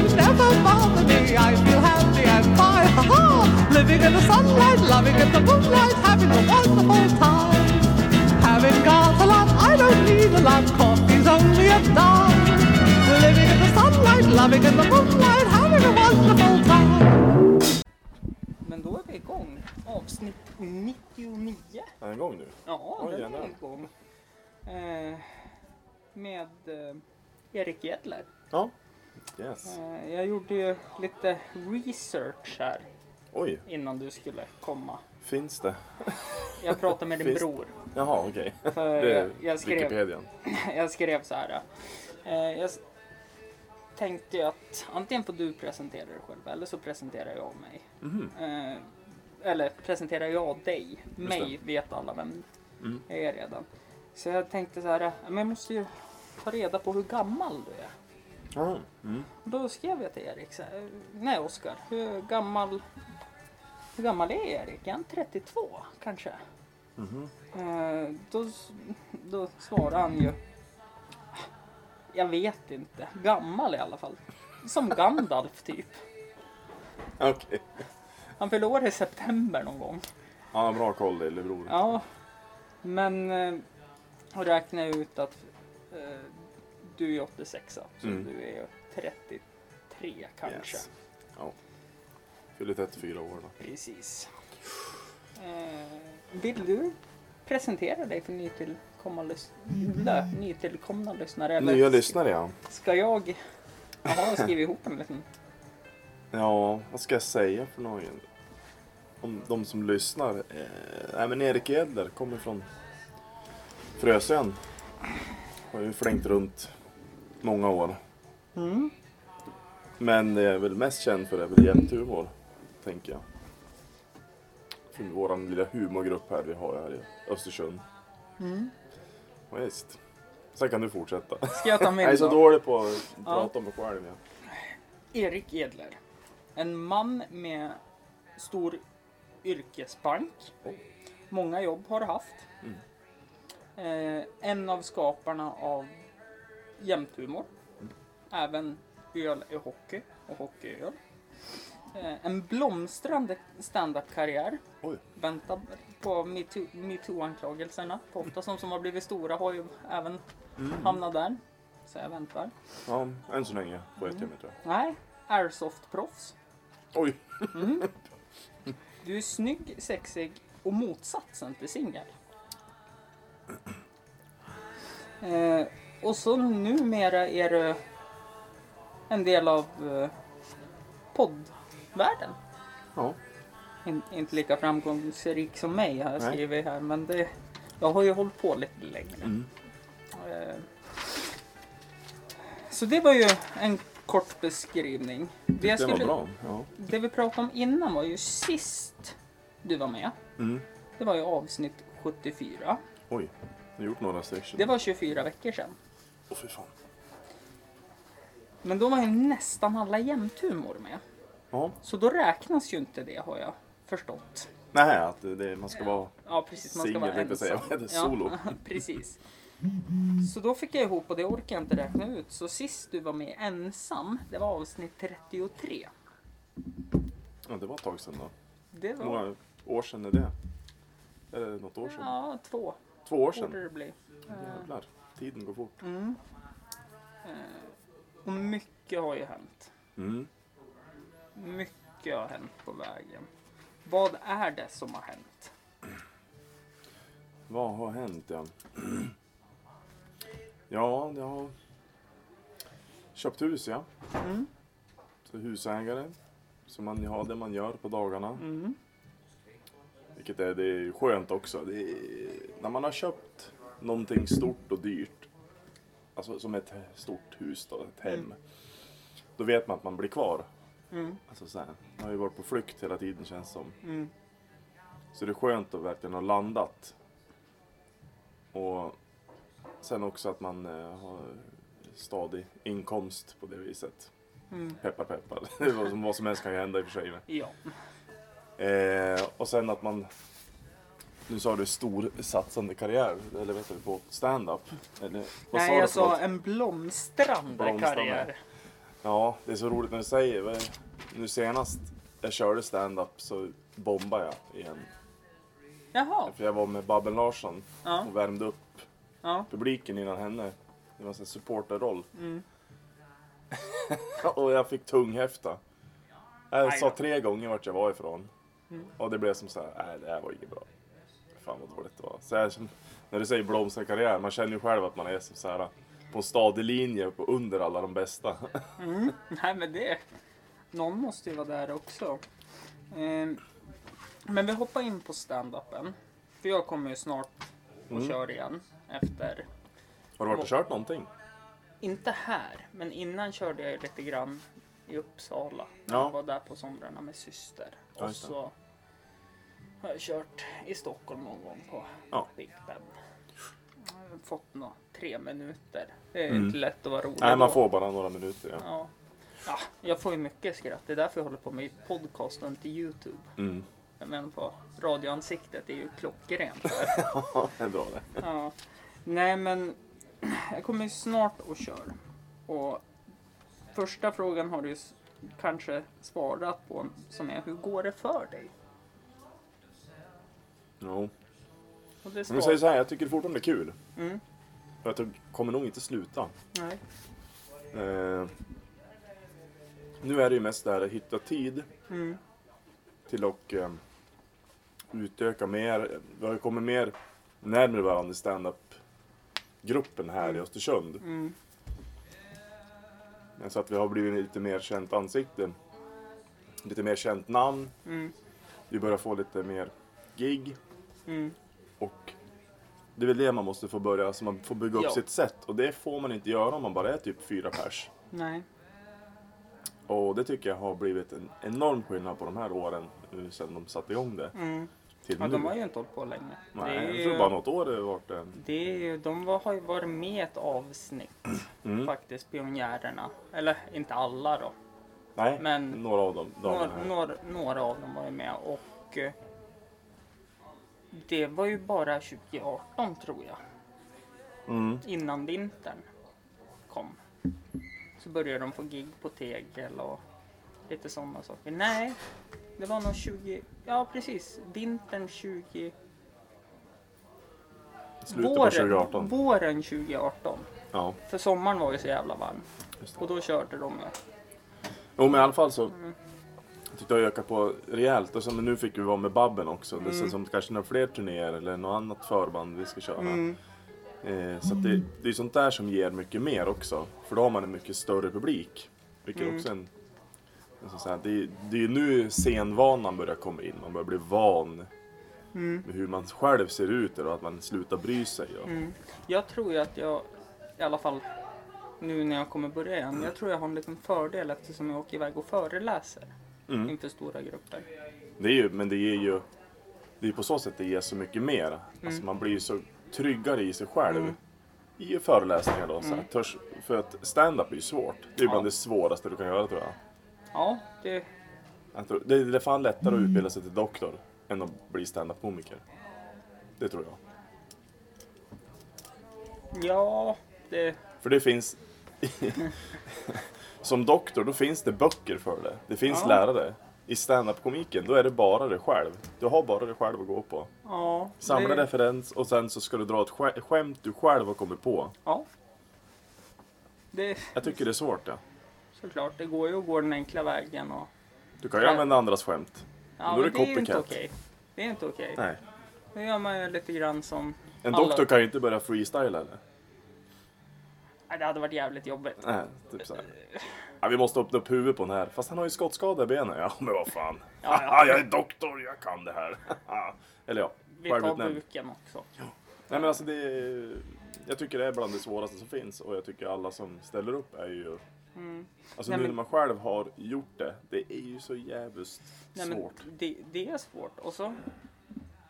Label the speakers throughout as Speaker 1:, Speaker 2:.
Speaker 1: worries never bother me. I feel happy and fine, ha ha! Living in the sunlight, loving in the moonlight, having a wonderful time. Having got a lot, I don't need a lot. Coffee's only a dime. Living in the sunlight, loving in the moonlight, having a wonderful time.
Speaker 2: Men då är vi igång. Avsnitt 99.
Speaker 3: Är den igång nu?
Speaker 2: Ja,
Speaker 3: Oj,
Speaker 2: den är igång. Eh, med eh, Erik Jedler.
Speaker 3: Ja. Yes.
Speaker 2: Eh, jag gjorde ju lite research här
Speaker 3: Oj,
Speaker 2: innan du skulle komma.
Speaker 3: finns det?
Speaker 2: Jag pratade med din
Speaker 3: Finns-
Speaker 2: bror.
Speaker 3: Jaha, okej. Det
Speaker 2: jag, jag, skrev,
Speaker 3: Wikipedian.
Speaker 2: jag skrev så här. Eh, jag tänkte att antingen får du presentera dig själv eller så presenterar jag mig. Eh, eller presenterar jag dig.
Speaker 3: det.
Speaker 2: Mig vet alla vem
Speaker 3: Mm.
Speaker 2: jag är redan. Så jag tänkte så här, men jag måste ju ta reda på hur gammal du är.
Speaker 3: Mm.
Speaker 2: Då skrev jag till Erik, så här, nej Oskar, hur gammal, hur gammal är Erik? Är han 32 kanske?
Speaker 3: Mhm.
Speaker 2: Eh, då, då svarade han ju, jag vet inte, gammal i alla fall. Som Gandalf typ.
Speaker 3: Okej.
Speaker 2: Han fyllde år i september någon gång.
Speaker 3: Han har bra koll lillebror.
Speaker 2: Ja, men eh, och räknar jag ut att eh, du är 86 så
Speaker 3: Mm.
Speaker 2: du är 33 kanske.
Speaker 3: Yes. Ja. Fyller 34 år då.
Speaker 2: Precis. Eh, vill du presentera dig för nytillkomna, lys- lö, nytillkomna lyssnare? Eller
Speaker 3: Nya lyssnare ja.
Speaker 2: Ska jag... Jaha, jag skriver ihop en liten...
Speaker 3: Ja, vad ska jag säga för någon? Om de som lyssnar. Eh, nej men Erik Edler kommer från Frösön. Har ju flängt runt många år.
Speaker 2: Mm.
Speaker 3: Men det jag är väl mest känd för är väl jämthumor, tänker jag. För våran lilla humorgrupp här vi har här i Östersund.
Speaker 2: Mm.
Speaker 3: Ja, Visst. Sen kan du fortsätta.
Speaker 2: Ska jag ta min
Speaker 3: Jag är så
Speaker 2: då?
Speaker 3: dålig på att prata om mig själv. Ja.
Speaker 2: Erik Edler. En man med stor yrkesbank.
Speaker 3: Oh.
Speaker 2: Många jobb har haft.
Speaker 3: Mm.
Speaker 2: Eh, en av skaparna av jämthumor.
Speaker 3: Mm.
Speaker 2: Även öl i hockey och hockeyöl. Eh, en blomstrande standup-karriär.
Speaker 3: Oj.
Speaker 2: Väntar på metoo- metoo-anklagelserna. Ofta som, som har blivit stora har ju även
Speaker 3: Mm.
Speaker 2: hamnat där. Så jag väntar.
Speaker 3: Ja, än så länge får jag till mig tror jag.
Speaker 2: Nej, airsoft-proffs.
Speaker 3: Oj!
Speaker 2: Du är snygg, sexig och motsatsen till singel. Eh, och så numera är du en del av eh, poddvärlden.
Speaker 3: Ja.
Speaker 2: In, inte lika framgångsrik som mig har jag
Speaker 3: Nej.
Speaker 2: skrivit här men det, jag har ju hållit på lite längre.
Speaker 3: Mm.
Speaker 2: Eh, så det var ju en kort beskrivning. Det, jag skulle-
Speaker 3: bra. Ja.
Speaker 2: det vi pratade om innan var ju sist du var med.
Speaker 3: Mm.
Speaker 2: Det var ju avsnitt 74.
Speaker 3: Oj, jag har gjort några stycken.
Speaker 2: Det var 24 veckor sedan.
Speaker 3: Åh fy fan.
Speaker 2: Men då var ju nästan alla jämthumor med.
Speaker 3: Ja.
Speaker 2: Så då räknas ju inte det har jag förstått.
Speaker 3: Nej, att det, man ska vara...
Speaker 2: Ja precis, man ska
Speaker 3: Singel,
Speaker 2: vara
Speaker 3: tänkte jag säga.
Speaker 2: ensam.
Speaker 3: Vad heter det? Solo.
Speaker 2: Ja, precis. Så då fick jag ihop och det orkar jag inte räkna ut. Så sist du var med ensam, det var avsnitt 33.
Speaker 3: Ja, det var ett tag sedan då.
Speaker 2: Det var
Speaker 3: många år sedan är det? Det något år sedan?
Speaker 2: ja, två
Speaker 3: Två år
Speaker 2: borde
Speaker 3: sedan?
Speaker 2: det bli.
Speaker 3: Jävlar, tiden går fort.
Speaker 2: Mm. Eh, Och mycket har ju hänt.
Speaker 3: Mm.
Speaker 2: Mycket har hänt på vägen. Vad är det som har hänt?
Speaker 3: Vad har hänt ja? Ja, jag har köpt hus ja.
Speaker 2: Mm.
Speaker 3: Så husägare. Så man har det man gör på dagarna.
Speaker 2: Mm.
Speaker 3: Vilket är, det är skönt också. Det är, när man har köpt någonting stort och dyrt. Alltså som ett stort hus då, ett hem.
Speaker 2: Mm.
Speaker 3: Då vet man att man blir kvar.
Speaker 2: Mm.
Speaker 3: Alltså så här, man har ju varit på flykt hela tiden känns det som.
Speaker 2: Mm.
Speaker 3: Så det är skönt att verkligen ha landat. Och sen också att man eh, har stadig inkomst på det viset.
Speaker 2: Mm.
Speaker 3: Peppar peppar. Vad som, helst kan ju hända i och för sig.
Speaker 2: Ja.
Speaker 3: Eh, och sen att man Nu sa du stor satsande karriär, eller vet du på stand-up? Eller, vad
Speaker 2: Nej,
Speaker 3: du
Speaker 2: jag sa en blomstrande,
Speaker 3: Blomstrande.
Speaker 2: karriär.
Speaker 3: Ja, det är så roligt när du säger Nu senast jag körde stand-up så bombade jag igen.
Speaker 2: Jaha.
Speaker 3: För jag var med Babben Larsson
Speaker 2: Ja.
Speaker 3: och värmde upp
Speaker 2: Ja.
Speaker 3: publiken innan henne. Det var en supporterroll.
Speaker 2: Mm.
Speaker 3: och jag fick tunghäfta. Jag sa tre gånger vart jag var ifrån.
Speaker 2: Mm.
Speaker 3: Och det blev som så här, nej det här var inget bra. Fan vad dåligt det var. Så jag, känner- när du säger blomstra karriär, man känner ju själv att man är som så här på en stadig linje på under alla de bästa.
Speaker 2: Mm. Nej men det... Någon måste ju vara där också. Ehm, men vi hoppar in på stand-upen. För jag kommer ju snart och
Speaker 3: Mm.
Speaker 2: kör igen. Efter...
Speaker 3: Har du varit och kört någonting?
Speaker 2: Inte här, men innan körde jag lite grann i Uppsala.
Speaker 3: Ja.
Speaker 2: Jag var där på somrarna med syster. Och så har jag kört i Stockholm någon gång på
Speaker 3: Ja.
Speaker 2: Big Ben. Fått några tre minuter. Det är
Speaker 3: Mm.
Speaker 2: inte lätt att vara rolig
Speaker 3: Nej, man får bara några minuter. Ja.
Speaker 2: Ja. ja, jag får ju mycket skratt. Det är därför jag håller på med podcast och inte Youtube.
Speaker 3: Mm.
Speaker 2: Menar på radioansiktet är ju klockrent. där.
Speaker 3: det är bra det.
Speaker 2: Ja. Nej men jag kommer ju snart och kör. Och första frågan har du kanske svarat på som är hur går det för dig?
Speaker 3: Jo.
Speaker 2: Och det
Speaker 3: jag
Speaker 2: svar...
Speaker 3: säger så här, jag tycker det fortfarande är kul.
Speaker 2: Mm.
Speaker 3: För att jag kommer nog inte sluta.
Speaker 2: Nej.
Speaker 3: Eh, nu är det ju mest det här att hitta tid
Speaker 2: Mm.
Speaker 3: till att eh, utöka mer. Vi har ju kommit mer närmare varandra i stand-up-gruppen här i Östersund.
Speaker 2: Mm.
Speaker 3: Så att vi har blivit lite mer känt ansikte. Lite mer känt namn.
Speaker 2: Mm.
Speaker 3: Vi börjar få lite mer gig.
Speaker 2: Mm.
Speaker 3: Och det är väl det man måste få börja, så man får bygga upp
Speaker 2: Ja.
Speaker 3: sitt sätt. Och det får man inte göra om man bara är typ fyra pers.
Speaker 2: Nej.
Speaker 3: Och det tycker jag har blivit en enorm skillnad på de här åren nu sedan de satte igång det.
Speaker 2: Mm.
Speaker 3: Till
Speaker 2: Ja,
Speaker 3: nu.
Speaker 2: de har ju inte hållit på länge.
Speaker 3: Nej,
Speaker 2: det är
Speaker 3: jag tror bara något år det varit en...
Speaker 2: det är ju, de var, har ju varit med ett avsnitt
Speaker 3: Mm.
Speaker 2: faktiskt, pionjärerna. Eller inte alla då.
Speaker 3: Nej,
Speaker 2: Men-
Speaker 3: några av dem.
Speaker 2: Några, några, några av dem var ju med och eh, det var ju bara 2018 tror jag.
Speaker 3: Mm.
Speaker 2: Innan vintern kom. Så började de få gig på Tegel och lite sådana saker. Nej, det var nog 20, ja precis, vintern 20,
Speaker 3: Slutet på
Speaker 2: våren,
Speaker 3: 2018.
Speaker 2: våren 2018.
Speaker 3: Ja,
Speaker 2: För sommaren var ju så jävla varm. Och då körde de ju.
Speaker 3: Jo, men i alla fall så
Speaker 2: Mm.
Speaker 3: Tyckte jag ökat på rejält. Och så, men nu fick vi vara med Babben också. Det
Speaker 2: Mm.
Speaker 3: känns som kanske några fler turnéer eller något annat förband vi ska köra.
Speaker 2: Mm.
Speaker 3: Eh, så det, det är sånt där som ger mycket mer också. För då har man en mycket större publik. Vilket
Speaker 2: Mm.
Speaker 3: också är en... en sån så här, det, det är nu scenvanan börjar komma in. Man börjar bli van
Speaker 2: Mm.
Speaker 3: med hur man själv ser ut och att man slutar bry sig. Och,
Speaker 2: Mm. Jag tror ju att jag, i alla fall nu när jag kommer börja igen, jag tror jag har en liten fördel eftersom jag åker iväg och föreläser
Speaker 3: Mm.
Speaker 2: inför stora grupper.
Speaker 3: Det är ju, men det ger ju... Det är på så sätt det ger så mycket mer.
Speaker 2: Mm.
Speaker 3: Alltså man blir ju så tryggare i sig själv. I föreläsningar då. Så här,
Speaker 2: Mm.
Speaker 3: törs, för att stand-up är ju svårt. Det är ju
Speaker 2: Ja.
Speaker 3: bland det svåraste du kan göra tror jag.
Speaker 2: Ja, det,
Speaker 3: jag tror, det, det är fan lättare att utbilda sig till doktor än att bli stand-up-komiker. Det tror jag.
Speaker 2: ja, det,
Speaker 3: För det finns... Som doktor, då finns det böcker för det. Det finns
Speaker 2: Ja.
Speaker 3: lärare. I stand-up-komiken, då är det bara dig själv. Du har bara dig själv att gå på.
Speaker 2: ja.
Speaker 3: Samla
Speaker 2: det,
Speaker 3: referens och sen så ska du dra ett skä- skämt du själv har kommit på.
Speaker 2: Ja. Det,
Speaker 3: Jag tycker det är svårt ja.
Speaker 2: såklart, det går ju att gå den enkla vägen och...
Speaker 3: Du kan ju
Speaker 2: Ja.
Speaker 3: använda andras skämt.
Speaker 2: Ja,
Speaker 3: Då är
Speaker 2: men
Speaker 3: det
Speaker 2: det är ju inte
Speaker 3: copycat.
Speaker 2: okej. Det är inte okej.
Speaker 3: Nej.
Speaker 2: Då gör man ju lite grann som...
Speaker 3: En
Speaker 2: Alla-
Speaker 3: doktor kan ju inte börja freestyla eller?
Speaker 2: Nej, det hade varit jävligt jobbigt.
Speaker 3: Nej, typ så här. Ja, vi måste öppna upp huvudet på den här. Fast han har ju skottskada i benen. Ja, men vad fan.
Speaker 2: Ja, ja.
Speaker 3: jag är doktor, jag kan det här. eller ja,
Speaker 2: Vi tar
Speaker 3: självutnämnd.
Speaker 2: buken också.
Speaker 3: Nej men alltså det är, Jag tycker det är bland det svåraste som finns och jag tycker alla som ställer upp är ju...
Speaker 2: Mm.
Speaker 3: Alltså
Speaker 2: Nej,
Speaker 3: nu
Speaker 2: men-
Speaker 3: när man själv har gjort det, det är ju så jävligt
Speaker 2: Nej, men
Speaker 3: svårt.
Speaker 2: det, det är svårt. Och så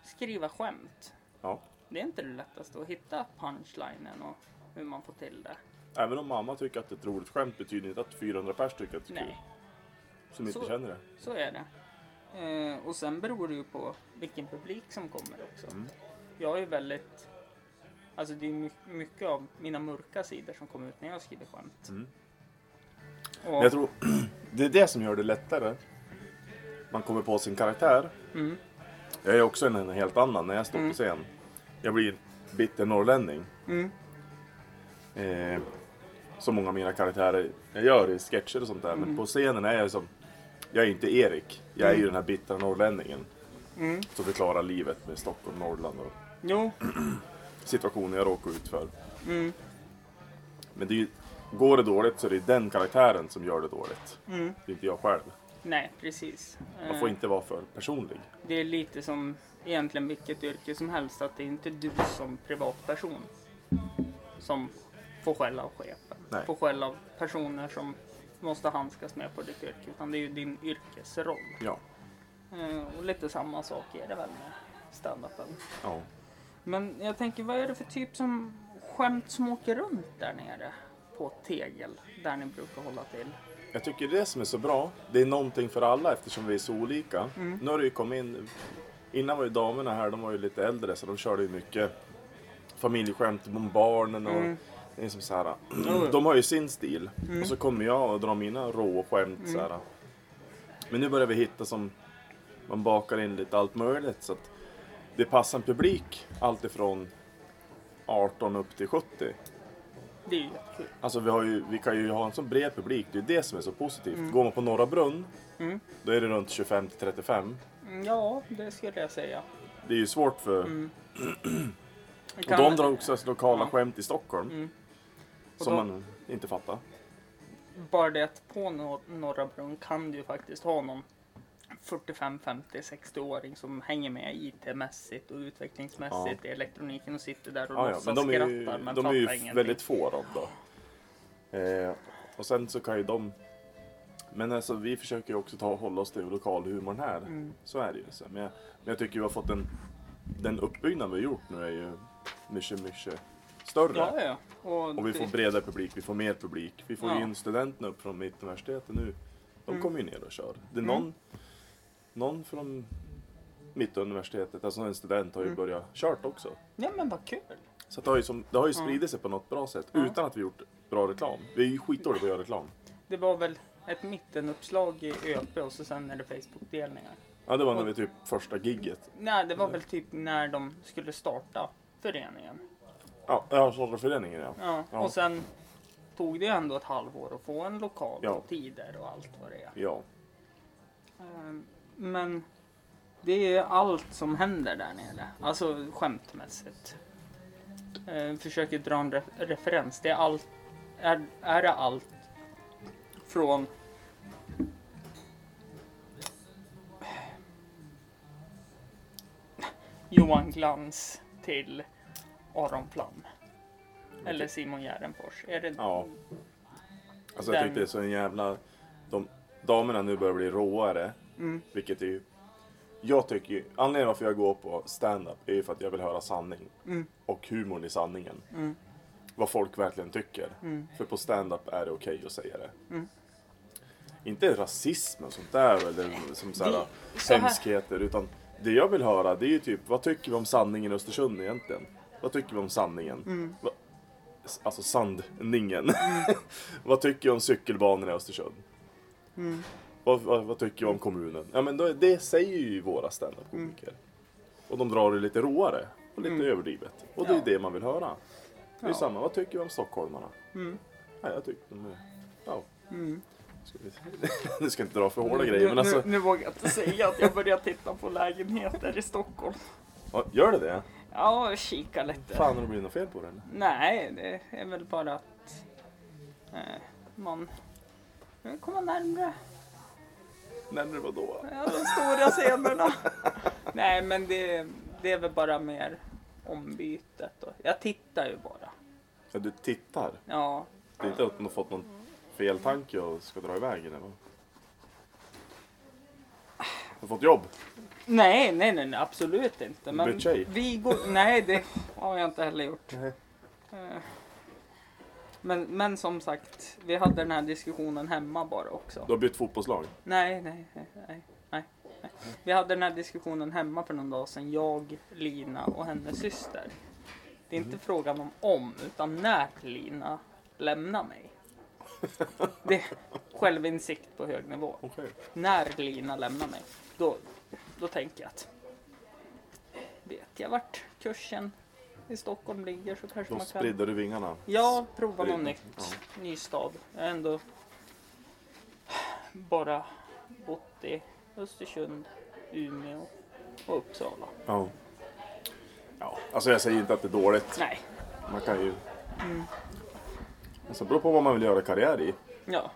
Speaker 2: skriva skämt.
Speaker 3: Ja.
Speaker 2: Det är inte det lättaste att hitta punchlinen och hur man får till det.
Speaker 3: Även om mamma tycker att det är ett roligt skämt betyder inte att 400 pers tycker att det är kul.
Speaker 2: Nej,
Speaker 3: Som inte
Speaker 2: Så-
Speaker 3: känner det.
Speaker 2: så är det. Eh, och sen beror det ju på vilken publik som kommer också.
Speaker 3: Mm.
Speaker 2: Jag är väldigt... Alltså det är my- mycket av mina mörka sidor som kommer ut när jag skriver skämt.
Speaker 3: Mm.
Speaker 2: Och,
Speaker 3: Jag tror det är det som gör det lättare. Man kommer på sin karaktär.
Speaker 2: mm,
Speaker 3: Jag är också en, en helt annan när jag står på scen. Jag blir bitter norrlänning.
Speaker 2: mm,
Speaker 3: Eh, som många av mina karaktärer jag gör i sketcher och sånt där.
Speaker 2: Mm.
Speaker 3: Men på scenen är jag som... Jag är inte Erik. Jag är ju den här bittra norrlänningen.
Speaker 2: mm.
Speaker 3: Som förklarar livet med Stockholm, Norrland och
Speaker 2: Jo,
Speaker 3: situationer jag råkar ut för.
Speaker 2: mm,
Speaker 3: Men det är ju, går det dåligt så är det den karaktären som gör det dåligt.
Speaker 2: mm.
Speaker 3: Det är inte jag själv.
Speaker 2: nej precis.
Speaker 3: Man får inte vara för personlig.
Speaker 2: Det är lite som egentligen vilket yrke som helst, att det är inte du som privatperson som får skäll av chefen.
Speaker 3: Nej.
Speaker 2: Får skäll av personer som måste handskas med på ditt yrke, utan det är ju din yrkesroll.
Speaker 3: Ja.
Speaker 2: Eh, Och lite samma sak är det väl med standupen.
Speaker 3: ja.
Speaker 2: Men jag tänker, vad är det för typ som skämt som åker runt där nere på Tegel, där ni brukar hålla till?
Speaker 3: Jag tycker det som är så bra, det är någonting för alla eftersom vi är så olika.
Speaker 2: Mm.
Speaker 3: Nu har det ju kommit in, innan var ju damerna här, de var ju lite äldre så de körde ju mycket familjeskämt om barnen och
Speaker 2: Mm.
Speaker 3: Det är som så här, de har ju sin stil.
Speaker 2: Mm.
Speaker 3: Och så kommer jag och drar mina råskämt så här. Men nu börjar vi hitta som, man bakar in lite allt möjligt så att det passar en publik allt ifrån 18 upp till 70.
Speaker 2: Det är ju jättekul.
Speaker 3: Alltså vi, har ju, vi kan ju ha en så bred publik, det är det som är så positivt. Går man på Norra Brunn,
Speaker 2: Mm.
Speaker 3: då är det runt 25 till 35.
Speaker 2: Mm, Ja, det skulle jag säga.
Speaker 3: Det är ju svårt för...
Speaker 2: Mm.
Speaker 3: Och de drar också lokala
Speaker 2: Ja.
Speaker 3: skämt i Stockholm.
Speaker 2: Mm.
Speaker 3: Som
Speaker 2: då-
Speaker 3: man inte fattar.
Speaker 2: Bara det att på Nor- Norra Brunn kan du ju faktiskt ha någon 45, 50, 60-åring som hänger med IT-mässigt och utvecklingsmässigt i elektroniken och sitter där och
Speaker 3: Ja, ja,
Speaker 2: låtsas
Speaker 3: men de
Speaker 2: skrattar
Speaker 3: ju,
Speaker 2: men
Speaker 3: de är ju
Speaker 2: ingenting.
Speaker 3: väldigt få av då. Eh, och sen så kan ju de... Men alltså vi försöker ju också ta, hålla oss till lokalhumorn här.
Speaker 2: Mm.
Speaker 3: Så är det ju. Så. Men, jag, men jag tycker vi har fått en... Den uppbyggnad vi har gjort nu är ju mycket, mycket större.
Speaker 2: Ja, ja. Och,
Speaker 3: Och vi
Speaker 2: det-
Speaker 3: får bredare publik, vi får mer publik. Vi får
Speaker 2: Ja.
Speaker 3: in studenterna upp från Mittuniversitetet nu. De
Speaker 2: Mm.
Speaker 3: kommer ju ner och kör. Det är
Speaker 2: Mm.
Speaker 3: någon, någon från Mittuniversitetet, alltså en student, har ju
Speaker 2: Mm.
Speaker 3: börjat kört också.
Speaker 2: Ja men vad kul.
Speaker 3: Så det har ju, som, det har ju spridit sig på något bra sätt utan att vi gjort bra reklam. Vi är ju skitdåliga på att göra reklam.
Speaker 2: Det var väl ett mittenuppslag i ÖP och så sen är det Facebook-delningar.
Speaker 3: Ja, det var när vi typ första gigget.
Speaker 2: Nej, det var väl typ när de skulle starta föreningen.
Speaker 3: Ja, ja föreningen ja.
Speaker 2: Ja,
Speaker 3: Ja.
Speaker 2: och sen tog det ändå ett halvår att få en lokal
Speaker 3: Ja.
Speaker 2: och tider och allt vad det är.
Speaker 3: Ja.
Speaker 2: Ehm, Men det är allt som händer där nere, alltså skämtmässigt. Ehm, Försöker dra en re- referens. Det är allt, är, är det allt från Johan Glans till Aron Flam. Eller Simon Gärdenfors. Är det
Speaker 3: Ja. Alltså jag
Speaker 2: Den-
Speaker 3: tyckte det är så en jävla... De, damerna nu börjar bli råare.
Speaker 2: Mm.
Speaker 3: Vilket är ju... Jag tycker ju... Anledningen varför jag går på stand-up är ju för att jag vill höra sanning.
Speaker 2: Mm.
Speaker 3: Och humorn i sanningen.
Speaker 2: Mm.
Speaker 3: Vad folk verkligen tycker.
Speaker 2: Mm.
Speaker 3: För på stand-up är det okej att säga det. Inte rasism och sånt där eller som så här,
Speaker 2: Det- så här-
Speaker 3: hemskheter. Utan det jag vill höra det är ju typ, vad tycker vi om sanningen i Östersund egentligen? Vad tycker vi om sanningen?
Speaker 2: Mm.
Speaker 3: Va- Alltså sandningen. vad tycker vi om cykelbanorna i Östersund?
Speaker 2: Mm.
Speaker 3: Vad, vad, vad tycker vi om kommunen? Ja men då, det säger ju våra standup-komiker. Och de drar det lite råare och lite
Speaker 2: Mm.
Speaker 3: överdrivet. Och det är
Speaker 2: Ja.
Speaker 3: det man vill höra. Det är
Speaker 2: Ja.
Speaker 3: samma, vad tycker vi om stockholmarna?
Speaker 2: Mm.
Speaker 3: Ja, jag tycker de är... Ja.
Speaker 2: Mm.
Speaker 3: Ska vi... nu ska jag inte dra för hårda grejer men
Speaker 2: nu,
Speaker 3: alltså...
Speaker 2: nu, nu vågar jag inte säga att jag börjar titta på lägenheter i Stockholm.
Speaker 3: Ja, Gör det det?
Speaker 2: Ja, kika lite.
Speaker 3: Fan har det blivit något fel på den?
Speaker 2: Nej, det är väl bara att eh, man kommer närmare
Speaker 3: Närmare vadå?
Speaker 2: ja, de stora scenerna. Nej, men det, det är väl bara mer ombytet. Och, jag tittar ju bara.
Speaker 3: Ja, du tittar?
Speaker 2: Ja,
Speaker 3: Det är inte att du har fått någon feltanke och ska dra iväg eller? Har du fått jobb?
Speaker 2: Nej, nej, nej, nej absolut inte. Men
Speaker 3: tjej?
Speaker 2: vi går, nej, det har jag inte heller gjort.
Speaker 3: Nej.
Speaker 2: Eh, Men, men som sagt, vi hade den här diskussionen hemma bara också.
Speaker 3: Du har bytt fotbollslag?
Speaker 2: Nej, nej, nej, nej, nej. nej. Vi hade den här diskussionen hemma för någon dag sedan, jag, Lina och hennes syster. Det är inte frågan om om, utan när Lina lämnar mig. Det är självinsikt på hög nivå.
Speaker 3: Okej.
Speaker 2: När Lina lämnar mig, då, då tänker jag att vet jag vart kursen i Stockholm ligger så kanske
Speaker 3: Då
Speaker 2: man kan
Speaker 3: sprider du vingarna.
Speaker 2: Ja, prova något nytt. Ny stad. Jag har ändå bara bott i Östersund, Umeå och Uppsala.
Speaker 3: Ja. ja. Alltså jag säger inte att det är dåligt.
Speaker 2: Nej,
Speaker 3: Man kan ju...
Speaker 2: Mm.
Speaker 3: Alltså, beror på vad man vill göra karriär i.
Speaker 2: ja.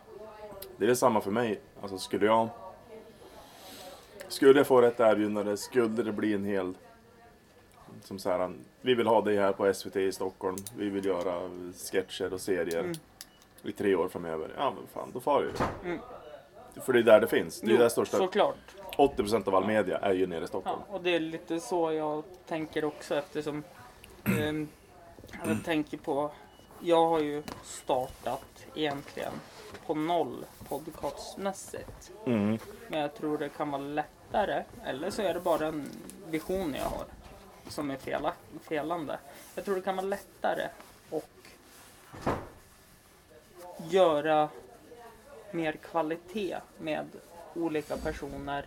Speaker 3: Det är detsamma för mig. Alltså skulle jag... Skulle jag få rätt erbjudande, skulle det bli en hel... Som så här, vi vill ha dig här på SVT i Stockholm. Vi vill göra sketcher och serier
Speaker 2: Mm.
Speaker 3: i tre år framöver. Ja men fan, då far ju.
Speaker 2: Mm.
Speaker 3: För det är där det finns. Det är
Speaker 2: Jo,
Speaker 3: där största...
Speaker 2: såklart.
Speaker 3: 80% av all media är ju nere i
Speaker 2: Ja,
Speaker 3: Stockholm.
Speaker 2: och det är lite så jag tänker också eftersom ehm, jag tänker på jag har ju startat egentligen på noll podcastmässigt.
Speaker 3: Mm.
Speaker 2: Men jag tror det kan vara lättare, eller så är det bara en vision jag har som är fela, felande. Jag tror det kan vara lättare och göra mer kvalitet med olika personer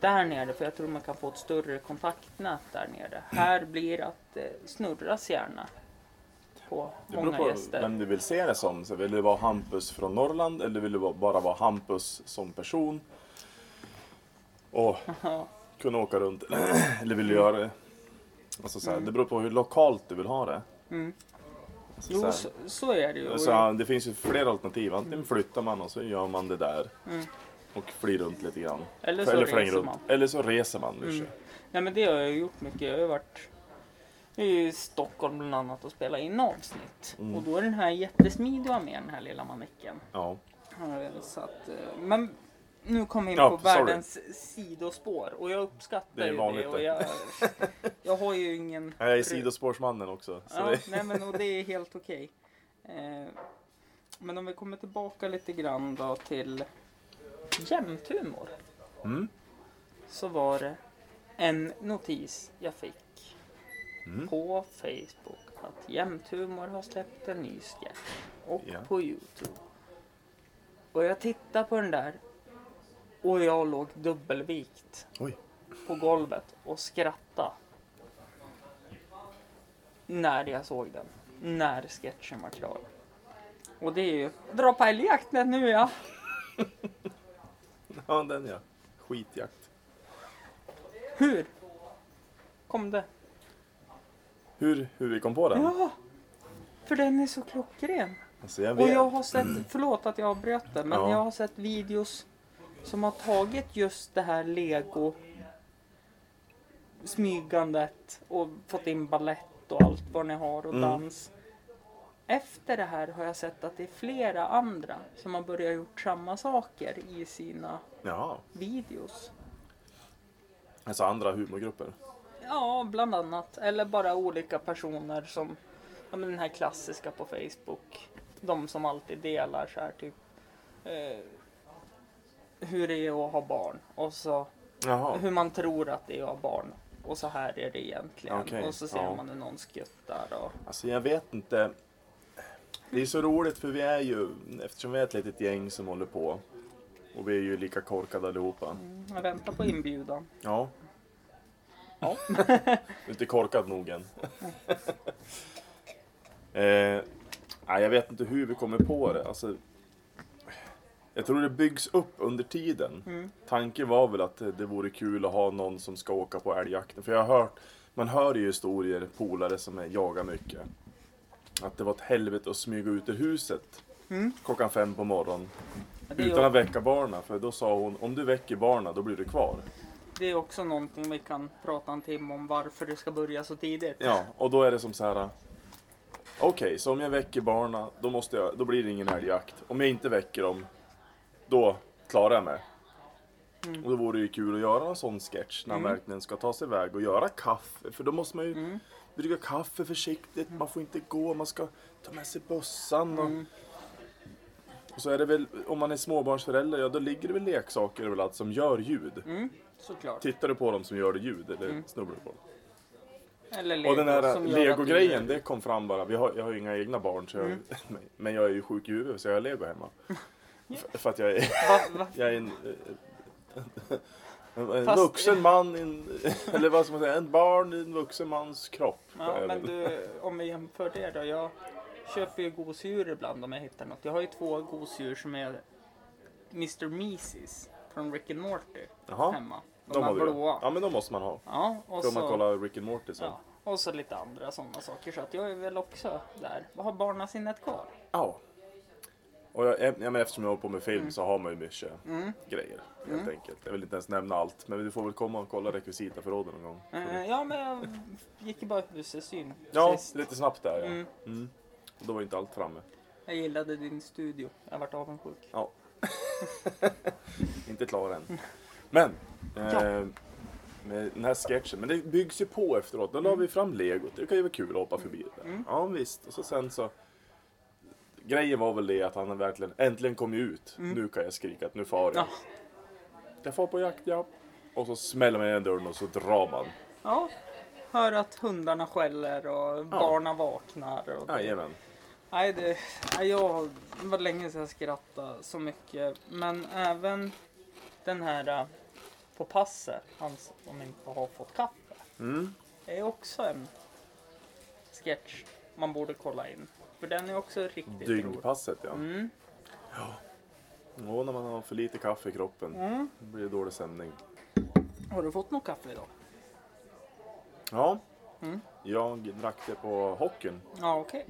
Speaker 2: där nere, för jag tror man kan få ett större kontaktnät där nere. Här blir att det snurras gärna på
Speaker 3: Det
Speaker 2: många
Speaker 3: på
Speaker 2: gäster.
Speaker 3: vem du vill se det som. Så vill du vara Hampus från Norrland eller vill du bara vara Hampus som person? Och kunna åka runt. eller vill du göra det? Alltså så här, Det beror på hur lokalt du vill ha det.
Speaker 2: Mm.
Speaker 3: Alltså,
Speaker 2: Jo,
Speaker 3: så
Speaker 2: så, så är det ju.
Speaker 3: Så, det finns ju flera alternativ. Antingen flyttar man och så gör man det där.
Speaker 2: Mm.
Speaker 3: Och flyr runt lite grann.
Speaker 2: Eller så
Speaker 3: Eller
Speaker 2: reser
Speaker 3: flänger runt.
Speaker 2: man.
Speaker 3: Eller så reser man.
Speaker 2: Mm. Nej men det har jag gjort mycket. Jag har varit i Stockholm bland annat och spelat in avsnitt.
Speaker 3: Mm.
Speaker 2: Och då är den här jättesmidig med den här lilla manicken.
Speaker 3: Ja.
Speaker 2: Eh, Så att, eh, men nu kom vi in
Speaker 3: Ja,
Speaker 2: på
Speaker 3: sorry.
Speaker 2: världens sidospår och jag uppskattar
Speaker 3: Det är
Speaker 2: ju
Speaker 3: vanligt
Speaker 2: det. Och jag, jag har ju ingen...
Speaker 3: Jag är sidospårsmannen också. Så
Speaker 2: Ja,
Speaker 3: det,
Speaker 2: nej men och det är helt okej. Eh, men om vi kommer tillbaka lite grann då till jämthumor.
Speaker 3: mm.
Speaker 2: så var det en notis jag fick
Speaker 3: Mm.
Speaker 2: på Facebook att Jämthumor har släppt en ny sketch och
Speaker 3: Ja.
Speaker 2: på Youtube. Och jag tittade på den där och jag låg dubbelvikt
Speaker 3: Oj.
Speaker 2: på golvet och skrattade. När jag såg den. När sketchen var klar. Och det är ju dra på älgjakten nu ja.
Speaker 3: Ja, den ja. Skitjakt.
Speaker 2: Hur kom det?
Speaker 3: Hur, hur vi kom på den?
Speaker 2: Ja, för den är så klockren.
Speaker 3: Alltså, jag
Speaker 2: Och
Speaker 3: vet.
Speaker 2: jag har sett, förlåt att jag avbröt det, men
Speaker 3: Ja.
Speaker 2: jag har sett videos som har tagit just det här lego smygandet och fått in ballett och allt vad ni har och
Speaker 3: Mm.
Speaker 2: dans. Efter det här har jag sett att det är flera andra som har börjat gjort samma saker i sina
Speaker 3: Jaha.
Speaker 2: videos.
Speaker 3: Alltså andra humorgrupper.
Speaker 2: Ja, bland annat. Eller bara olika personer som, ja men den här klassiska på Facebook. De som alltid delar så här typ eh, hur det är att ha barn och så
Speaker 3: Jaha.
Speaker 2: hur man tror att det är att ha barn. Och så här är det egentligen.
Speaker 3: Okej,
Speaker 2: Och så ser
Speaker 3: ja.
Speaker 2: man hur någon skuttar och
Speaker 3: Alltså jag vet inte. Det är så roligt för vi är ju, eftersom vi är ett litet gäng som håller på. Och vi är ju lika korkade allihopa.
Speaker 2: mm, jag väntar på inbjudan.
Speaker 3: Ja.
Speaker 2: Ja.
Speaker 3: Du är inte korkad nog än. eh, nej, jag vet inte hur vi kommer på det. Alltså, jag tror det byggs upp under tiden.
Speaker 2: Mm.
Speaker 3: Tanken var väl att det vore kul att ha någon som ska åka på älgjakten. För jag har hört, man hör ju historier, polare som är, jagar mycket. Att det var ett helvete att smyga ut ur huset
Speaker 2: Mm.
Speaker 3: klockan fem på morgonen. Utan att väcka barnen. För då sa hon, om du väcker barnen då blir du kvar.
Speaker 2: det är också någonting vi kan prata en timme om varför det ska börja så tidigt.
Speaker 3: Ja, och då är det som så här. Okej, så om jag väcker barnen, då, måste jag, då blir det ingen älgjakt. Om jag inte väcker dem, då klarar jag mig.
Speaker 2: Mm.
Speaker 3: Och då vore det ju kul att göra en sån sketch när han
Speaker 2: Mm.
Speaker 3: verkligen ska ta sig iväg och göra kaffe. För då måste man ju
Speaker 2: Mm.
Speaker 3: brygga kaffe försiktigt, man får inte gå, man ska ta med sig bössan. Och,
Speaker 2: Mm.
Speaker 3: och så är det väl, om man är småbarnsförälder, ja då ligger det väl leksaker överallt som gör ljud.
Speaker 2: Mm. Såklart.
Speaker 3: Tittar du på dem som gör det ljud eller
Speaker 2: Mm.
Speaker 3: snubblar du på dem?
Speaker 2: Eller Lego
Speaker 3: Och den här Lego-grejen, det kom fram bara. Vi har, jag har ju inga egna barn, så jag,
Speaker 2: Mm.
Speaker 3: men jag är ju sjuk i huvudet så jag har Lego hemma. F- För att jag är,
Speaker 2: Va, va?
Speaker 3: jag är en, en, en
Speaker 2: Fast-
Speaker 3: vuxen man, en, eller vad ska man säga, en barn i en vuxen mans kropp.
Speaker 2: Ja, men du, om vi jämför det då. Jag köper ju gosedjur ibland om jag hittar något. Jag har ju två gosedjur som är Mr. Mises från Rick and Morty
Speaker 3: Jaha,
Speaker 2: hemma. De,
Speaker 3: de har du.
Speaker 2: blåa.
Speaker 3: Ja men de måste man ha.
Speaker 2: Ja, och
Speaker 3: Får man
Speaker 2: så,
Speaker 3: kolla Rick and Morty sen.
Speaker 2: ja, och så lite andra sådana saker. Så att jag är väl också där. Vad har barnasinnet kvar?
Speaker 3: Ja. Och jag, ja, men eftersom jag håller på med film så har man ju mycket
Speaker 2: Mm.
Speaker 3: grejer. Helt enkelt. Jag vill inte ens nämna allt. Men du får väl komma och kolla rekvisitaförråden någon gång.
Speaker 2: Eh, ja, men jag gick ju bara husesyn
Speaker 3: Ja,
Speaker 2: sist.
Speaker 3: lite snabbt där ja.
Speaker 2: Mm.
Speaker 3: Mm. Då var inte allt framme.
Speaker 2: Jag gillade din studio. Jag vart avundsjuk.
Speaker 3: Ja. inte klar än. Men.
Speaker 2: Ja.
Speaker 3: Eh, med den här sketchen. Men det byggs ju på efteråt. Då la vi fram legot. Det kan ju vara kul att hoppa förbi det.
Speaker 2: Mm.
Speaker 3: Ja visst. Och så sen så. Grejen var väl det att han verkligen äntligen kom ut. Nu kan jag skrika att nu far jag.
Speaker 2: Mm. Ja.
Speaker 3: Jag far på jakt ja. Och så smäller man igen dörren och så drar man.
Speaker 2: Ja, hör att hundarna skäller och barna vaknar. Och det-
Speaker 3: Jajamän.
Speaker 2: Nej, det, nej, jag, det var länge sedan jag skrattade så mycket. Men även den här äh, på passet, han som inte har fått kaffe.
Speaker 3: Mm.
Speaker 2: är också en sketch man borde kolla in. För den är också riktigt.
Speaker 3: Dygnpasset ja.
Speaker 2: Mm.
Speaker 3: Och när man har för lite kaffe i kroppen.
Speaker 2: Mm.
Speaker 3: Då blir det dålig stämning.
Speaker 2: Har du fått något kaffe idag?
Speaker 3: Ja.
Speaker 2: Mm.
Speaker 3: Jag drack det på hockeyn.
Speaker 2: Ja, okej.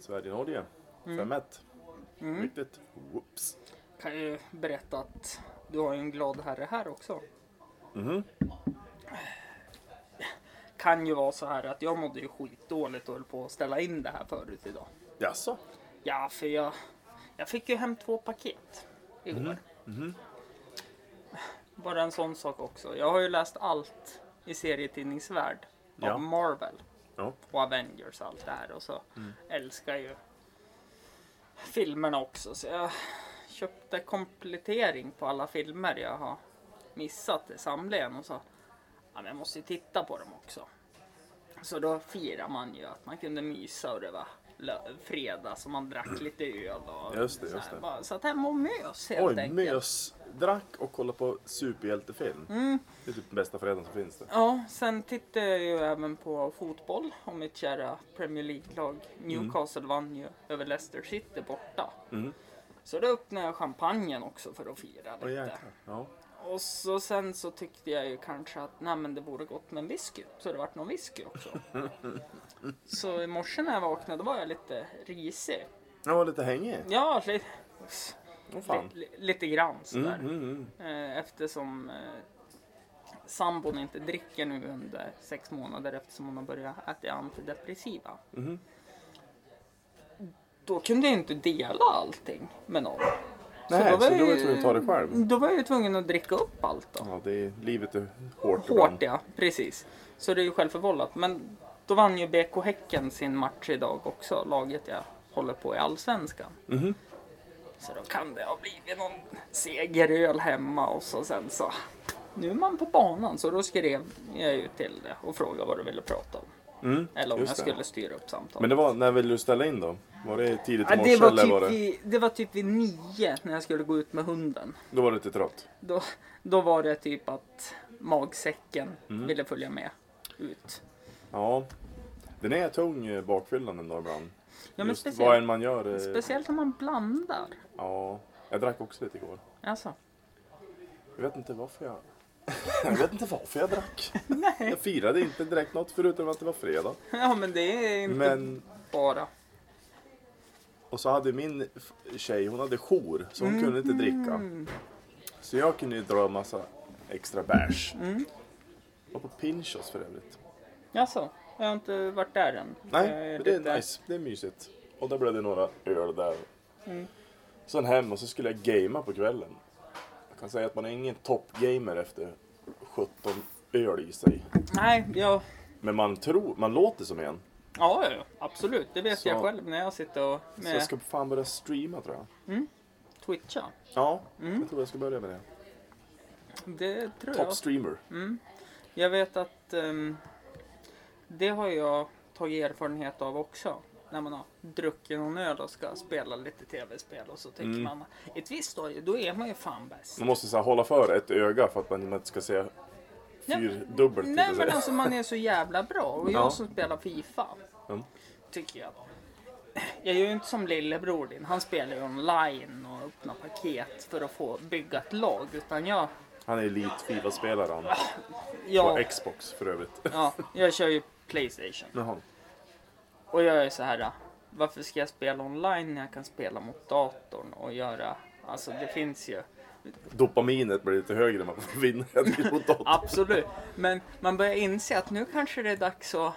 Speaker 3: Sverige-Norge.
Speaker 2: Mm.
Speaker 3: 5-1.
Speaker 2: Mm.
Speaker 3: Viktigt. Whoops.
Speaker 2: Kan ju berätta att du har en glad herre här också.
Speaker 3: Mhm.
Speaker 2: Kan ju vara så här att jag mådde ju skitdåligt och höll på att ställa in det här förut idag.
Speaker 3: Jaså?
Speaker 2: Ja, för jag, jag fick ju hem två paket igår.
Speaker 3: Mhm.
Speaker 2: Bara en sån sak också. Jag har ju läst allt i serietidningsvärld
Speaker 3: Ja.
Speaker 2: av Marvel
Speaker 3: Ja.
Speaker 2: och Avengers och allt det här. Och så älskar ju filmerna också. Så jag köpte komplettering på alla filmer jag har missat i samlingen och så ja, jag måste ju titta på dem också. Så då firar man ju att man kunde mysa och det var fredag så man drack lite öl och
Speaker 3: Just det,
Speaker 2: så,
Speaker 3: just det.
Speaker 2: bara satt hemma och mös helt
Speaker 3: Oj,
Speaker 2: enkelt.
Speaker 3: mös. Drack och kolla på superhjältefilm.
Speaker 2: Mm.
Speaker 3: Det är typ den bästa fredagen som finns det.
Speaker 2: Ja, sen tittade jag ju även på fotboll och mitt kära Premier League-lag Newcastle vann ju över Leicester City borta.
Speaker 3: Mm.
Speaker 2: Så då öppnade jag champagnen också för att fira lite.
Speaker 3: jäklar. Ja.
Speaker 2: Och så sen så tyckte jag ju kanske att nej men det vore gott med en whisky. Så det vart någon whisky också. så i morse när jag vaknade då var jag lite risig.
Speaker 3: Jag var lite hängig.
Speaker 2: Ja, li,
Speaker 3: Åh fan.
Speaker 2: li, lite grann
Speaker 3: Mm,
Speaker 2: sådär.
Speaker 3: mm, mm.
Speaker 2: Eh, Eftersom eh, sambon inte dricker nu under sex månader eftersom hon har börjat äta antidepressiva.
Speaker 3: Mhm.
Speaker 2: Då kunde jag inte dela allting med någon.
Speaker 3: Nej, så då var
Speaker 2: jag
Speaker 3: du tvungen att ta det själv.
Speaker 2: Då var jag ju tvungen att dricka upp allt då.
Speaker 3: Ja, det är, livet är hårt
Speaker 2: Hårt
Speaker 3: ibland.
Speaker 2: ja, precis. Så det är ju självförvållat. Men då vann ju BK Häcken sin match idag också, laget jag håller på i Allsvenskan.
Speaker 3: Mhm.
Speaker 2: Så då kan det ha blivit någon segeröl hemma och så sen så. Nu är man på banan så då skrev jag ju till det och frågade vad du ville prata om.
Speaker 3: Mm,
Speaker 2: Eller om jag skulle styra upp samtalet.
Speaker 3: Men det var, när ville du ställa in då? Var det tidigt i morse
Speaker 2: det, var
Speaker 3: eller
Speaker 2: typ
Speaker 3: var det,
Speaker 2: vid, det var typ vid nio när jag skulle gå ut med hunden.
Speaker 3: då var du lite trött?
Speaker 2: Då, då var det typ att magsäcken
Speaker 3: Mm.
Speaker 2: ville följa med ut.
Speaker 3: Ja. Den är tung eh, bakfyllan ändå ibland.
Speaker 2: Ja, men speciellt-
Speaker 3: vad än man gör. eh,
Speaker 2: Speciellt om man blandar.
Speaker 3: Ja. Jag drack också lite igår.
Speaker 2: Alltså.
Speaker 3: Jag vet inte varför jag... jag vet inte varför jag drack.
Speaker 2: Nej.
Speaker 3: Jag firade inte direkt något förutom att det var fredag.
Speaker 2: Ja men det är inte
Speaker 3: Men...
Speaker 2: bara.
Speaker 3: Och så hade min tjej, hon hade jour. Så hon kunde inte dricka.
Speaker 2: Mm.
Speaker 3: Så jag kunde ju dra en massa extra bärs.
Speaker 2: Mm.
Speaker 3: Och på Pinchos för övrigt.
Speaker 2: Alltså, jag har inte varit där än.
Speaker 3: Nej,
Speaker 2: Jag
Speaker 3: men det är
Speaker 2: lite-
Speaker 3: nice. Det är mysigt. Och där blev det några öl där.
Speaker 2: Mm.
Speaker 3: Sen hem och så skulle jag gamea på kvällen. Kan säga att man är ingen toppgamer efter 17 öl i sig.
Speaker 2: Nej, jag...
Speaker 3: Men man tror, man låter som en.
Speaker 2: Ja, ja, ja, absolut. Det vet
Speaker 3: Så-
Speaker 2: jag själv när jag sitter och
Speaker 3: Så jag
Speaker 2: med
Speaker 3: ska fan börja streama tror jag.
Speaker 2: Twitcha.
Speaker 3: Ja,
Speaker 2: Mm.
Speaker 3: jag tror jag ska börja med det.
Speaker 2: Det tror
Speaker 3: Top
Speaker 2: jag.
Speaker 3: streamer.
Speaker 2: Mm. Jag vet att ehm, det har jag tagit erfarenhet av också. När man har druckit någon öl och ska spela lite tv-spel och så tycker
Speaker 3: Mm.
Speaker 2: man ett visst stadie, då är man ju fan bäst.
Speaker 3: Man måste så här, hålla för ett öga för att man inte ska se fyrdubbelt.
Speaker 2: Nej
Speaker 3: tänkte jag
Speaker 2: men
Speaker 3: säga.
Speaker 2: alltså man är så jävla bra och jag
Speaker 3: Ja.
Speaker 2: som spelar Fifa
Speaker 3: Mm.
Speaker 2: tycker jag. Jag gör ju inte som lillebror din. Han spelar ju online och öppnar paket för att få bygga ett lag. Utan jag,
Speaker 3: Han är elit Fifa-spelare han.
Speaker 2: jag,
Speaker 3: På Xbox för övrigt.
Speaker 2: ja, jag kör ju Playstation.
Speaker 3: Jaha.
Speaker 2: Och jag är så här. Varför ska jag spela online när jag kan spela mot datorn och göra... Alltså det finns ju.
Speaker 3: Dopaminet blir lite högre när man vinner mot datorn.
Speaker 2: Absolut. Men man börjar inse att nu kanske det är dags att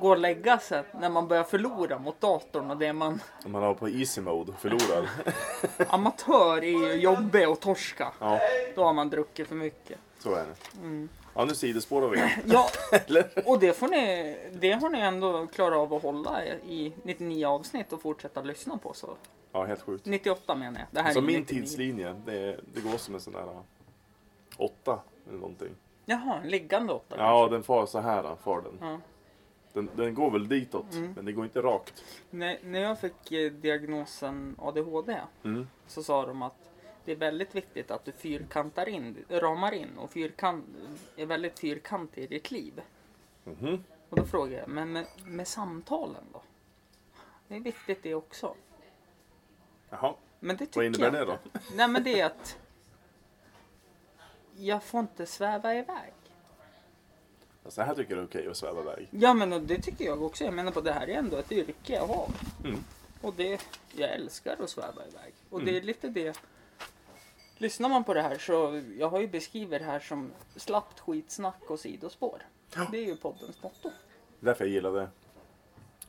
Speaker 2: gå och lägga sig när man börjar förlora mot datorn och det man
Speaker 3: man har på easy mode och förlorar.
Speaker 2: amatör är ju jobbig och torska.
Speaker 3: Ja,
Speaker 2: Då har man druckit för mycket.
Speaker 3: så är det.
Speaker 2: Mm.
Speaker 3: Ja, nu sidospårar vi igen.
Speaker 2: Ja, och det, får ni, det har ni ändå klarat av att hålla i 99 avsnitt och fortsätta lyssna på. Så.
Speaker 3: Ja, helt sjukt.
Speaker 2: 98 menar jag. Det här
Speaker 3: Så
Speaker 2: är
Speaker 3: min
Speaker 2: 99.
Speaker 3: tidslinje, det, det går som en sån där uh, åtta eller någonting.
Speaker 2: Jaha, en liggande åtta
Speaker 3: Ja, den far så här, uh, far den.
Speaker 2: Ja.
Speaker 3: Den, den går väl ditåt,
Speaker 2: Mm.
Speaker 3: men det går inte rakt.
Speaker 2: När, när jag fick eh, diagnosen ADHD
Speaker 3: Mm.
Speaker 2: så sa de att det är väldigt viktigt att du fyrkantar in, ramar in och fyrkant, är väldigt fyrkantig i ditt liv.
Speaker 3: Mhm.
Speaker 2: Och då frågade jag, men med, med samtalen då? Det är viktigt det också.
Speaker 3: Jaha,
Speaker 2: Men det
Speaker 3: vad innebär
Speaker 2: jag
Speaker 3: det
Speaker 2: inte.
Speaker 3: då?
Speaker 2: Nej men det är att jag får inte sväva iväg.
Speaker 3: Så här tycker det är okej att sväva iväg.
Speaker 2: Ja men det tycker jag också. Jag menar på det här är ändå ett yrke jag har.
Speaker 3: Mm.
Speaker 2: Och det, jag älskar att sväva iväg. Och
Speaker 3: Mm.
Speaker 2: det är lite det. Lyssnar man på det här så, jag har ju beskrivit det här som slappt skitsnack och sidospår.
Speaker 3: Ja.
Speaker 2: Det är ju poddens motto.
Speaker 3: Därför jag gillade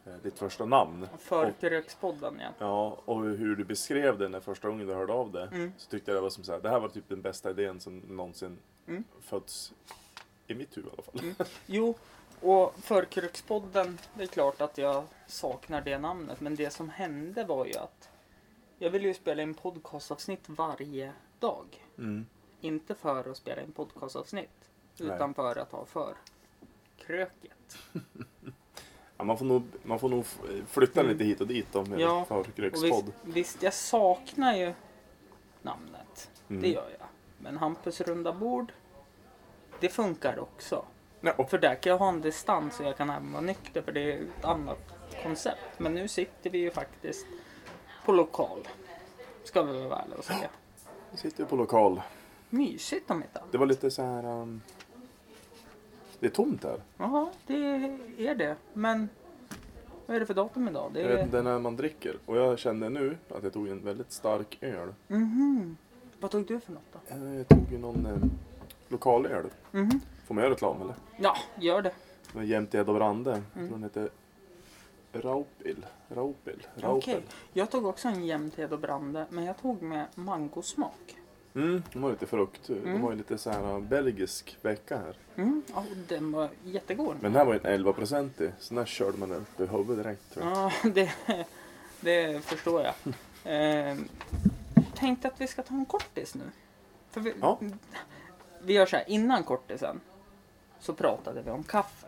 Speaker 3: eh, ditt första namn.
Speaker 2: Förkrökspodden ja.
Speaker 3: ja, och hur du beskrev det när första gången du hörde av det.
Speaker 2: Mm.
Speaker 3: Så tyckte jag det var som så här, det här var typ den bästa idén som någonsin
Speaker 2: Mm.
Speaker 3: fötts i mitt huvud i alla fall.
Speaker 2: Mm. Jo, och Förkrökspodden, det är klart att jag saknar det namnet. Men det som hände var ju att jag ville ju spela in podcastavsnitt varje dag.
Speaker 3: Mm.
Speaker 2: Inte för att spela in podcastavsnitt.
Speaker 3: Nej.
Speaker 2: Utan för att ha för kröket.
Speaker 3: Ja, man, får nog, man får nog flytta
Speaker 2: Mm.
Speaker 3: lite hit och dit med
Speaker 2: Ja, Och visst,
Speaker 3: förkrökspodd.
Speaker 2: visst, jag saknar ju namnet.
Speaker 3: Mm.
Speaker 2: Det gör jag. Men Hampus runda bord, det funkar också.
Speaker 3: Ja,
Speaker 2: För där kan jag ha en distans och jag kan även vara nykter för det är ett annat koncept. Men nu sitter vi ju faktiskt på lokal. Ska vi vara ärliga och säga.
Speaker 3: Vi sitter ju på lokal.
Speaker 2: Mysigt om inte annat.
Speaker 3: Det var lite så här... Um, det är tomt här.
Speaker 2: Ja, det är det. Men vad är det för datum idag? Det
Speaker 3: Jag vet
Speaker 2: är...
Speaker 3: inte när man dricker. Och jag kände nu att jag tog en väldigt stark öl.
Speaker 2: Mhm. Vad tog du för något då?
Speaker 3: Eh, Jag tog ju någon eh, lokalöl.
Speaker 2: Mhm.
Speaker 3: Får man göra reklam eller?
Speaker 2: Ja, gör det.
Speaker 3: Ed och Brande.
Speaker 2: Mm.
Speaker 3: Jag tror den heter Raupil. Raupil.
Speaker 2: Okej.
Speaker 3: Raupel.
Speaker 2: Jag tog också en jämted och brande, men jag tog med mangosmak.
Speaker 3: Mm, de har lite frukt. De
Speaker 2: Mm.
Speaker 3: har ju lite så här uh, belgisk vecka här.
Speaker 2: Mm. Ja, den var jättegod.
Speaker 3: Men den här var ju en 11 procentig. Så den här körde man upp i huvudet direkt tror jag.
Speaker 2: Ja, det, det förstår jag. Eh, tänkte att vi ska ta en kortis nu. För vi,
Speaker 3: Ja.
Speaker 2: vi gör så här, innan kortisen så pratade vi om kaffe.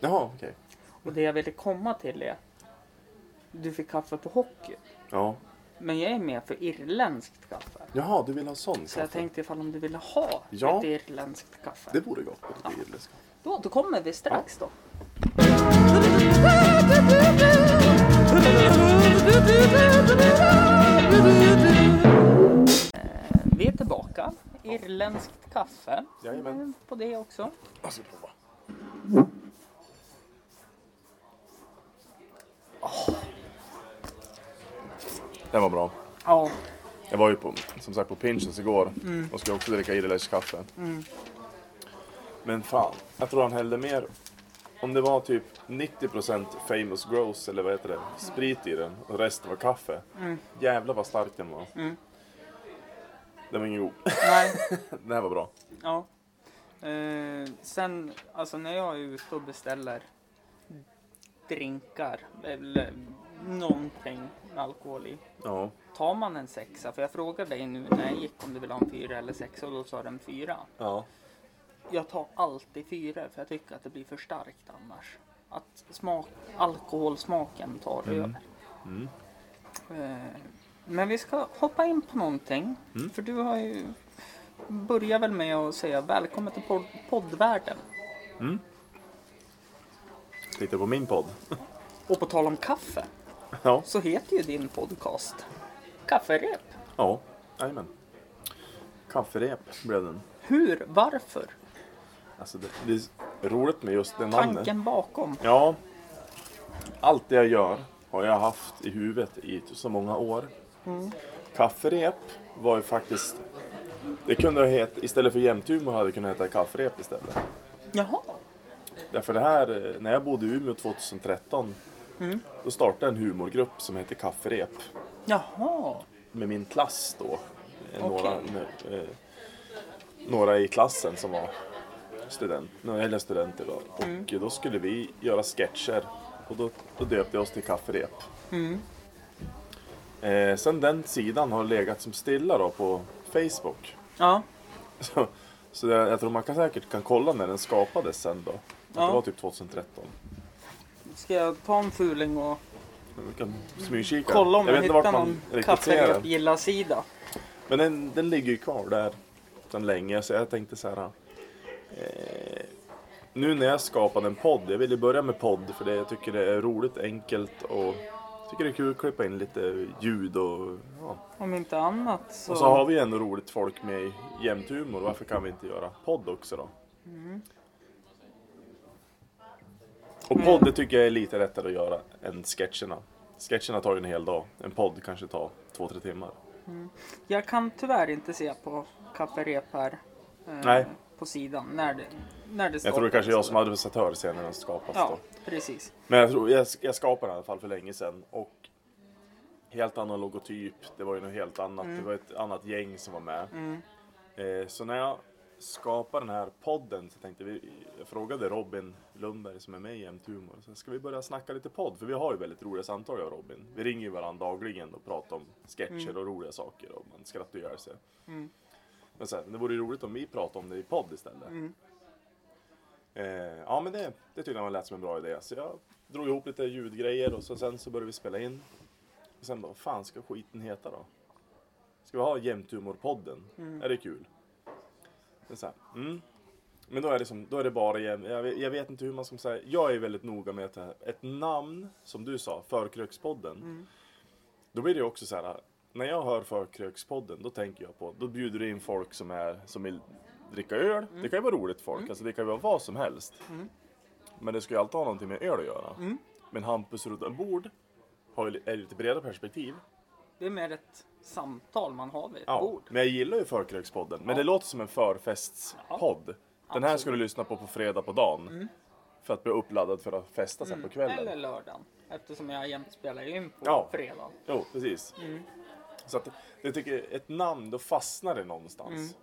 Speaker 3: Jaha, okej.
Speaker 2: Och det jag ville komma till är du fick kaffe på hockey.
Speaker 3: Ja.
Speaker 2: Men jag är med för irländskt kaffe.
Speaker 3: Jaha, du vill ha sån
Speaker 2: Så jag tänkte ifall om du ville ha
Speaker 3: Ja.
Speaker 2: ett irländskt kaffe.
Speaker 3: Det vore gott. med lite irländsk kaffe.
Speaker 2: Då återkommer vi strax då. Eh, vi är tillbaka. Irländskt kaffe.
Speaker 3: Jajamän.
Speaker 2: Eh, På det också.
Speaker 3: Jag ska prova. Den var bra.
Speaker 2: Ja.
Speaker 3: Jag var ju på, som sagt på Pinchens igår
Speaker 2: Mm.
Speaker 3: och skulle också dricka irländskt kaffe.
Speaker 2: Mm.
Speaker 3: Men fan, jag tror han hällde mer. Om det var typ 90% famous gross eller vad heter det, sprit i den och resten var kaffe.
Speaker 2: Mm.
Speaker 3: Jävlar vad stark den var.
Speaker 2: Mm.
Speaker 3: Den var ingen god.
Speaker 2: Nej.
Speaker 3: Den här var bra.
Speaker 2: Ja. Eh, sen, alltså när jag är ute och beställer drinkar eller någonting med alkohol i.
Speaker 3: Ja.
Speaker 2: Tar man en sexa, för jag frågade dig nu när jag gick om du vill ha en fyra eller sexa och då sa den fyra.
Speaker 3: Ja.
Speaker 2: jag tar alltid fyra för jag tycker att det blir för starkt annars. Att smak, alkoholsmaken tar över.
Speaker 3: Mm.
Speaker 2: Eh, Men vi ska hoppa in på någonting.
Speaker 3: Mm.
Speaker 2: För du har ju börjat väl med att säga välkommen till pod- poddvärlden.
Speaker 3: Titta på min podd.
Speaker 2: Och på tal om kaffe
Speaker 3: Ja,
Speaker 2: så heter ju din podcast Kafferep.
Speaker 3: ja, jajamän. Kafferep blev den.
Speaker 2: Hur? Varför?
Speaker 3: Alltså det, det är roligt med just det namnet.
Speaker 2: Tanken bakom?
Speaker 3: Ja, allt det jag gör har jag haft i huvudet i så många år. Kafferep var ju faktiskt... Det kunde ha hetat, istället för jämthumor hade det kunnat heta kafferep istället.
Speaker 2: Jaha.
Speaker 3: Därför det här, eh, när jag bodde i Umeå 2013, då startade jag en humorgrupp som hette Kafferep.
Speaker 2: Jaha.
Speaker 3: Med min klass då. Eh,
Speaker 2: Okej.
Speaker 3: Några, eh, några i klassen som var student, eller studenter då. Och då skulle vi göra sketcher. Och då, då döpte jag oss till Kafferep. Eh, sen den sidan har legat som stilla då på Facebook.
Speaker 2: Ja.
Speaker 3: Så, så jag, jag tror man kan säkert kan kolla när den skapades sen då.
Speaker 2: Ja.
Speaker 3: Det var typ 2013.
Speaker 2: Ska jag ta en fuling och
Speaker 3: Vi kan smygkika.
Speaker 2: kolla om jag,
Speaker 3: vet
Speaker 2: hittar någon
Speaker 3: den.
Speaker 2: kafferep-gilla-sida?
Speaker 3: Men den, den ligger ju kvar där sedan länge så jag tänkte så här. Eh, nu när jag skapade en podd, jag ville börja med podd för det, jag tycker det är roligt, enkelt och tycker det är kul att klippa in lite ljud och ja.
Speaker 2: Om inte annat så...
Speaker 3: Och så har vi ändå roligt folk med i jämthumor, varför kan vi inte göra podd också då? Och podd det tycker jag är lite lättare att göra än sketcherna. Sketcherna tar ju en hel dag, en podd kanske tar två, tre timmar.
Speaker 2: Jag kan tyvärr inte se på kafferep här. eh,
Speaker 3: Nej.
Speaker 2: På sidan när det, när det
Speaker 3: Jag tror det kanske är jag som administratör ser när den skapas
Speaker 2: Ja,
Speaker 3: då.
Speaker 2: precis.
Speaker 3: Men jag, tror, jag, jag skapade den i alla fall för länge sedan. Och helt annan logotyp. Det var ju något helt annat. Det var ett annat gäng som var med. Eh, så när jag skapade den här podden så tänkte vi, jag frågade Robin Lundberg som är med i Jämt Humor. Så ska vi börja snacka lite podd? För vi har ju väldigt roliga samtal jag och Robin. Vi ringer ju varandra dagligen och pratar om sketcher och roliga saker och man skrattar ihjäl sig. Men sen, det vore ju roligt om vi pratade om det i podd istället. Eh, ja men det, det tyckte jag lät som en bra idé. Så jag drog ihop lite ljudgrejer och så, sen så började vi spela in. Och sen bara, vad fan ska skiten heta då? Ska vi ha Jämthumorpodden? Är det kul? Är så här, mm. Men då är det, som, då är det bara jag, vet, jag vet inte hur man ska säga. Jag är väldigt noga med att det ett namn, som du sa, Förkrökspodden. Då blir det ju också så här. När jag hör Förkrökspodden, då tänker jag på, då bjuder du in folk som är, som vill dricka öl. Det kan ju vara roligt folk, alltså det kan ju vara vad som helst. Men det ska ju alltid ha någonting med öl att göra. Men Hampus runt ett bord har ju, är lite bredare perspektiv.
Speaker 2: Det är mer ett samtal man har vid ett
Speaker 3: Ja,
Speaker 2: bord.
Speaker 3: men jag gillar ju Förkrökspodden. Men det låter som en förfestspodd. Den här ska du lyssna på på fredag på dagen. För att bli uppladdad för att festa sen på kvällen.
Speaker 2: Eller lördagen. Eftersom jag jämt spelar in på
Speaker 3: Ja.
Speaker 2: fredag.
Speaker 3: Jo, precis. Så att jag tycker ett namn, då fastnar det någonstans.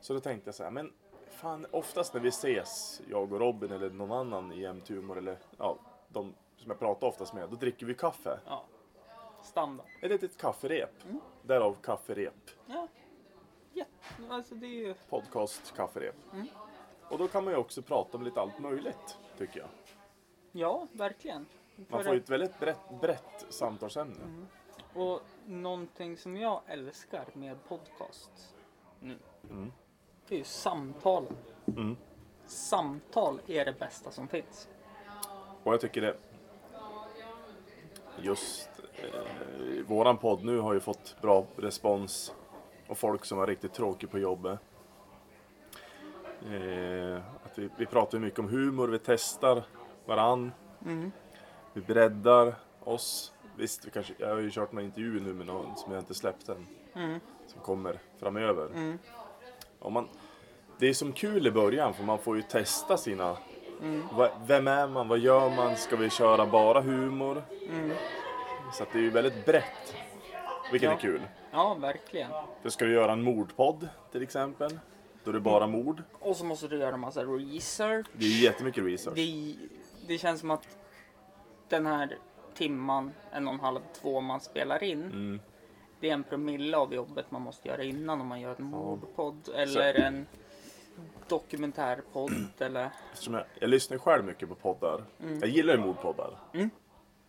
Speaker 3: Så då tänkte jag så här, men fan oftast när vi ses, jag och Robin eller någon annan i Jämt Humor eller ja, de som jag pratar oftast med, då dricker vi kaffe.
Speaker 2: Ja. Standard.
Speaker 3: Ett litet kafferep. Därav kafferep.
Speaker 2: Ja. Jätte... Alltså det är ju...
Speaker 3: Podcast kafferep. Och då kan man ju också prata om lite allt möjligt, tycker jag.
Speaker 2: Ja, verkligen.
Speaker 3: Man får ju ett väldigt brett, brett samtalsämne.
Speaker 2: Och någonting som jag älskar med podcast nu. Det är ju samtalen.
Speaker 3: Mm.
Speaker 2: Samtal är det bästa som finns.
Speaker 3: Och jag tycker det... Just eh, våran podd nu har ju fått bra respons. Och folk som var riktigt tråkiga på jobbet. Eh, att vi, vi pratar mycket om humor, vi testar varann. Vi breddar oss. Visst, vi kanske, jag har ju kört några intervjuer nu med någon som jag inte släppt än. Som kommer framöver. Och man, det är som kul i början för man får ju testa sina Va- Vem är man? Vad gör man? Ska vi köra bara humor? Så att det är ju väldigt brett. Vilket
Speaker 2: Ja.
Speaker 3: är kul.
Speaker 2: Ja, verkligen.
Speaker 3: För ska du göra en mordpodd till exempel. Då är det bara mord.
Speaker 2: Och så måste du göra en massa research.
Speaker 3: Det är jättemycket research.
Speaker 2: Det, det känns som att den här timman, en och en halv, två man spelar in.
Speaker 3: Mm.
Speaker 2: Det är en promille av jobbet man måste göra innan om man gör en mordpodd eller en dokumentärpodd eller
Speaker 3: Eftersom jag, jag lyssnar själv mycket på poddar. Jag gillar ju mordpoddar.
Speaker 2: Mm.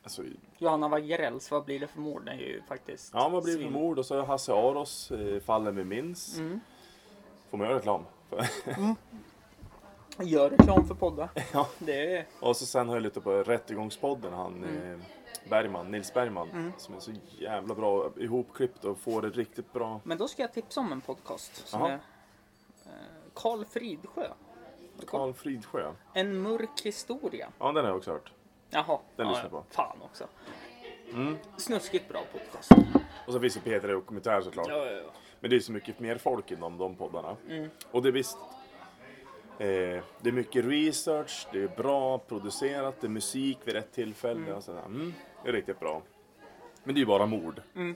Speaker 3: Alltså,
Speaker 2: Johanna Wagrells Vad blir det för mord? Det är ju faktiskt
Speaker 3: ja, vad blir det för mord? Och så Hasse Aros, eh, Fallen vi minns.
Speaker 2: Mm.
Speaker 3: Får man göra reklam?
Speaker 2: Gör reklam för poddar.
Speaker 3: Ja.
Speaker 2: Det är...
Speaker 3: Och så sen har jag lite på Rättegångspodden, han
Speaker 2: Mm.
Speaker 3: eh, Bergman, Nils Bergman. Som är så jävla bra ihopklippt och får det riktigt bra.
Speaker 2: Men då ska jag tipsa om en podcast som är eh, Karl Fridsjö.
Speaker 3: Karl Fridsjö.
Speaker 2: En mörk historia.
Speaker 3: Ja, den har jag också hört.
Speaker 2: Jaha.
Speaker 3: Den
Speaker 2: ja,
Speaker 3: lyssnar jag på.
Speaker 2: Fan också.
Speaker 3: Mm.
Speaker 2: Snuskigt bra podcast.
Speaker 3: Och så finns det Peter Dokumentär såklart.
Speaker 2: Ja, ja, ja.
Speaker 3: Men det är så mycket mer folk inom de poddarna.
Speaker 2: Mm.
Speaker 3: Och det är visst. Eh, det är mycket research, det är bra producerat, det är musik vid rätt tillfälle. Och sådär. Mm, det är riktigt bra. Men det är ju bara mord.
Speaker 2: Mm.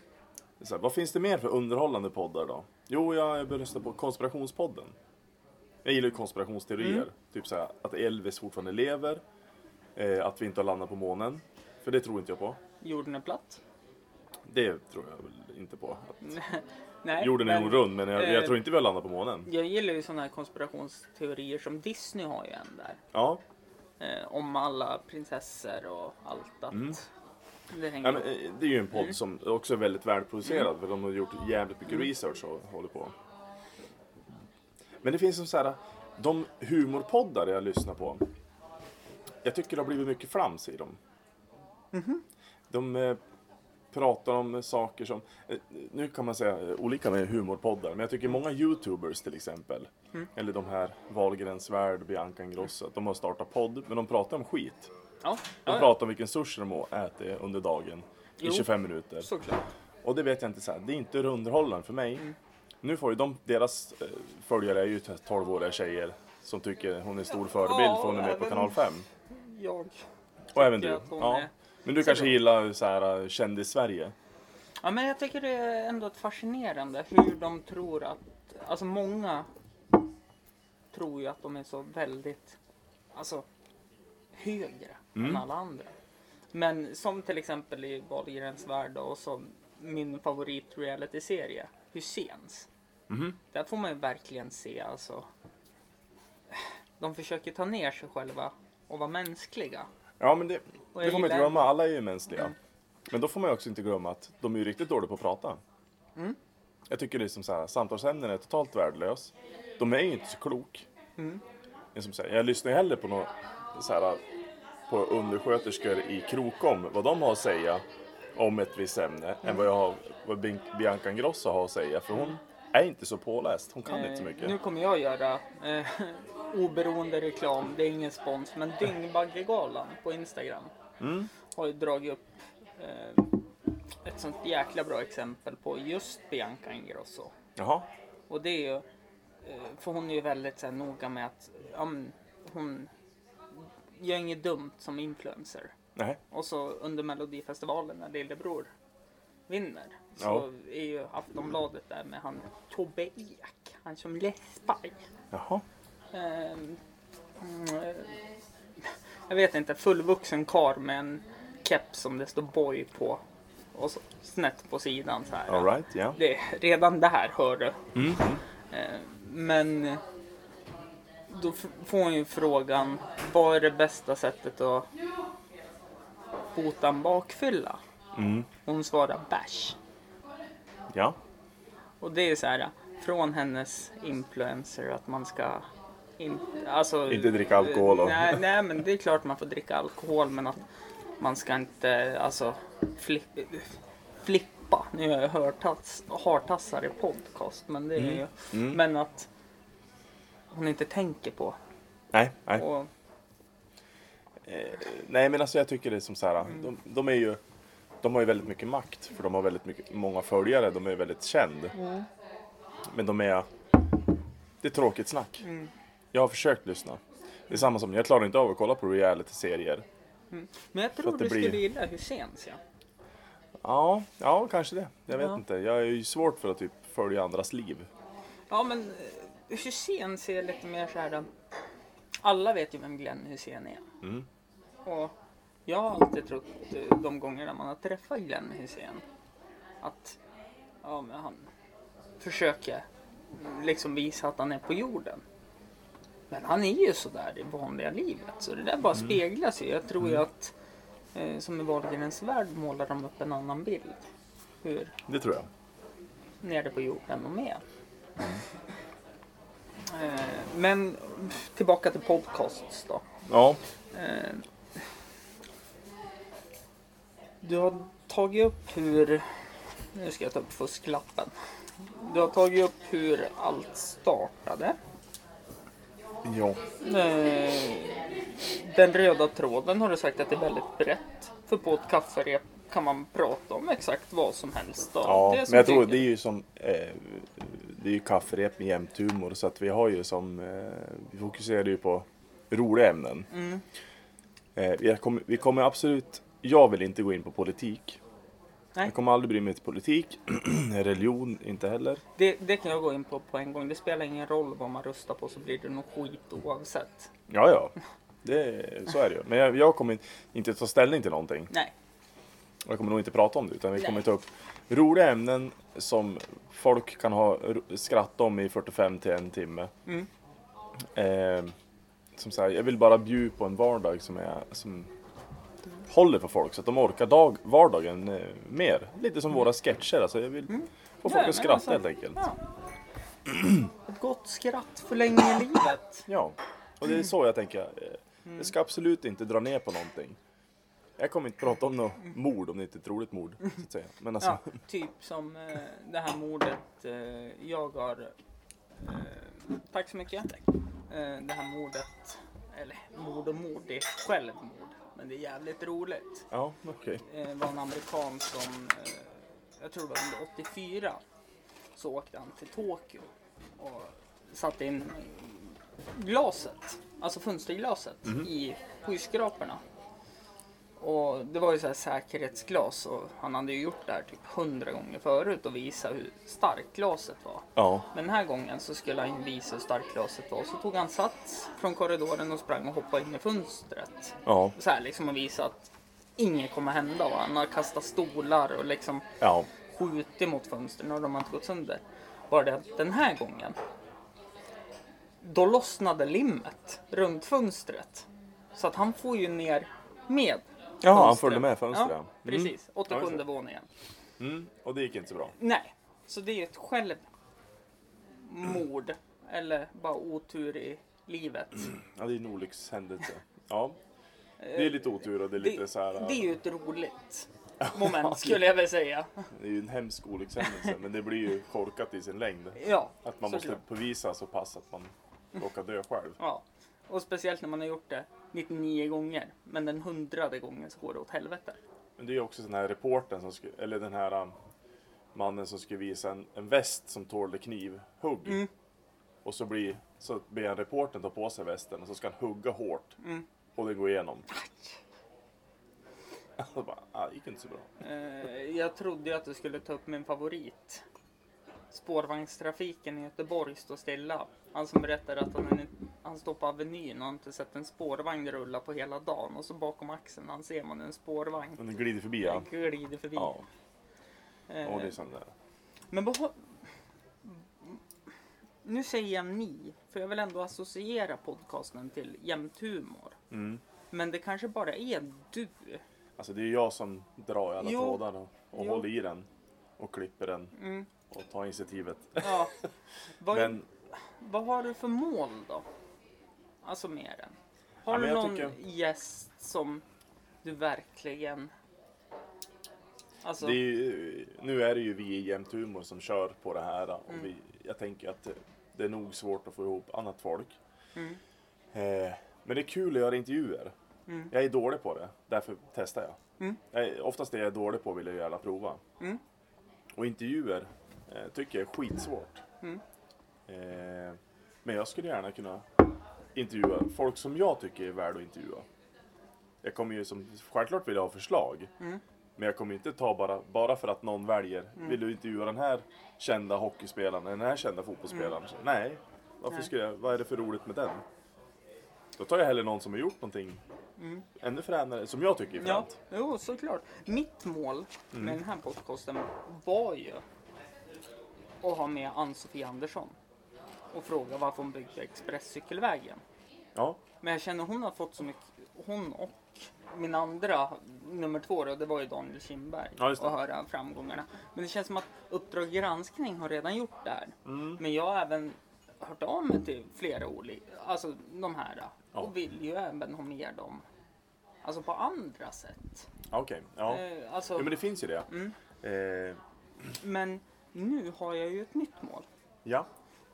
Speaker 3: Så här, vad finns det mer för underhållande poddar då? Jo, jag började lyssna på Konspirationspodden. Jag gillar ju konspirationsteorier.
Speaker 2: Mm.
Speaker 3: Typ så här, att Elvis fortfarande lever. Eh, att vi inte har landat på månen. För det tror inte jag på.
Speaker 2: Jorden är platt.
Speaker 3: Det tror jag väl inte på. Att
Speaker 2: Nej,
Speaker 3: jorden är nog rund, men jag, jag
Speaker 2: eh,
Speaker 3: tror inte vi har landat på månen.
Speaker 2: Jag gillar ju sådana här konspirationsteorier som Disney har ju en där.
Speaker 3: Ja,
Speaker 2: Eh, om alla prinsessor och allt att
Speaker 3: Mm.
Speaker 2: det hänger
Speaker 3: Ja, men, eh, det är ju en podd
Speaker 2: Mm.
Speaker 3: som också är väldigt välproducerad för de har gjort jävligt mycket research och håller på. Men det finns som så här, de humorpoddar jag lyssnar på. Jag tycker det har blivit mycket flams i dem.
Speaker 2: Mhm.
Speaker 3: De eh, pratar om saker som, eh, nu kan man säga eh, olika med humorpoddar, men jag tycker många youtubers till exempel,
Speaker 2: Mm.
Speaker 3: eller de här Wahlgrens värld, Bianca Ingrosso, att de har startat podd, men de pratar om skit.
Speaker 2: Ja,
Speaker 3: De
Speaker 2: ja,
Speaker 3: pratar om vilken sushi de äter under dagen i
Speaker 2: Jo.
Speaker 3: 25 minuter.
Speaker 2: såklart.
Speaker 3: Och det vet jag inte, så här, det är inte underhållande för mig.
Speaker 2: Mm.
Speaker 3: Nu får ju de, deras eh, följare är ju 12-åriga tjejer som tycker hon är stor förebild
Speaker 2: Ja,
Speaker 3: för hon är med på
Speaker 2: även-
Speaker 3: kanal 5.
Speaker 2: Jag
Speaker 3: Och även du.
Speaker 2: att hon
Speaker 3: Ja.
Speaker 2: är-
Speaker 3: Men du
Speaker 2: så
Speaker 3: kanske
Speaker 2: bra.
Speaker 3: gillar så här eh, kändis-Sverige?
Speaker 2: Ja, men jag tycker det är ändå fascinerande hur de tror att, alltså många tror ju att de är så väldigt, alltså högre än
Speaker 3: Mm.
Speaker 2: alla andra. Men som till exempel i Wahlgrens värld och som min favorit reality-serie, Hyséns.
Speaker 3: Mhm.
Speaker 2: Där får man ju verkligen se alltså, de försöker ta ner sig själva och vara mänskliga.
Speaker 3: Ja, men det, det får man inte glömma. Alla är ju mänskliga.
Speaker 2: Mm.
Speaker 3: Men då får man ju också inte glömma att de är ju riktigt dåliga på att prata.
Speaker 2: Mm.
Speaker 3: Jag tycker det är som så här, samtalsämnen är totalt värdelös. De är ju inte så klok.
Speaker 2: Mm.
Speaker 3: Som så här, jag lyssnar ju hellre på något, så här, på undersköterskor i Krokom, vad de har att säga om ett visst ämne, än vad, jag har, vad Bianca Ingrosso har att säga. För hon är inte så påläst. Hon kan inte så
Speaker 2: Eh,
Speaker 3: mycket.
Speaker 2: Nu kommer jag göra eh, oberoende reklam, det är ingen spons, men Dyngbaggegalan på Instagram
Speaker 3: Mm.
Speaker 2: har ju dragit upp eh, ett sånt jäkla bra exempel på just Bianca Ingrosso.
Speaker 3: Jaha.
Speaker 2: Och det är ju, eh, för hon är ju väldigt så här, noga med att men, hon gör inget dumt som influencer.
Speaker 3: Nej.
Speaker 2: Och så under Melodifestivalen när Lillebror vinner så
Speaker 3: Ja.
Speaker 2: är ju Aftonbladet där med han Tobbe Ek, han som läspar.
Speaker 3: Jaha.
Speaker 2: Eh, jag vet inte, fullvuxen kar med en keps som det står boy på och så snett på sidan så här.
Speaker 3: All right, ja.
Speaker 2: Det, redan där hör du.
Speaker 3: Mm.
Speaker 2: Eh, Men då får hon ju frågan, vad är det bästa sättet att bota en bakfylla?
Speaker 3: Mm.
Speaker 2: Hon svarar bärs.
Speaker 3: Ja.
Speaker 2: Och det är så här, från hennes influencer att man ska in, alltså,
Speaker 3: Inte dricka alkohol och-
Speaker 2: Nej, nej, men det är klart man får dricka alkohol men att man ska inte alltså flipp, flippa. Nu har jag hört tass, hartassar i podcast men det är ju,
Speaker 3: Mm.
Speaker 2: men att hon inte tänker på.
Speaker 3: Nej, nej.
Speaker 2: Och,
Speaker 3: Eh, nej men alltså jag tycker det är som så här, de, de är ju de har ju väldigt mycket makt för de har väldigt mycket, många följare, de är väldigt känd. Men de är, det är tråkigt snack.
Speaker 2: Mm.
Speaker 3: Jag har försökt lyssna. Det är samma som, jag klarar inte av att kolla på reality-serier.
Speaker 2: men jag tror du
Speaker 3: blir-
Speaker 2: skulle gilla Hyséns ja.
Speaker 3: Ja, ja kanske det. Jag vet
Speaker 2: Ja.
Speaker 3: inte. Jag är ju svårt för att typ följa andras liv.
Speaker 2: Ja men eh, Hysén ser lite mer så här. eh, Alla vet ju vem Glenn Hysén är.
Speaker 3: Mm.
Speaker 2: Och jag har alltid trott eh, de gångerna man har träffat Glenn Hysén att ja, men han försöker liksom visa att han är på jorden. Men han är ju sådär i vanliga livet. Så det där bara
Speaker 3: Mm.
Speaker 2: speglas ju. Jag tror ju att eh, som i Wahlgrens värld målar de upp en annan bild. Hur
Speaker 3: Det tror jag.
Speaker 2: nere på jorden de är. Eh, men tillbaka till podcasts då.
Speaker 3: Ja,
Speaker 2: Eh, du har tagit upp hur... Nu ska jag ta upp fusklappen. Du har tagit upp hur allt startade.
Speaker 3: ja.
Speaker 2: Eh, Den röda tråden har du sagt att det är väldigt brett. För på ett kafferep kan man prata om exakt vad som helst. Då.
Speaker 3: Ja, men jag tror det är ju som eh, Det är ju kafferep med jämnt humor så att vi har ju som eh, Vi fokuserar ju på roliga ämnen.
Speaker 2: Mm.
Speaker 3: Eh, vi, kommer, vi kommer absolut Jag vill inte gå in på politik.
Speaker 2: Nej.
Speaker 3: Jag kommer aldrig bry mig till politik. Religion inte heller.
Speaker 2: Det, det kan jag gå in på på en gång. Det spelar ingen roll vad man röstar på så blir det nog skit oavsett.
Speaker 3: Ja, ja. Det, så är det ju. Men jag, jag kommer inte ta ställning till någonting.
Speaker 2: Nej.
Speaker 3: Jag kommer nog inte prata om det utan vi kommer
Speaker 2: Nej.
Speaker 3: ta upp roliga ämnen som folk kan ha skratta om i 45 till en timme.
Speaker 2: Mm.
Speaker 3: Eh, som så här, jag vill bara bjuda på en vardag som, är, som håller för folk så att de orkar dag, vardagen eh, mer. Lite som våra sketcher. Alltså jag vill få folk
Speaker 2: Mm. Ja, men
Speaker 3: att skratta
Speaker 2: alltså,
Speaker 3: helt enkelt.
Speaker 2: Ja. Ett gott skratt förlänger livet.
Speaker 3: Ja, och det är så jag tänker. Eh,
Speaker 2: Mm.
Speaker 3: Jag ska absolut inte dra ner på någonting. Jag kommer inte prata om något mord om det inte är ett roligt mord. Så att säga. Men alltså,
Speaker 2: Ja, typ som eh, det här mordet eh, jag har... Tack så mycket. Det här mordet, eller mord och mord, det är självmord. Men det är jävligt roligt.
Speaker 3: ja, okej.
Speaker 2: Eh, var en amerikan som, eh, jag tror det var under 84, så åkte han till Tokyo och satte in glaset, alltså fönsterglaset i skyskraporna. Och det var ju så här säkerhetsglas och han hade ju gjort det här typ hundra gånger förut och visa hur starkt glaset var.
Speaker 3: Ja,
Speaker 2: Men den här gången så skulle han visa hur starkt glaset var. Så tog han sats från korridoren och sprang och hoppade in i fönstret.
Speaker 3: ja,
Speaker 2: Så här liksom att visa att inget kommer hända. Och han har kastat stolar och liksom
Speaker 3: ja.
Speaker 2: skjutit mot fönstren och de har inte gått sönder. Bara det att den här gången då lossnade limmet runt fönstret. Så att han får ju ner med
Speaker 3: Ja, han följde med fönstret.
Speaker 2: Ja,
Speaker 3: Mm.
Speaker 2: precis.
Speaker 3: Ja, just
Speaker 2: 87
Speaker 3: det.
Speaker 2: våningen.
Speaker 3: Mm, och det gick inte så bra.
Speaker 2: Nej, så det är ett självmord. Eller bara otur i livet.
Speaker 3: Ja, det är en olyckshändelse. Ja, det är lite otur och det är lite
Speaker 2: Det,
Speaker 3: så här.
Speaker 2: det är ju ett roligt moment skulle jag väl säga.
Speaker 3: Det är ju en hemsk olyckshändelse, men det blir ju korkat i sin längd.
Speaker 2: Ja,
Speaker 3: Att man måste
Speaker 2: såklart.
Speaker 3: bevisa så pass att man råkar dö själv.
Speaker 2: Ja. Och speciellt när man har gjort det 99 gånger. Men den hundrade gången så går det åt helvete.
Speaker 3: Men det är ju också den här reporten som skulle, eller den här um, mannen som skulle visa en, en väst som tålde knivhugg.
Speaker 2: Mm.
Speaker 3: Och så blir, så ber han reporten ta på sig västen och så ska han hugga hårt.
Speaker 2: Mm.
Speaker 3: Och den går igenom. Så bara, ah, det gick inte så bra.
Speaker 2: Eh, jag trodde ju att du skulle ta upp min favorit. Spårvagnstrafiken i Göteborg står stilla. Han som berättar att han, han står på Avenyn och har inte sett en spårvagn rulla på hela dagen. Och så bakom axeln han ser man en spårvagn.
Speaker 3: Den glider förbi ja.
Speaker 2: Den glider förbi.
Speaker 3: Ja,
Speaker 2: Eh,
Speaker 3: och det är sån där.
Speaker 2: Men vad. Nu säger jag ni, för jag vill ändå associera podcasten till jämnt humor.
Speaker 3: Mm.
Speaker 2: Men det kanske bara är du.
Speaker 3: Alltså det är jag som drar i alla
Speaker 2: Jo.
Speaker 3: trådar och, och håller i den. Och klipper den
Speaker 2: Mm.
Speaker 3: och tar initiativet.
Speaker 2: Ja. Vad,
Speaker 3: Men
Speaker 2: vad har du för mål då? Alltså med den. Har
Speaker 3: Ja,
Speaker 2: du någon
Speaker 3: tycker-
Speaker 2: gäst som du verkligen... Alltså,
Speaker 3: är ju, nu är det ju vi i Jämt Humor som kör på det här. Och
Speaker 2: Mm.
Speaker 3: vi, jag tänker att det, är nog svårt att få ihop annat folk.
Speaker 2: Mm.
Speaker 3: Eh, men det är kul att göra intervjuer.
Speaker 2: Mm.
Speaker 3: Jag är dålig på det, därför testar jag.
Speaker 2: Mm.
Speaker 3: jag är, oftast det jag är dålig på vill jag gärna prova.
Speaker 2: Mm.
Speaker 3: Och intervjuer eh, tycker jag är skitsvårt.
Speaker 2: Mm.
Speaker 3: Eh, men jag skulle gärna kunna intervjua folk som jag tycker är värda att intervjua. Jag kommer ju som, självklart vilja ha förslag.
Speaker 2: Mm.
Speaker 3: Men jag kommer inte ta bara, bara för att någon väljer, vill du intervjua den här kända hockeyspelaren, den här kända fotbollsspelaren? Så, nej, varför
Speaker 2: Mm. Nej.
Speaker 3: skulle jag, vad är det för roligt med den? Då tar jag hellre någon som har gjort någonting
Speaker 2: Mm.
Speaker 3: ännu fränare, som jag tycker är
Speaker 2: Ja,
Speaker 3: fränt.
Speaker 2: jo såklart. Mitt mål med
Speaker 3: Mm.
Speaker 2: den här podcasten var ju att ha med Ann-Sofie Andersson. Och frågade varför hon byggde expresscykelvägen.
Speaker 3: Ja.
Speaker 2: Men jag känner hon har fått så mycket, hon och min andra, nummer två då, det var ju Daniel Kindberg.
Speaker 3: Ja,
Speaker 2: och höra framgångarna. Men det känns som att Uppdrag granskning har redan gjort det här.
Speaker 3: Mm.
Speaker 2: Men jag har även hört av mig till flera olika, alltså de här.
Speaker 3: Ja.
Speaker 2: Och vill ju även ha med dem. Alltså på andra sätt.
Speaker 3: Okej. Ja.
Speaker 2: Eh, alltså,
Speaker 3: ja, men det finns ju det.
Speaker 2: Mm.
Speaker 3: Eh,
Speaker 2: men nu har jag ju ett nytt mål.
Speaker 3: ja.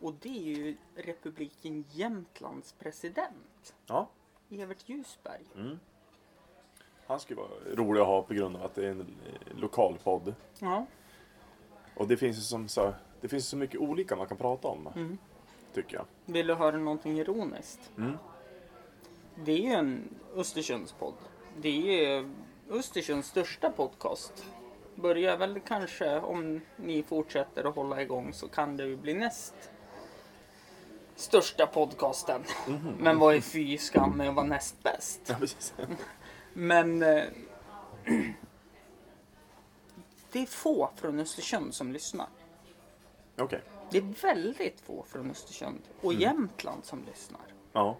Speaker 2: Och det är ju republiken Jämtlands president.
Speaker 3: Ja.
Speaker 2: Evert Ljusberg.
Speaker 3: Mm. Han skulle vara rolig att ha på grund av att det är en eh, lokal podd.
Speaker 2: Ja.
Speaker 3: Och det finns ju som så, det finns så mycket olika man kan prata om.
Speaker 2: Mm.
Speaker 3: Tycker jag.
Speaker 2: Vill du höra någonting ironiskt?
Speaker 3: Mm.
Speaker 2: Det är ju en Östersundspodd. Det är ju Östersunds största podcast. Börjar väl kanske, om ni fortsätter att hålla igång, så kan det ju bli näst största podcasten. Men vad är fy skam med att vara näst bäst?
Speaker 3: Ja.
Speaker 2: Men eh, det är få från Östersund som lyssnar.
Speaker 3: Okej.
Speaker 2: Det är väldigt få från Östersund och Jämtland som lyssnar.
Speaker 3: Ja.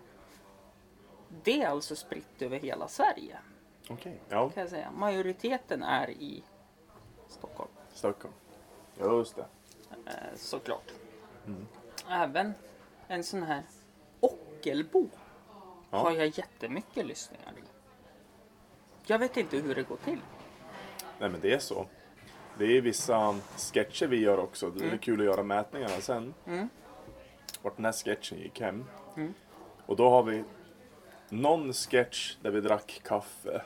Speaker 2: Det är alltså spritt över hela Sverige.
Speaker 3: Okej. Ja.
Speaker 2: Kan jag säga. Majoriteten är i Stockholm
Speaker 3: Stockholm. Just det.
Speaker 2: eh, såklart. Även en sån här Ockelbo
Speaker 3: Ja.
Speaker 2: har jag jättemycket lyssningar i. Jag vet inte hur det går till.
Speaker 3: Nej men det är så. Det är vissa sketcher vi gör också. Det är
Speaker 2: Mm.
Speaker 3: kul att göra mätningarna sen.
Speaker 2: Mm.
Speaker 3: Vart den här sketchen gick hem.
Speaker 2: Mm.
Speaker 3: Och då har vi någon sketch där vi drack kaffe.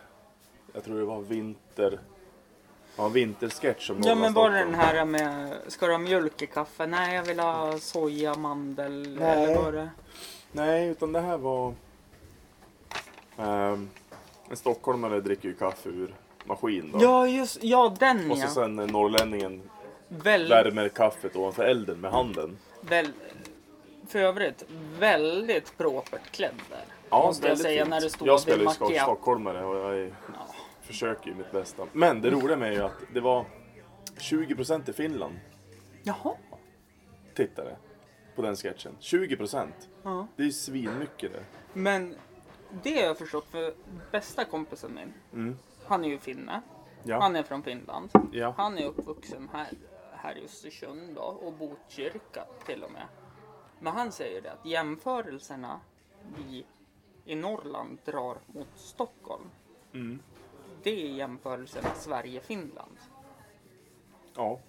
Speaker 3: Jag tror det var vinter... Ja, vintersketch om
Speaker 2: Ja men var det den här med, ska du ha mjölk i kaffe? Nej jag vill ha soja, mandel.
Speaker 3: Nej.
Speaker 2: Eller var det?
Speaker 3: Nej, utan det här var... Um, en stockholmare dricker ju kaffe ur maskin då.
Speaker 2: Ja just, ja den
Speaker 3: Och så
Speaker 2: ja.
Speaker 3: sen eh, norrlänningen
Speaker 2: Väl,
Speaker 3: värmer kaffet ovanför elden med handen.
Speaker 2: väl, för övrigt väldigt propert klädd där. måste jag
Speaker 3: väldigt
Speaker 2: säga
Speaker 3: fint.
Speaker 2: när det står
Speaker 3: Jag
Speaker 2: vid
Speaker 3: spelar ju sk-
Speaker 2: macchiato.
Speaker 3: stockholmare och jag är,
Speaker 2: Ja.
Speaker 3: Försöker ju mitt bästa. Men det roliga med är ju att det var 20% i Finland
Speaker 2: Jaha.
Speaker 3: tittare på den sketchen. 20%!
Speaker 2: Ja.
Speaker 3: Det är ju svinmycket det.
Speaker 2: Men det har jag förstått för bästa kompisen min.
Speaker 3: Mm.
Speaker 2: Han är ju finne.
Speaker 3: Ja.
Speaker 2: Han är från Finland.
Speaker 3: Ja.
Speaker 2: Han är uppvuxen här, här i Östersund då, och Botkyrka till och med. Men han säger det att jämförelserna vi i Norrland drar mot Stockholm.
Speaker 3: Mm.
Speaker 2: Det är jämförelserna Sverige-Finland.
Speaker 3: Ja.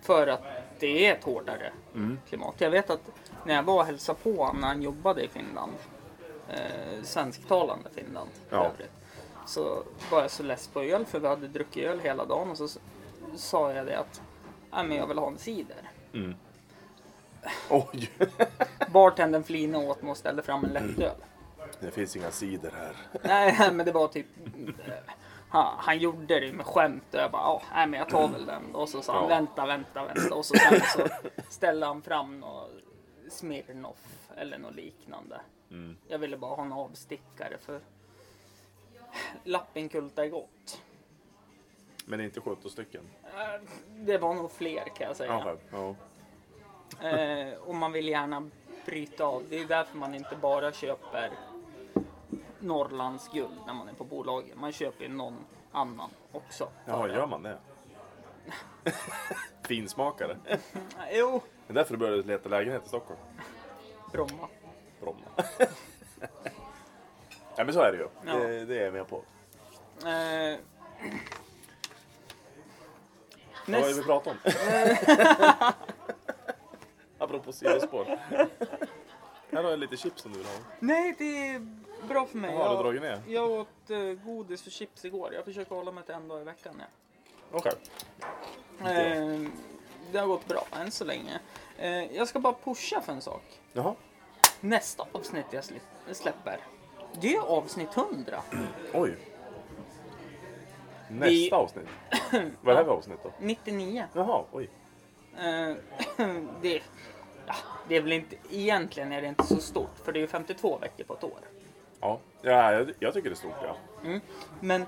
Speaker 2: För att det är ett hårdare
Speaker 3: Mm.
Speaker 2: klimat. Jag vet att när jag var och hälsade på när han jobbade i Finland, eh, svensktalande Finland
Speaker 3: Ja.
Speaker 2: övrigt, så var jag så less på öl för vi hade druckit öl hela dagen och så sa jag det att Nej, men jag vill ha en cider.
Speaker 3: Mm. Oj!
Speaker 2: Bartendern flinade åt mig och ställde fram en lättöl.
Speaker 3: Det finns inga sidor här.
Speaker 2: Nej, men det var typ... eh, Han, han gjorde det med skämt och jag bara, ja, nej men jag tar väl den. Och så sa han,
Speaker 3: Ja.
Speaker 2: vänta, vänta, vänta. Och så, sen så ställde han fram något Smirnoff eller något liknande.
Speaker 3: Mm.
Speaker 2: Jag ville bara ha en avstickare för Lappinkulta är gott.
Speaker 3: Men inte 17 stycken.
Speaker 2: Eh, Det var nog fler kan jag säga.
Speaker 3: Jaha, ja.
Speaker 2: Eh, och man vill gärna bryta av. Det är därför man inte bara köper Norrlands guld när man är på bolaget. Man köper ju någon annan också.
Speaker 3: Jaha, gör man det? Finsmakare. Det
Speaker 2: Jo,
Speaker 3: är därför du började leta lägenhet i Stockholm.
Speaker 2: Bromma.
Speaker 3: Bromma. ja men så är det ju.
Speaker 2: Ja.
Speaker 3: Det, det är jag med på.
Speaker 2: Eh,
Speaker 3: Vad är det vi pratar om? Apropå sidospår. Här har jag lite chips om du vill ha.
Speaker 2: nej, det är bra för mig.
Speaker 3: Har du dragit ner?
Speaker 2: jag åt eh, godis och chips igår. Jag försöker hålla mig till en dag i veckan. Ja.
Speaker 3: Okej.
Speaker 2: Eh, det har gått bra än så länge. Eh, jag ska bara pusha för en sak.
Speaker 3: Jaha.
Speaker 2: Nästa avsnitt jag släpper, det är avsnitt 100.
Speaker 3: Oj. Nästa
Speaker 2: Vi-
Speaker 3: avsnitt. Vad är det här för avsnitt då?
Speaker 2: 99.
Speaker 3: Jaha, oj.
Speaker 2: Eh, det, ja, det är väl inte, egentligen är det inte så stort, för det är ju 52 veckor på ett år.
Speaker 3: Ja, ja jag, jag tycker det är stort ja.
Speaker 2: Men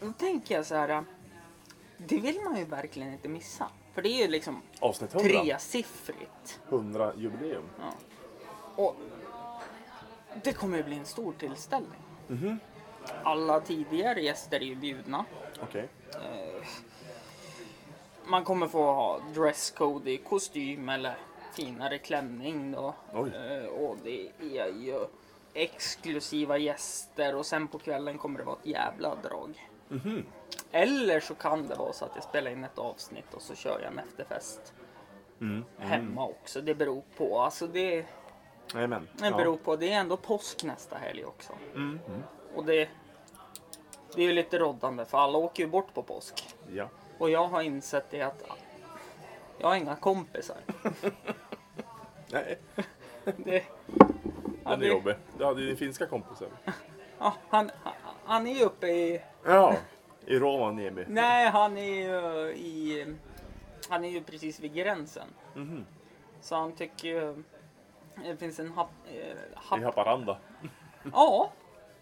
Speaker 2: då tänker jag så här. Det vill man ju verkligen inte missa. För det är ju liksom
Speaker 3: Avsnitt 100.
Speaker 2: tresiffrigt.
Speaker 3: 100 jubileum.
Speaker 2: Ja. Och det kommer ju bli en stor tillställning.
Speaker 3: Mhm.
Speaker 2: Alla tidigare gäster är ju bjudna.
Speaker 3: Okej.
Speaker 2: Man kommer få ha dresscode i kostym eller finare klänning då.
Speaker 3: Oj.
Speaker 2: Eh, Och det är ju exklusiva gäster och sen på kvällen kommer det vara ett jävla drag.
Speaker 3: Mhm.
Speaker 2: Eller så kan det vara så att jag spelar in ett avsnitt och så kör jag en efterfest
Speaker 3: Mm.
Speaker 2: hemma också. Det beror på. Alltså det,
Speaker 3: Jajamän.
Speaker 2: det beror på. Det är ändå påsk nästa helg också.
Speaker 3: Mm. Mm.
Speaker 2: Och det, det är ju lite råddande för alla åker ju bort på påsk.
Speaker 3: Ja.
Speaker 2: Och jag har insett det att jag har inga kompisar.
Speaker 3: Nej,
Speaker 2: Det,
Speaker 3: den är
Speaker 2: det,
Speaker 3: jobbig. Du hade ju din finska kompisar.
Speaker 2: ja, han, han är ju uppe i...
Speaker 3: Ja. I Rovaniemi.
Speaker 2: Nej, han är ju i... Han är ju precis vid gränsen.
Speaker 3: Mhm.
Speaker 2: Så han tycker ju... Det finns en happ... Eh,
Speaker 3: I
Speaker 2: happ
Speaker 3: Haparanda.
Speaker 2: ja,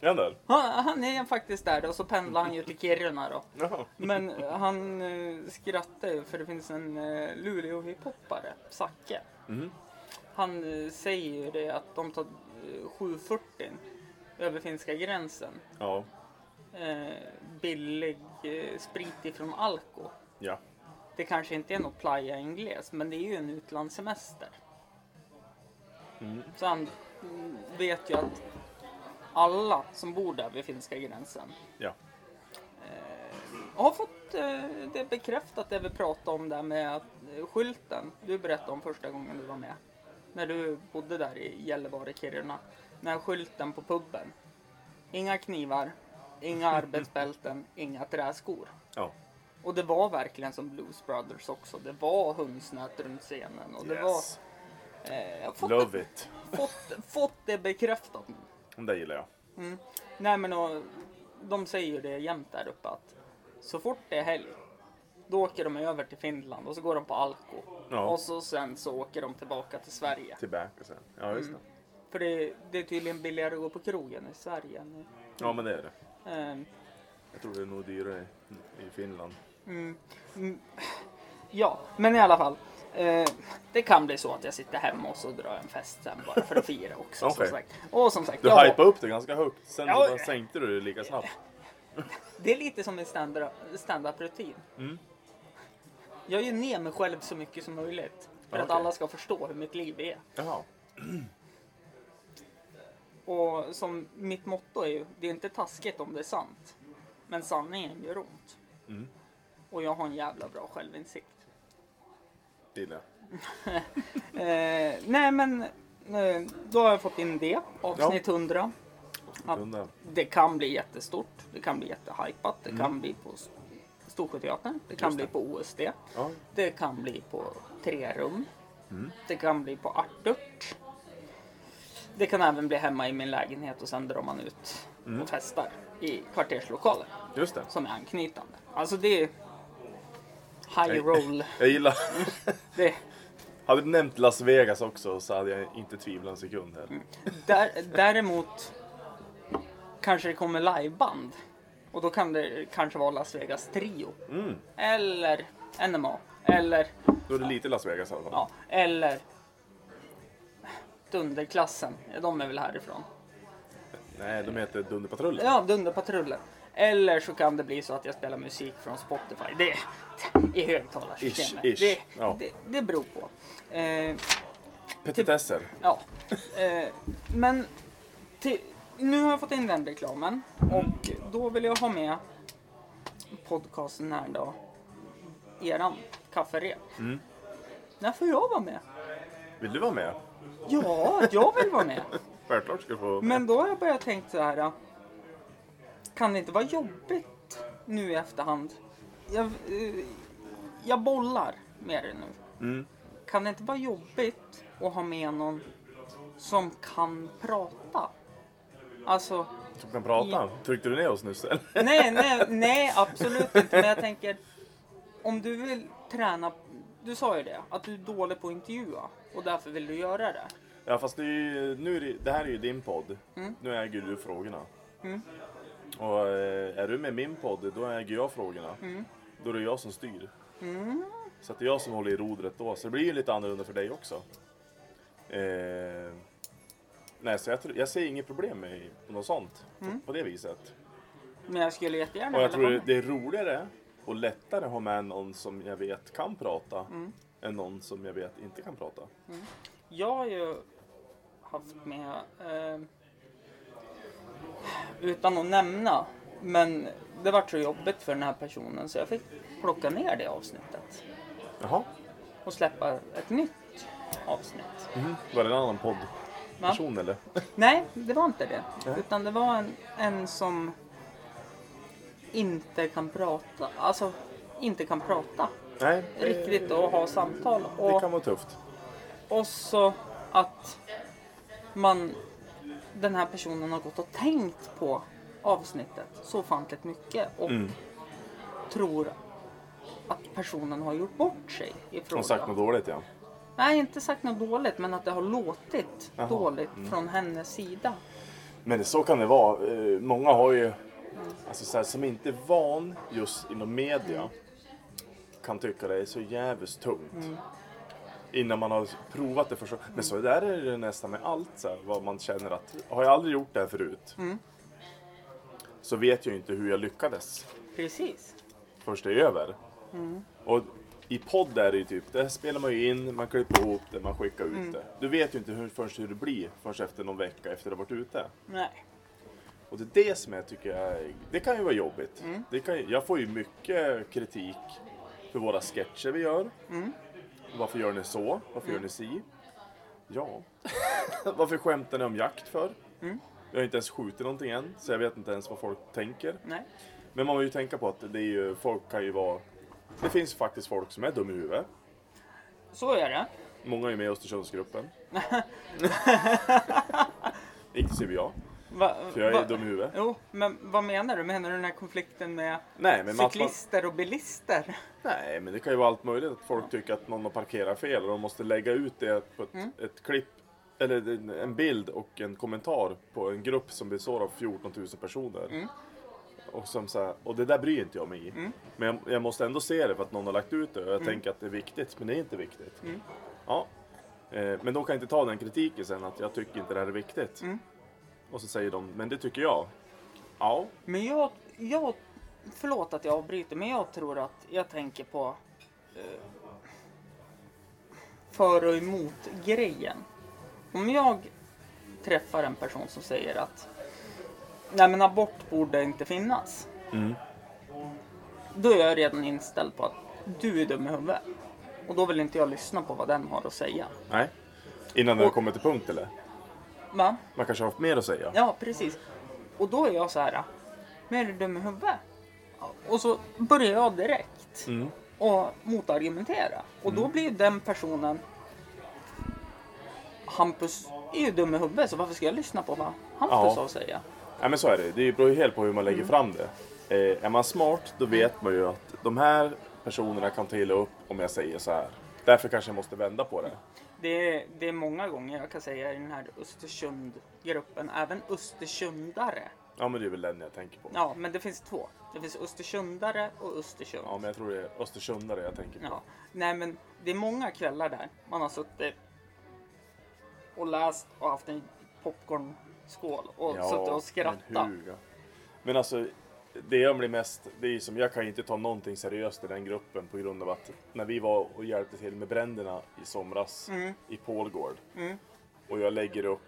Speaker 3: Är han där?
Speaker 2: han, han är faktiskt där och så pendlar han ju till Kiruna då.
Speaker 3: Jaha.
Speaker 2: Men han eh, skrattar ju för det finns en eh, Luleå hiphoppare, Zacke.
Speaker 3: Mhm.
Speaker 2: Han eh, säger ju det att de tar 740 över finska gränsen.
Speaker 3: Ja.
Speaker 2: Eh, billig eh, sprit ifrån Alko.
Speaker 3: Ja.
Speaker 2: Det kanske inte är något playa ingles, men det är ju en utlandssemester.
Speaker 3: Mm.
Speaker 2: Så han vet ju att alla som bor där vid finska gränsen
Speaker 3: Ja.
Speaker 2: har fått eh, det bekräftat det vi pratade om där med att, eh, skylten du berättade om första gången du var med. När du bodde där i Gällivare, Kiruna. När skylten på puben. Inga knivar, inga arbetsbälten, inga träskor.
Speaker 3: Ja.
Speaker 2: Och det var verkligen som Blues Brothers också. Det var hundsnät runt scenen. Och det
Speaker 3: Yes.
Speaker 2: var, eh, jag har fått,
Speaker 3: Love it.
Speaker 2: fått, fått det bekräftat.
Speaker 3: Det gillar jag.
Speaker 2: Nej men och, de säger ju det jämt där uppe att så fort det är helg då åker de över till Finland och så går de på Alko.
Speaker 3: Ja.
Speaker 2: Och så sen så åker de tillbaka till Sverige.
Speaker 3: Tillbaka sen. Ja, just det.
Speaker 2: För det, det är tydligen billigare att gå på krogen i Sverige än i,
Speaker 3: Ja, men det är det.
Speaker 2: ehm,
Speaker 3: Jag tror det är nog dyrare i Finland.
Speaker 2: Ja, men i alla fall. Eh, det kan bli så att jag sitter hemma och så drar jag en fest sen bara för att fira också.
Speaker 3: Okej.
Speaker 2: som sagt. Och som sagt,
Speaker 3: Du
Speaker 2: ja,
Speaker 3: hypade upp det ganska högt, sen
Speaker 2: Ja.
Speaker 3: bara sänkte du det lika snabbt.
Speaker 2: det är lite som en stand- stand-up-rutin.
Speaker 3: Mm.
Speaker 2: Jag gör ner mig själv så mycket som möjligt. För att
Speaker 3: Okej.
Speaker 2: alla ska förstå hur mitt liv är.
Speaker 3: Jaha.
Speaker 2: Och som mitt motto är ju, det är inte taskigt om det är sant. Men sanningen gör ont.
Speaker 3: Mm.
Speaker 2: Och jag har en jävla bra självinsikt.
Speaker 3: Det gillar jag.
Speaker 2: Eh, nej men, eh, då har jag fått in det. Avsnitt 100. Ja. Det kan bli jättestort. Det kan bli jättehypat. Det kan bli på S- Storsjöteatern. Det kan
Speaker 3: Mm.
Speaker 2: Bli på OSD.
Speaker 3: Ja.
Speaker 2: Det kan bli på Tre rum.
Speaker 3: Mm.
Speaker 2: Det kan bli på Arturt. Det kan även bli hemma i min lägenhet och sen drar man ut
Speaker 3: Mm.
Speaker 2: och festar i kvarterslokalen
Speaker 3: Just det.
Speaker 2: som är anknytande. Alltså det är high roll.
Speaker 3: Jag gillar...
Speaker 2: Det,
Speaker 3: Hade du nämnt Las Vegas också så hade jag inte tvivlat en sekund här.
Speaker 2: där, däremot kanske det kommer liveband. Och då kan det kanske vara Las Vegas Trio.
Speaker 3: Mm.
Speaker 2: Eller NMA. Eller,
Speaker 3: Då är det lite Las Vegas i alla fall.
Speaker 2: ja, eller Dunderklassen. De är väl härifrån.
Speaker 3: Nej, de heter Dunderpatrullen.
Speaker 2: Ja, Dunderpatrullen. Eller så kan det bli så att jag spelar musik från Spotify. Det i högtalarsystemet.
Speaker 3: Ish, ish.
Speaker 2: Det,
Speaker 3: Ja.
Speaker 2: det, det beror på. Eh,
Speaker 3: Petitesser.
Speaker 2: ja. Eh, men till, nu har jag fått in den reklamen och då vill jag ha med podcasten här då. Eran kafferep.
Speaker 3: Mm.
Speaker 2: När får jag vara med?
Speaker 3: Vill du vara med?
Speaker 2: Ja, jag vill vara med.
Speaker 3: Självklart ska du få vara med.
Speaker 2: Men då har jag börjat tänka så här. Kan det inte vara jobbigt nu i efterhand? Jag, eh, jag bollar med det nu.
Speaker 3: Mm.
Speaker 2: Kan det inte vara jobbigt att ha med någon som kan prata? Alltså,
Speaker 3: Som kan prata. Tryckte du ner oss nyss eller?
Speaker 2: nej, nej, nej, absolut inte. Men jag tänker, om du vill träna, du sa ju det, att du är dålig på att intervjua och därför vill du göra det.
Speaker 3: Ja fast det, är ju, nu är det, det här är ju din podd.
Speaker 2: Mm.
Speaker 3: Nu äger du frågorna.
Speaker 2: Mm.
Speaker 3: Och eh, är du med i min podd, då äger jag frågorna.
Speaker 2: Mm.
Speaker 3: då är det jag som styr.
Speaker 2: Mm.
Speaker 3: Så det är jag som håller i rodret då. Så det blir ju lite annorlunda för dig också. Eh, nej, så jag, tror- jag ser inget problem med något sånt
Speaker 2: Mm.
Speaker 3: på, på det viset.
Speaker 2: Men jag skulle jättegärna
Speaker 3: Och jag tror det, är roligare och lättare att ha med någon som jag vet kan prata
Speaker 2: Mm.
Speaker 3: än någon som jag vet inte kan prata.
Speaker 2: Jag har ju haft med, eh, utan att nämna, men det var så jobbigt för den här personen så jag fick plocka ner det avsnittet
Speaker 3: Jaha.
Speaker 2: och släppa ett nytt avsnitt.
Speaker 3: Var det en annan
Speaker 2: Va?
Speaker 3: poddperson eller?
Speaker 2: Nej, det var inte det.
Speaker 3: Nej.
Speaker 2: Utan det var en, en som inte kan prata, alltså inte kan prata
Speaker 3: Nej, det-
Speaker 2: riktigt och ha samtal.
Speaker 3: Det
Speaker 2: Och,
Speaker 3: kan vara tufft.
Speaker 2: och så att man, den här personen har gått och tänkt på avsnittet så ofantligt mycket och
Speaker 3: Mm.
Speaker 2: tror att personen har gjort bort sig i frågan.
Speaker 3: sagt något dåligt ja.
Speaker 2: Nej, inte sagt något dåligt, men att det har låtit
Speaker 3: Jaha.
Speaker 2: dåligt från hennes sida.
Speaker 3: Men det, så kan det vara. Eh, Många har ju, alltså så här, som inte är van just inom media, kan tycka det är så jävligt tungt. Innan man har provat det första Men så där är det nästan med allt. Så här, vad man känner att, har jag aldrig gjort det här förut? Så vet jag inte hur jag lyckades
Speaker 2: Precis.
Speaker 3: först det är över. Och i podd är det ju typ, där spelar man ju in, man klipper ihop det, man skickar ut det. Du vet ju inte hur, först hur det blir först efter någon vecka efter det har varit ute.
Speaker 2: Nej.
Speaker 3: Och det är det som jag tycker är, det kan ju vara jobbigt. Det kan, jag får ju mycket kritik för våra sketcher vi gör. Varför gör ni så? Varför gör ni si? Ja. Varför skämtar ni om jakt för? Jag har inte ens skjutit någonting än, så jag vet inte ens vad folk tänker.
Speaker 2: Nej.
Speaker 3: Men man måste ju tänka på att det är ju, folk kan ju vara... Det finns faktiskt folk som är dum i huvudet.
Speaker 2: Så är det.
Speaker 3: Många är med i Östersundsgruppen. Inklusive jag,
Speaker 2: Va,
Speaker 3: för jag är
Speaker 2: va-
Speaker 3: dum i huvudet.
Speaker 2: Jo, men vad menar du? Menar du den här konflikten med
Speaker 3: Nej, att man,
Speaker 2: cyklister och bilister?
Speaker 3: nej, men det kan ju vara allt möjligt. Att folk tycker att någon har parkerat fel och de måste lägga ut det på ett, ett klipp eller en- bild och en kommentar på en grupp som består av 14 000 personer. Och, som så här, och det där bryr inte jag mig i. Men jag, jag måste ändå se det för att någon har lagt ut det och jag tänker att det är viktigt, men det är inte viktigt. Ja. Eh, men de kan inte ta den kritiken sen att jag tycker inte det här är viktigt. Och så säger de, men det tycker jag. Ja,
Speaker 2: Men jag, jag, förlåt att jag avbryter, men jag tror att jag tänker på eh, för och emot grejen. Om jag träffar en person som säger att nej men abort borde inte finnas.
Speaker 3: Mm.
Speaker 2: Då är jag redan inställd på att du är dum i huvudet. Och då vill inte jag lyssna på vad den har att säga.
Speaker 3: nej. Innan den
Speaker 2: Och-
Speaker 3: kommer till punkt eller?
Speaker 2: Va?
Speaker 3: Man kanske har haft mer att säga.
Speaker 2: Ja, precis. Och då är jag så här, men är du dum i huvudet? Och så börjar jag direkt
Speaker 3: Mm.
Speaker 2: och motargumentera. Och då blir den personen Hampus är ju dum i huvudet så varför ska jag lyssna på vad Hampus
Speaker 3: Ja.
Speaker 2: har att säga?
Speaker 3: Nej men så är det. Det beror ju helt på hur man lägger fram det. Eh, är man smart då vet man ju att de här personerna kan ta illa upp om jag säger så här. Därför kanske jag måste vända på det.
Speaker 2: Det är, det är många gånger jag kan säga i den här Östersund-gruppen, även Östersundare.
Speaker 3: Ja men det är väl den jag tänker på.
Speaker 2: Ja, men det finns två. Det finns Östersundare och Östersund.
Speaker 3: Ja men jag tror det är Östersundare jag tänker på.
Speaker 2: Ja. Nej men det är många kvällar där man har suttit och läst och haft en popcornskål och suttit och
Speaker 3: Men,
Speaker 2: skrattat.
Speaker 3: hur, ja. men alltså, det jag blir mest, det är ju som, jag kan ju inte ta någonting seriöst i den gruppen på grund av att när vi var och hjälpte till med bränderna i somras i Pålgård
Speaker 2: Mm.
Speaker 3: och jag lägger upp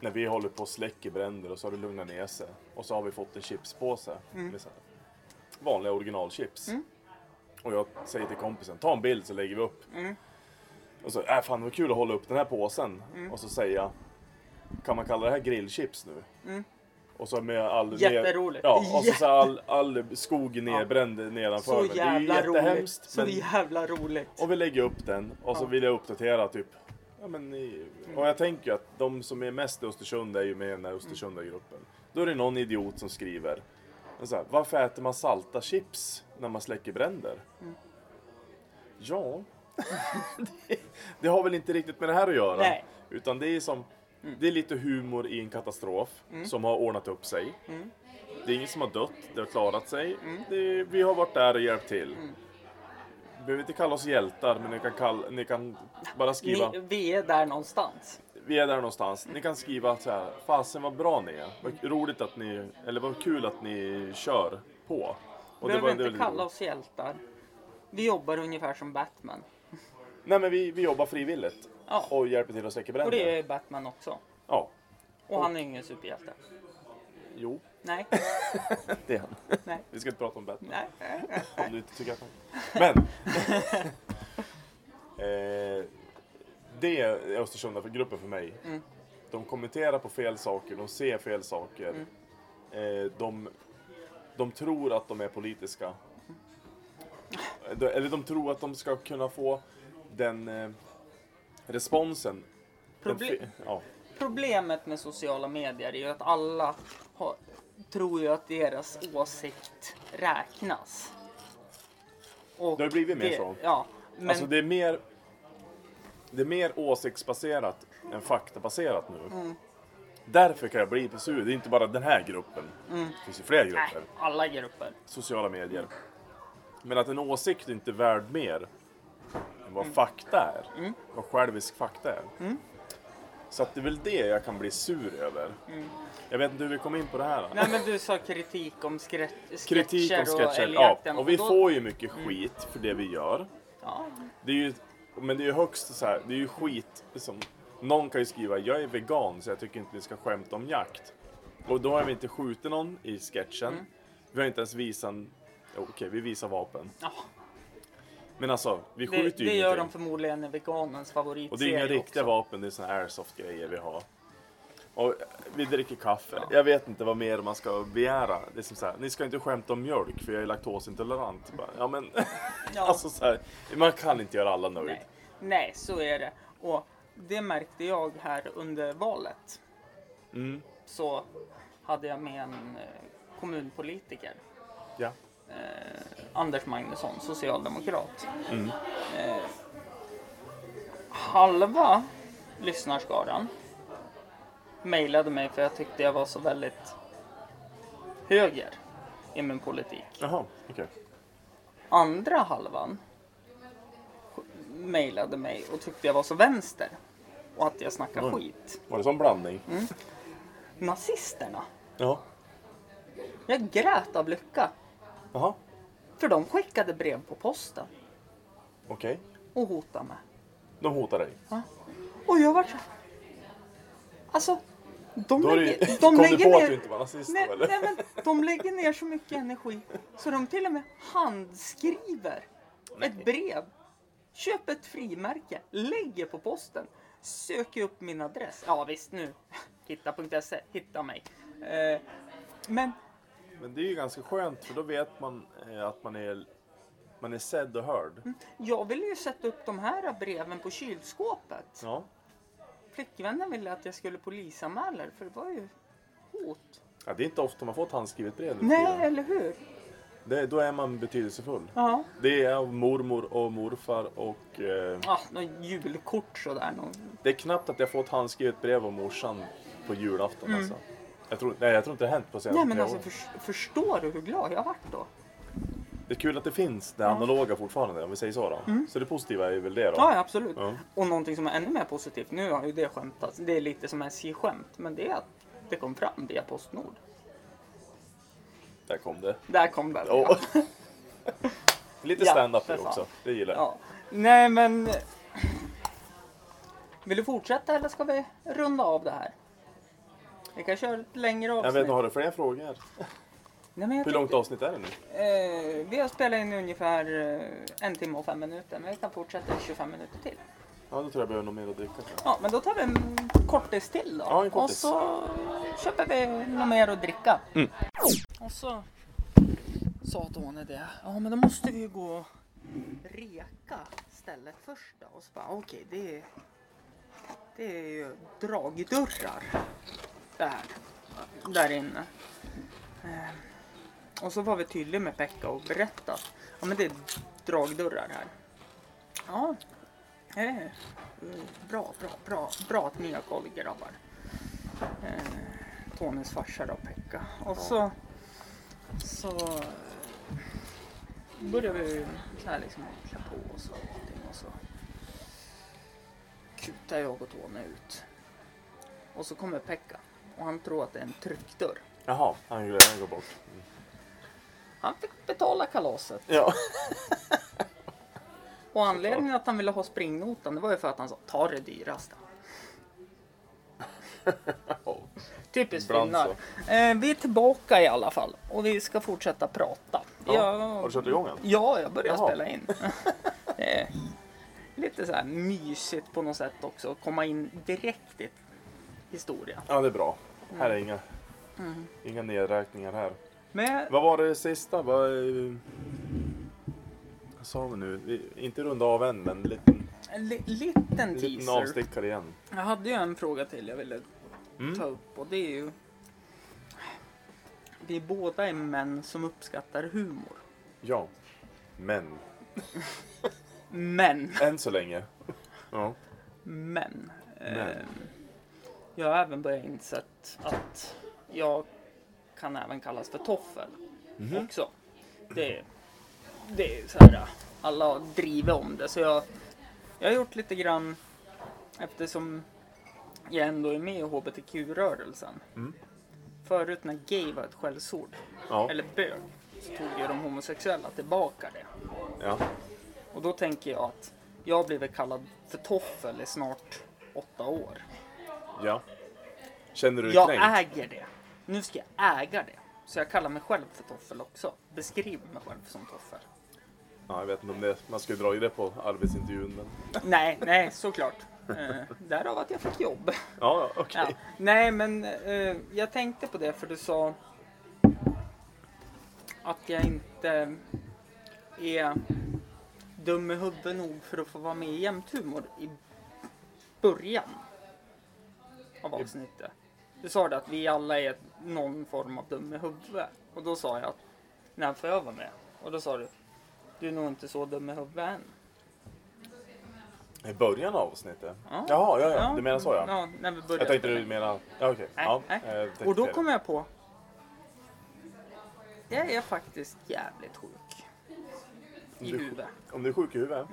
Speaker 3: när vi håller på och släcker bränder och så har det lugnat ner sig och så har vi fått en chipspåse med så här vanliga originalchips. Och jag säger till kompisen, ta en bild så lägger vi upp. Och så, äh fan var kul att hålla upp den här påsen. Och så säger jag, kan man kalla det här grillchips nu? Och så med all...
Speaker 2: Jätteroligt.
Speaker 3: Ja, och så, så all, all skog nedbränd nedanför
Speaker 2: Så
Speaker 3: mig. Det är ju
Speaker 2: jävla roligt.
Speaker 3: jättehemskt.
Speaker 2: Så
Speaker 3: men-
Speaker 2: jävla roligt.
Speaker 3: och vi lägger upp den och så
Speaker 2: Ja.
Speaker 3: vill jag uppdatera typ. Ja, men, i- och jag tänker ju att de som är mest i Östersund är ju med i den här Östersunda-gruppen. Då är det någon idiot som skriver. Så här, Varför äter man salta chips när man släcker bränder? Ja, det, det har väl inte riktigt med det här att göra.
Speaker 2: Nej.
Speaker 3: Utan det är som, det är lite humor i en katastrof som har ordnat upp sig. Det är ingen som har dött, det har klarat sig.
Speaker 2: Mm.
Speaker 3: Det, vi har varit där och hjälpt till. behöver inte kalla oss hjältar, men ni kan, kalla, ni kan bara skriva.
Speaker 2: Ni, vi är där någonstans.
Speaker 3: Vi är där någonstans. Ni kan skriva så här. Fasen vad bra ni är. Vad roligt att ni, eller vad kul att ni kör på. Och
Speaker 2: Behöver inte
Speaker 3: lite
Speaker 2: kalla oss hjältar. Vi jobbar ungefär som Batman.
Speaker 3: Nej men vi, vi jobbar frivilligt.
Speaker 2: Ja.
Speaker 3: Och hjälper till att släcka
Speaker 2: Och
Speaker 3: bränder.
Speaker 2: det är Batman också.
Speaker 3: Ja.
Speaker 2: Och han är ingen superhjälte.
Speaker 3: Jo,
Speaker 2: Nej,
Speaker 3: det är han.
Speaker 2: nej,
Speaker 3: Vi ska inte prata om Batman.
Speaker 2: nej. nej, nej.
Speaker 3: Om du inte tycker att han... Men! eh, det är Östersund för gruppen för mig.
Speaker 2: Mm.
Speaker 3: De kommenterar på fel saker, de ser fel saker.
Speaker 2: Mm.
Speaker 3: Eh, de, de tror att de är politiska. Eh, de- Eller de tror att de ska kunna få den eh, responsen.
Speaker 2: Proble-
Speaker 3: ja.
Speaker 2: Problemet med sociala medier är ju att alla har, tror ju att deras åsikt räknas. Och
Speaker 3: Det har blivit mer
Speaker 2: det,
Speaker 3: så.
Speaker 2: Ja, men
Speaker 3: Alltså det är mer Det är mer åsiktsbaserat än faktabaserat nu.
Speaker 2: Mm.
Speaker 3: Därför kan jag bli sur. Det är inte bara den här gruppen. Det finns ju fler
Speaker 2: Mm. nej,
Speaker 3: grupper.
Speaker 2: alla grupper.
Speaker 3: Sociala medier. Men att en åsikt inte är värd mer vad
Speaker 2: Mm.
Speaker 3: fakta är. Vad självisk fakta är. Så att det är väl det jag kan bli sur över. Jag vet inte hur vi kom in på det här. då.
Speaker 2: Mm. Nej men du sa kritik om skre-
Speaker 3: Kritik om
Speaker 2: sketcher och
Speaker 3: sketcher. Ja, och vi
Speaker 2: då- Mm.
Speaker 3: får ju mycket skit för det vi gör.
Speaker 2: Ja,
Speaker 3: Det är ju, men det är ju högst så här, det är ju skit. Liksom, någon kan ju skriva, jag är vegan så jag tycker inte vi ska skämta om jakt. Och då har vi inte skjutit någon i sketchen.
Speaker 2: Mm.
Speaker 3: Vi har inte ens visat, okej vi visar vapen.
Speaker 2: ja.
Speaker 3: Men alltså, vi
Speaker 2: Det,
Speaker 3: skjuter ju
Speaker 2: det gör de förmodligen i veganens favoritserie
Speaker 3: Och det är inga riktiga
Speaker 2: också.
Speaker 3: vapen, det är såna airsoft-grejer vi har. Och vi dricker kaffe. Jag vet inte vad mer man ska begära. Det är som så här, ni ska inte skämta om mjölk för jag är laktosintolerant. Bara, Ja men,
Speaker 2: Ja.
Speaker 3: alltså så här, man kan inte göra alla nöjd.
Speaker 2: Nej. Nej, så är det. Och det märkte jag här under valet.
Speaker 3: Mm,
Speaker 2: Så hade jag med en eh, kommunpolitiker.
Speaker 3: ja.
Speaker 2: eh, Anders Magnusson, socialdemokrat.
Speaker 3: Mm.
Speaker 2: Eh, halva lyssnarskaran mejlade mig för jag tyckte jag var så väldigt höger i min politik.
Speaker 3: Jaha, okej.
Speaker 2: Andra halvan mejlade mig och tyckte jag var så vänster och att jag snackar
Speaker 3: Oj.
Speaker 2: skit.
Speaker 3: Var det sån blandning?
Speaker 2: Mm. Nazisterna,
Speaker 3: Ja.
Speaker 2: jag grät av lycka.
Speaker 3: Jaha,
Speaker 2: För de skickade brev på posten
Speaker 3: okej.
Speaker 2: och hotade mig.
Speaker 3: De hotar dig.
Speaker 2: Och jag var så Alltså, de
Speaker 3: Då är det,
Speaker 2: lägger,
Speaker 3: ju-
Speaker 2: de
Speaker 3: kom du
Speaker 2: lägger
Speaker 3: på att
Speaker 2: ner...
Speaker 3: du inte var nazist
Speaker 2: Nej,
Speaker 3: då eller?
Speaker 2: nej, men de lägger ner så mycket energi så de till och med handskriver ett brev. Köp ett frimärke, lägger på posten, söker upp min adress. Ja visst nu, hitta.se, hitta mig. Eh, men
Speaker 3: Men det är ju ganska skönt för då vet man eh, att man är, man är sedd och hörd.
Speaker 2: jag ville ju sätta upp de här breven på kylskåpet.
Speaker 3: Ja.
Speaker 2: Flickvännen ville att jag skulle polisanmäla det för det var ju hot.
Speaker 3: ja. Det är inte ofta man får ett handskrivet brev
Speaker 2: Nej, eller hur?
Speaker 3: det, Då är man betydelsefull.
Speaker 2: Ja.
Speaker 3: Det är av mormor och morfar och eh,
Speaker 2: Ah, något julkort sådär. Någon...
Speaker 3: det är knappt att jag får ett handskrivet brev av morsan på julafton
Speaker 2: Mm.
Speaker 3: alltså. Jag tror, nej, jag tror inte det har hänt på senaste
Speaker 2: Nej men alltså för, förstår du hur glad jag varit då?
Speaker 3: Det är kul att det finns det analoga fortfarande om vi säger så då. Så det positiva är väl det då.
Speaker 2: Mm. Ja, ja absolut.
Speaker 3: Ja.
Speaker 2: Och någonting som är ännu mer positivt, nu har ju det skämtats, det är lite som SJ-skämt, men det är att det kom fram via Postnord.
Speaker 3: Där kom det.
Speaker 2: Där kom det.
Speaker 3: Oh. Lite
Speaker 2: Ja,
Speaker 3: stand-up
Speaker 2: för
Speaker 3: det
Speaker 2: fan.
Speaker 3: också. Det gillar jag.
Speaker 2: Ja. Nej men... Vill du fortsätta eller ska vi runda av det här? Vi kan köra ett längre avsnitt.
Speaker 3: Jag vet inte, har du fler frågor?
Speaker 2: Nej,
Speaker 3: Hur långt avsnitt är det nu?
Speaker 2: Eh, vi har spelat in ungefär eh, en timme och fem minuter, men vi kan fortsätta i 25 minuter till.
Speaker 3: Ja, då tror jag jag behöver något mer att dricka.
Speaker 2: Ja, men då tar vi en kortis till då.
Speaker 3: Ja, en
Speaker 2: och
Speaker 3: kortis.
Speaker 2: så köper vi något mer att dricka.
Speaker 3: Mm.
Speaker 2: Och så sa Tony det. Ja, men då måste vi ju gå och reka stället först då. Och så bara, okej, det är, det är ju dragdörrar. Där! Där inne. Eh, och så var vi tydliga med Pekka och berättade. Ja, men det är dragdörrar här. Ja, det är eh, bra, bra, bra, bra att ni har koll grabbar. Eh, Tonys farsa då, Pekka. Och så Så eh, började vi så här liksom klä på oss och allting och så Kutade jag och Tony ut. Och så kommer Pekka och han tror att det är en tryckdörr.
Speaker 3: Jaha, han han går bort. Mm.
Speaker 2: Han fick betala kalaset.
Speaker 3: Ja.
Speaker 2: Och anledningen att han ville ha springnotan det var ju för att han sa ta det dyraste. Typiskt finnar. Eh, vi är tillbaka i alla fall och vi ska fortsätta prata.
Speaker 3: Ja.
Speaker 2: Jag-
Speaker 3: Har du kört igång än?
Speaker 2: Ja, jag börjar
Speaker 3: Jaha.
Speaker 2: spela in. lite så här mysigt på något sätt också att komma in direkt i historia.
Speaker 3: Ja, det är bra.
Speaker 2: Mm.
Speaker 3: Här är inga, inga nedräkningar här.
Speaker 2: Men
Speaker 3: Vad var det sista? Vad, eh, vad sa vi nu? Inte runda av än, men en liten,
Speaker 2: en li- liten
Speaker 3: en liten
Speaker 2: teaser.
Speaker 3: avstickare igen.
Speaker 2: Jag hade ju en fråga till jag ville
Speaker 3: Mm.
Speaker 2: ta upp och det är ju Vi båda är män som uppskattar humor.
Speaker 3: Ja. Men,
Speaker 2: Men,
Speaker 3: än så länge. Ja.
Speaker 2: men.
Speaker 3: Men.
Speaker 2: Eh, jag har även börjat insett att jag kan även kallas för toffel
Speaker 3: Mhm.
Speaker 2: också. Det, det är så här, alla drivit om det så jag, jag har gjort lite grann eftersom jag ändå är med i HBTQ-rörelsen.
Speaker 3: Mm.
Speaker 2: Förut när gay var ett skällsord,
Speaker 3: Ja.
Speaker 2: eller bög, så tog ju de homosexuella tillbaka det.
Speaker 3: ja.
Speaker 2: Och då tänker jag att jag har blivit kallad för toffel i snart åtta år.
Speaker 3: Ja. Känner du dig
Speaker 2: Jag
Speaker 3: kränkt?
Speaker 2: äger det. Nu ska jag äga det. Så jag kallar mig själv för toffel också. Beskriver mig själv som toffel.
Speaker 3: Ja, jag vet inte om det, man skulle dra i det på arbetsintervjun. Men...
Speaker 2: Nej, nej, såklart. Eh, därav att jag fick jobb.
Speaker 3: Ja, okej.
Speaker 2: Ja. Nej, men eh, jag tänkte på det för du sa att jag inte är dum i huvudet nog för att få vara med i Jämthumor i början av avsnittet. Du sa det att vi alla är någon form av dum i huvudet. Och då sa jag att när får jag vara med? Och då sa du du är nog inte så dum i huvudet än.
Speaker 3: I början av avsnittet?
Speaker 2: Ja.
Speaker 3: Jaha, ja, ja. Du menar så ja.
Speaker 2: Ja, när vi började
Speaker 3: Jag tänkte du menar... Ja, okej.
Speaker 2: Nej,
Speaker 3: Ja,
Speaker 2: Och då kom jag på. Jag är faktiskt jävligt sjuk. I
Speaker 3: Du-
Speaker 2: huvudet.
Speaker 3: Om du är sjuk i huvudet?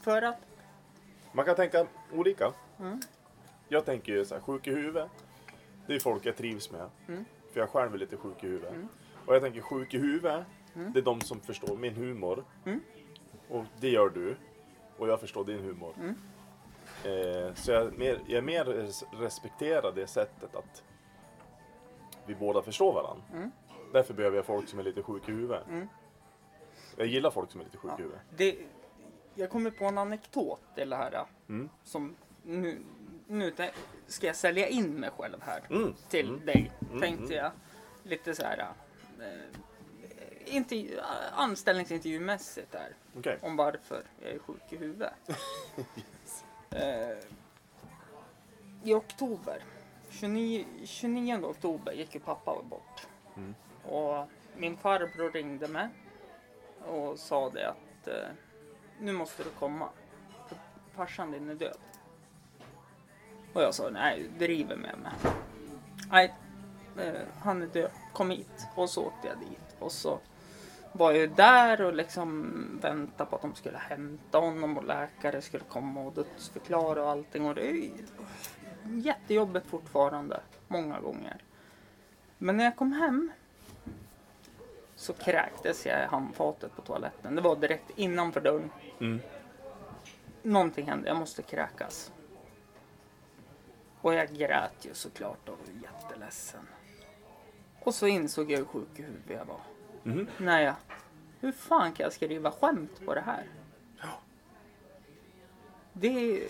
Speaker 2: För att,
Speaker 3: Man kan tänka olika.
Speaker 2: Mm.
Speaker 3: Jag tänker ju så här, sjuk i huvudet. Det är folk jag trivs med.
Speaker 2: Mm.
Speaker 3: För jag själv är lite sjuk i huvudet. Och jag tänker sjuk i huvudet, det är de som förstår min humor.
Speaker 2: Mm.
Speaker 3: Och det gör du. Och jag förstår din humor.
Speaker 2: Mm.
Speaker 3: Eh, så jag, är mer, jag är mer res- respekterar det sättet att vi båda förstår varandra.
Speaker 2: Mm.
Speaker 3: Därför behöver jag folk som är lite sjuk i huvudet.
Speaker 2: Mm.
Speaker 3: Jag gillar folk som är lite sjuk
Speaker 2: ja,
Speaker 3: i huvudet.
Speaker 2: det, jag kommer på en anekdot till det här.
Speaker 3: Mm.
Speaker 2: Som nu, nu ska jag sälja in mig själv här
Speaker 3: Mm.
Speaker 2: till
Speaker 3: Mm.
Speaker 2: dig.
Speaker 3: Mm,
Speaker 2: Tänkte jag. Lite så här. Eh, inte, anställningsintervjumässigt här.
Speaker 3: Okej.
Speaker 2: om varför jag är sjuk i huvudet. eh, I oktober, 29, 29 oktober gick ju pappa bort.
Speaker 3: Mm.
Speaker 2: Och min farbror ringde mig och sa det att eh, nu måste du komma. För farsan din är död. Och jag sa nej, du driver med mig. Nej, eh, han är död. Kom hit. Och så åkte jag dit. Och så var jag där och liksom väntade på att de skulle hämta honom och läkare skulle komma och dödsförklara och allting. Och det är jättejobbigt fortfarande, många gånger. Men när jag kom hem så kräktes jag i handfatet på toaletten. Det var direkt innanför dörren.
Speaker 3: Mm.
Speaker 2: Någonting hände, jag måste kräkas. Och jag grät ju såklart och var jätteledsen. Och så insåg jag hur sjuk i huvudet jag var.
Speaker 3: Mhm.
Speaker 2: När jag, hur fan kan jag skriva skämt på det här? Det är,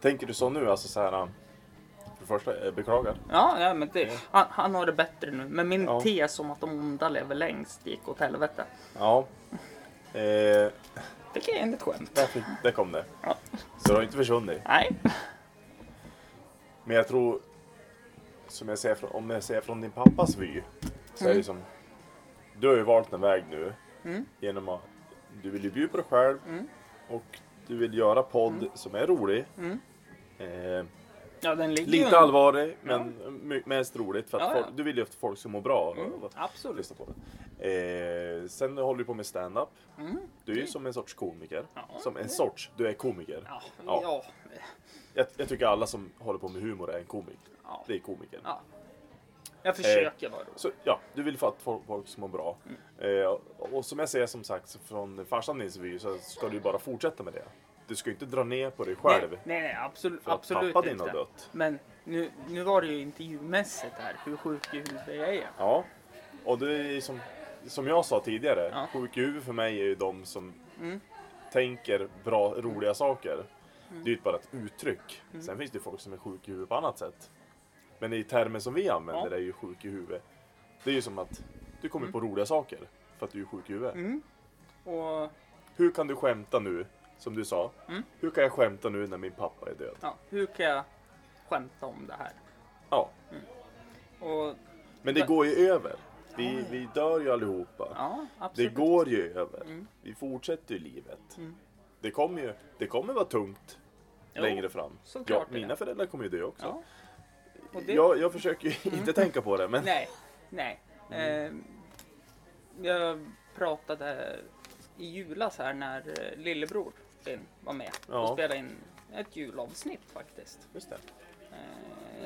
Speaker 3: Tänker du så nu? Alltså så här. För det första, jag beklagar.
Speaker 2: ja, ja men det, han, han har det bättre nu. Men min
Speaker 3: Ja.
Speaker 2: tes om att de onda lever längst gick åt helvete.
Speaker 3: Ja. Eh,
Speaker 2: Det jag enligt skämt.
Speaker 3: där, fick, där kom det.
Speaker 2: Ja.
Speaker 3: Så det har inte försvunnit.
Speaker 2: Nej.
Speaker 3: Men jag tror, som jag från, om jag ser från din pappas vy, så är det
Speaker 2: Mm.
Speaker 3: som, du har ju valt en väg nu
Speaker 2: Mm.
Speaker 3: genom att du vill ju bjuda på dig själv
Speaker 2: Mm.
Speaker 3: och du vill göra podd som är rolig.
Speaker 2: Mm.
Speaker 3: Eh,
Speaker 2: Ja, den ligger
Speaker 3: Lite allvarlig, men mest roligt. För att
Speaker 2: Ja, ja.
Speaker 3: folk, du vill ju att folk ska må bra
Speaker 2: Mm,
Speaker 3: av att
Speaker 2: absolut.
Speaker 3: lyssna på det. Eh, sen håller du på med stand-up.
Speaker 2: Mm.
Speaker 3: Du är ju som en sorts komiker.
Speaker 2: Ja,
Speaker 3: som en
Speaker 2: det-
Speaker 3: sorts, du är komiker.
Speaker 2: Ja,
Speaker 3: Ja.
Speaker 2: ja.
Speaker 3: Jag, jag tycker alla som håller på med humor är en komik.
Speaker 2: ja.
Speaker 3: Det är komiker.
Speaker 2: ja. Jag försöker vara rolig.
Speaker 3: Så ja, du vill få att folk, folk må bra.
Speaker 2: Mm.
Speaker 3: Eh, och, som jag säger som sagt från farsan din vy så ska du bara fortsätta med det. Du ska inte dra ner på dig själv
Speaker 2: Nej, nej, nej absolut,
Speaker 3: för att
Speaker 2: absolut
Speaker 3: pappa din har dött.
Speaker 2: Men nu, nu var det ju intervjumässigt här, hur sjuk i huvudet jag är.
Speaker 3: Ja, och det är som, som jag sa tidigare,
Speaker 2: Ja.
Speaker 3: sjuk i huvudet för mig är ju de som
Speaker 2: Mm.
Speaker 3: tänker bra, roliga saker. Det är ju bara ett uttryck.
Speaker 2: Mm.
Speaker 3: Sen finns det ju folk som är sjuk i huvudet på annat sätt. Men i termer som vi använder
Speaker 2: Ja.
Speaker 3: är ju sjuk i huvudet. Det är ju som att du kommer på roliga saker för att du är sjuk i huvudet.
Speaker 2: Mm. Och
Speaker 3: Hur kan du skämta nu, som du sa?
Speaker 2: Mm.
Speaker 3: Hur kan jag skämta nu när min pappa är död?
Speaker 2: ja, hur kan jag skämta om det här?
Speaker 3: Ja,
Speaker 2: Och
Speaker 3: men det går ju över. Vi, vi dör ju allihopa.
Speaker 2: ja,
Speaker 3: Det går ju över.
Speaker 2: Mm.
Speaker 3: Vi fortsätter ju livet.
Speaker 2: Mm.
Speaker 3: Det kommer ju det kommer vara tungt
Speaker 2: Jo,
Speaker 3: längre fram. Ja, mina föräldrar kommer ju dö också.
Speaker 2: Ja. Det,
Speaker 3: Jag, jag försöker ju inte tänka på det, men
Speaker 2: Nej, nej. Eh, jag pratade i julas här när eh, lillebror var med
Speaker 3: Ja.
Speaker 2: och spelade in ett julavsnitt faktiskt.
Speaker 3: just det.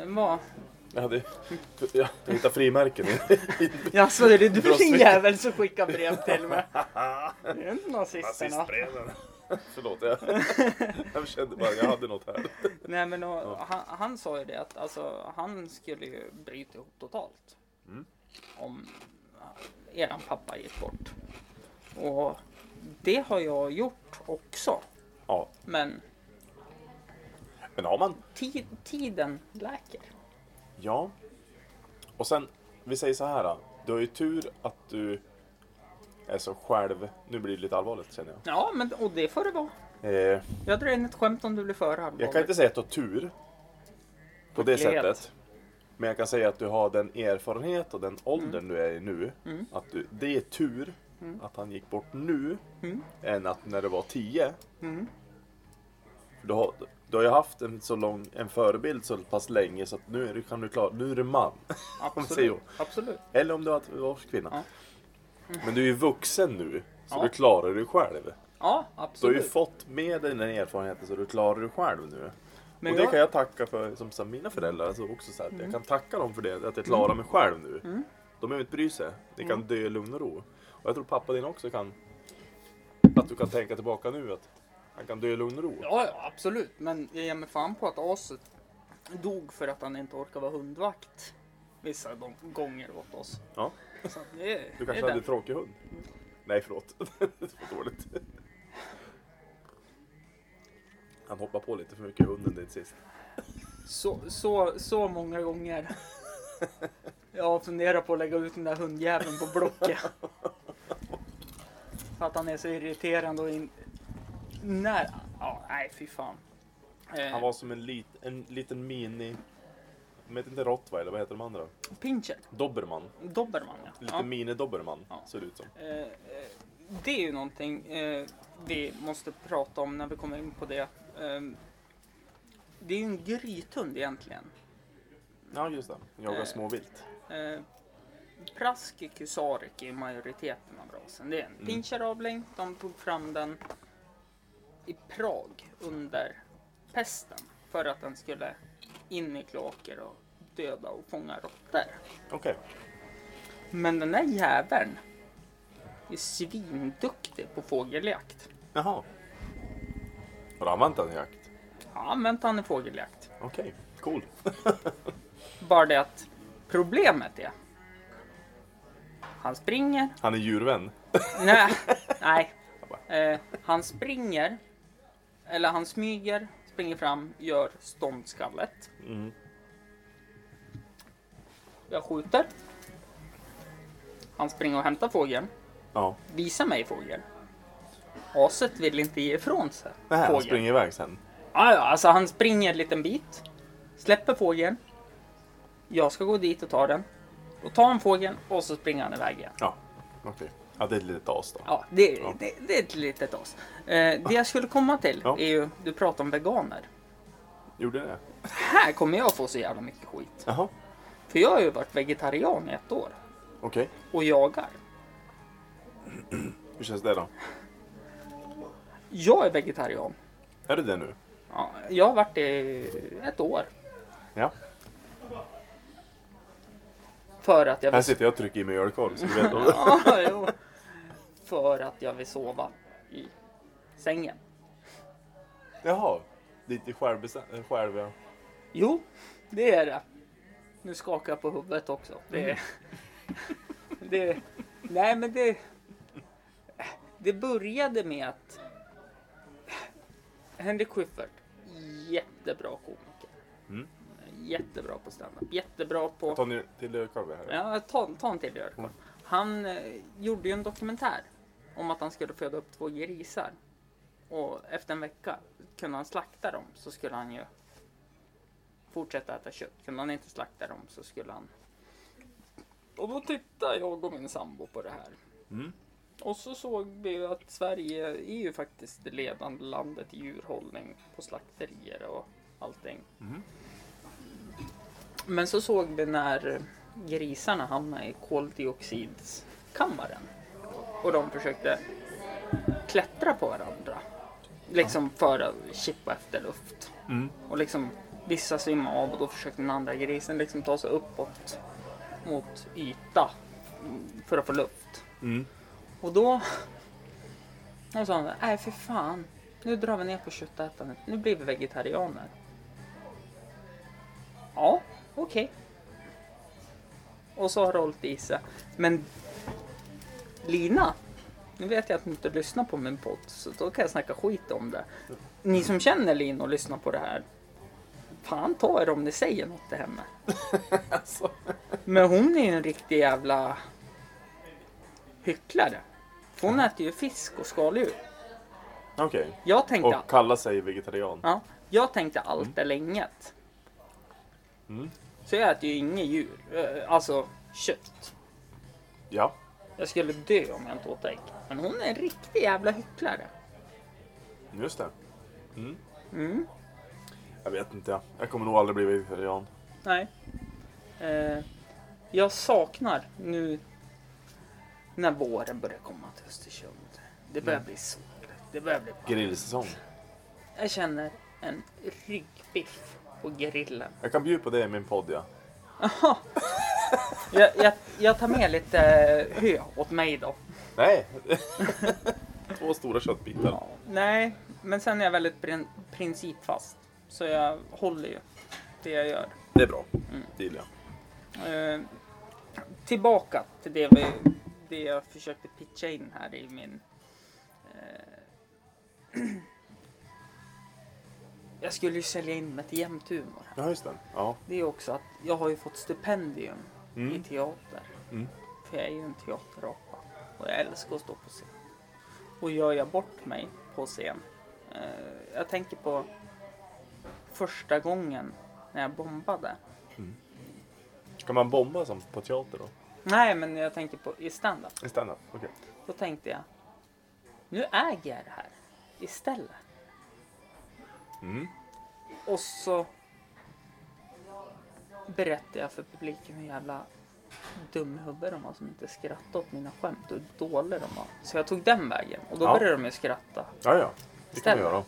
Speaker 2: Eh, var...
Speaker 3: Jag, hade, jag hittade frimärken.
Speaker 2: Jaså, är det du
Speaker 3: Bra
Speaker 2: din jävel som skickar brev till mig? Det är inte nazisterna.
Speaker 3: Förlåt, jag, jag kände bara jag hade något här.
Speaker 2: Nej men och, han, han sa ju det att alltså, han skulle ju bryta ihop totalt.
Speaker 3: Mm.
Speaker 2: Om eran pappa gick bort. Och det har jag gjort också.
Speaker 3: Ja,
Speaker 2: Men
Speaker 3: men har man
Speaker 2: ti- tiden läker.
Speaker 3: Ja. Och sen, vi säger så här. då. Du har ju tur att du är så själv. Nu blir det lite allvarligt känner jag.
Speaker 2: Ja, men och det får det vara.
Speaker 3: Eh,
Speaker 2: Jag drar in ett skämt om du blir för allvarligt.
Speaker 3: jag kan inte säga att du har tur. På det
Speaker 2: Skicklighet.
Speaker 3: sättet. Men jag kan säga att du har den erfarenhet och den åldern du är i nu.
Speaker 2: Mm.
Speaker 3: Att du, det är tur att han gick bort nu.
Speaker 2: Mm.
Speaker 3: Än att när du var 10.
Speaker 2: Mm.
Speaker 3: För du, har, du har ju haft en så lång en förebild så pass länge så att nu är du, kan du klara, nu är du man.
Speaker 2: Absolut. Absolut.
Speaker 3: Eller om du har varit kvinna.
Speaker 2: Ja.
Speaker 3: Men du är ju vuxen nu. Så
Speaker 2: Ja.
Speaker 3: du klarar dig själv.
Speaker 2: Ja,
Speaker 3: Du har ju
Speaker 2: absolut.
Speaker 3: fått med dig den erfarenheten så du klarar dig själv nu.
Speaker 2: Men
Speaker 3: och det
Speaker 2: jag-
Speaker 3: kan jag tacka för, som så här, mina föräldrar. Alltså också så här, att Jag kan tacka dem för det, att jag klarar mig själv nu.
Speaker 2: Mm.
Speaker 3: De behöver inte bry sig. De kan
Speaker 2: Mm.
Speaker 3: dö i lugn och ro. Och jag tror pappa din också kan... Att du kan tänka tillbaka nu att han kan dö i lugn och ro.
Speaker 2: Ja, ja, absolut. Men jag ger mig fan på att aset dog för att han inte orkar vara hundvakt. Vissa gånger åt oss.
Speaker 3: Ja.
Speaker 2: Så det, är-
Speaker 3: Du kanske
Speaker 2: är
Speaker 3: hade
Speaker 2: den.
Speaker 3: tråkig hund? Nej, förlåt. det var dåligt. Han hoppade på lite för mycket hunden dit sist.
Speaker 2: Så, så, så många gånger. Jag har funderat på att lägga ut den där hundjäveln på Blocket. För att han är så irriterande och in... När... Ja, nej fy fan. Eh,
Speaker 3: Han var som en, lit, en liten mini... De heter inte rottweiler, vad heter de andra?
Speaker 2: Pinscher.
Speaker 3: Dobermann.
Speaker 2: Dobermann ja.
Speaker 3: Lite
Speaker 2: ja.
Speaker 3: mini-dobermann
Speaker 2: Ja.
Speaker 3: ser det ut som.
Speaker 2: Eh, eh, det är ju någonting eh, vi måste prata om när vi kommer in på det. Eh, det är ju en grythund egentligen.
Speaker 3: Ja, just det. Jagar
Speaker 2: Eh.
Speaker 3: småvilt.
Speaker 2: Eh, Kusarek är majoriteten av rasen. Det är en
Speaker 3: Mm.
Speaker 2: pinscherabling. De tog fram den i Prag under pesten för att den skulle in i kloaker och döda och fånga råttor.
Speaker 3: Okej.
Speaker 2: Men den där jäveln är svinduktig på fågeljakt.
Speaker 3: Jaha. Har du använt den i jakt?
Speaker 2: Ja, använt han i fågeljakt.
Speaker 3: Okej, cool.
Speaker 2: Bara det att problemet är han springer
Speaker 3: Han är djurvän.
Speaker 2: Nej, nej. Eh, han springer, eller han smyger, springer fram, gör ståndskallet.
Speaker 3: Mm.
Speaker 2: Jag skjuter. Han springer och hämtar fågeln,
Speaker 3: Ja.
Speaker 2: visar mig fågeln. Aset vill inte ge ifrån sig
Speaker 3: Nej, han
Speaker 2: fågeln.
Speaker 3: springer iväg sen.
Speaker 2: Ja, ja, alltså han springer en liten bit, släpper fågeln. Jag ska gå dit och ta den. Då tar han fågeln och så springer han iväg igen.
Speaker 3: Ja, okej. Ja, det är ett litet as då.
Speaker 2: Ja, det,
Speaker 3: Ja.
Speaker 2: Det, det är ett litet as. Eh, det jag skulle komma till
Speaker 3: Ja.
Speaker 2: är ju, du pratar om veganer.
Speaker 3: Gjorde det?
Speaker 2: Här kommer jag få så jävla mycket skit.
Speaker 3: Jaha,
Speaker 2: För jag har ju varit vegetarian i ett år.
Speaker 3: okej.
Speaker 2: Och jagar.
Speaker 3: Hur känns det då?
Speaker 2: Jag är vegetarian.
Speaker 3: Är du det nu?
Speaker 2: Ja, jag har varit det ett år.
Speaker 3: Ja.
Speaker 2: För att jag
Speaker 3: Här sitter jag och trycker i mig ölkorv så du vet.
Speaker 2: ja, jo. För att jag vill sova i sängen.
Speaker 3: Jaha, lite självbestämt, själv ja.
Speaker 2: Jo, det är det. Nu skakar jag på huvudet också. Det, är- det, nej men det, det började med att Henrik Schyffert, jättebra komiker.
Speaker 3: Mm.
Speaker 2: Jättebra på standup. Jättebra på...
Speaker 3: Ta ner till här.
Speaker 2: Ja, ta, ta en till Jörgen. Han eh, gjorde ju en dokumentär om att han skulle föda upp två grisar. Och efter en vecka kunde han slakta dem så skulle han ju fortsätta äta kött. Kunde han inte slakta dem så skulle han... Och då tittade jag och min sambo på det här.
Speaker 3: Mm.
Speaker 2: Och så såg vi att Sverige är ju faktiskt det ledande landet i djurhållning på slakterier och allting.
Speaker 3: Mhm.
Speaker 2: Men så såg vi när grisarna hamnade i koldioxidkammaren. Och de försökte klättra på varandra. Liksom för att chippa efter luft.
Speaker 3: Mm.
Speaker 2: Och liksom vissa svimmade av och då försökte den andra grisen liksom ta sig uppåt mot yta för att få luft.
Speaker 3: Mm.
Speaker 2: Och då... Då sa han, nej för fan. Nu drar vi ner på köttätandet. Nu blir vi vegetarianer. Ja, okej. Och så har hållit i sig. Men Lina, nu vet jag att ni inte lyssnar på min podd så då kan jag snacka skit om det. Ni som känner Lina och lyssnar på det här. Fan ta er om ni säger något till henne.
Speaker 3: Alltså.
Speaker 2: Men hon är ju en riktig jävla hycklare. Hon äter ju fisk och skaldjur.
Speaker 3: Okej.
Speaker 2: Jag tänkte,
Speaker 3: Och kalla sig vegetarian.
Speaker 2: ja, jag tänkte allt är länget.
Speaker 3: Mm.
Speaker 2: Så jag äter ju inget djur, eh, alltså kött.
Speaker 3: Ja.
Speaker 2: Jag skulle dö om jag inte åt ägg. Men hon är en riktig jävla hycklare.
Speaker 3: Just det. Mm.
Speaker 2: Mm,
Speaker 3: Jag vet inte. Jag, kommer nog aldrig bli vegetarian.
Speaker 2: nej. Eh, jag saknar nu när våren börjar komma till Östersund. Det börjar bli sol. Det börjar bli varmt.
Speaker 3: Grillsäsong.
Speaker 2: Jag känner en ryggbiff på grillen.
Speaker 3: Jag kan bjuda på det i min podd ja.
Speaker 2: Jag, jag, jag tar med lite eh, hö åt mig då.
Speaker 3: Nej. Två stora köttbitar.
Speaker 2: Ja, nej, men sen är jag väldigt prin- principfast. Så jag håller ju det jag gör.
Speaker 3: Det är bra. Det gillar jag.
Speaker 2: Eh, tillbaka till det, vi, det jag försökte pitcha in här i min... Eh, jag skulle ju sälja in mig till Jämthumor.
Speaker 3: Ja, just det. Ja.
Speaker 2: Det är också att jag har ju fått stipendium i
Speaker 3: Mm.
Speaker 2: teater.
Speaker 3: Mm.
Speaker 2: För jag är ju en teaterapa. Och jag älskar att stå på scen. Och gör jag bort mig på scen. Eh, jag tänker på första gången när jag bombade.
Speaker 3: Ska man bomba som på teater då?
Speaker 2: Nej, men jag tänker på i stand-up.
Speaker 3: I stand-up? Okej.
Speaker 2: Då tänkte jag, nu äger jag det här istället.
Speaker 3: Mm.
Speaker 2: Och så berättade jag för publiken hur jävla dum i huvudet de var som inte skrattade åt mina skämt och hur dåliga de var. Så jag tog den vägen och då
Speaker 3: Ja.
Speaker 2: började de ju skratta.
Speaker 3: Ja, ja. Det kan vi
Speaker 2: Istället.
Speaker 3: göra.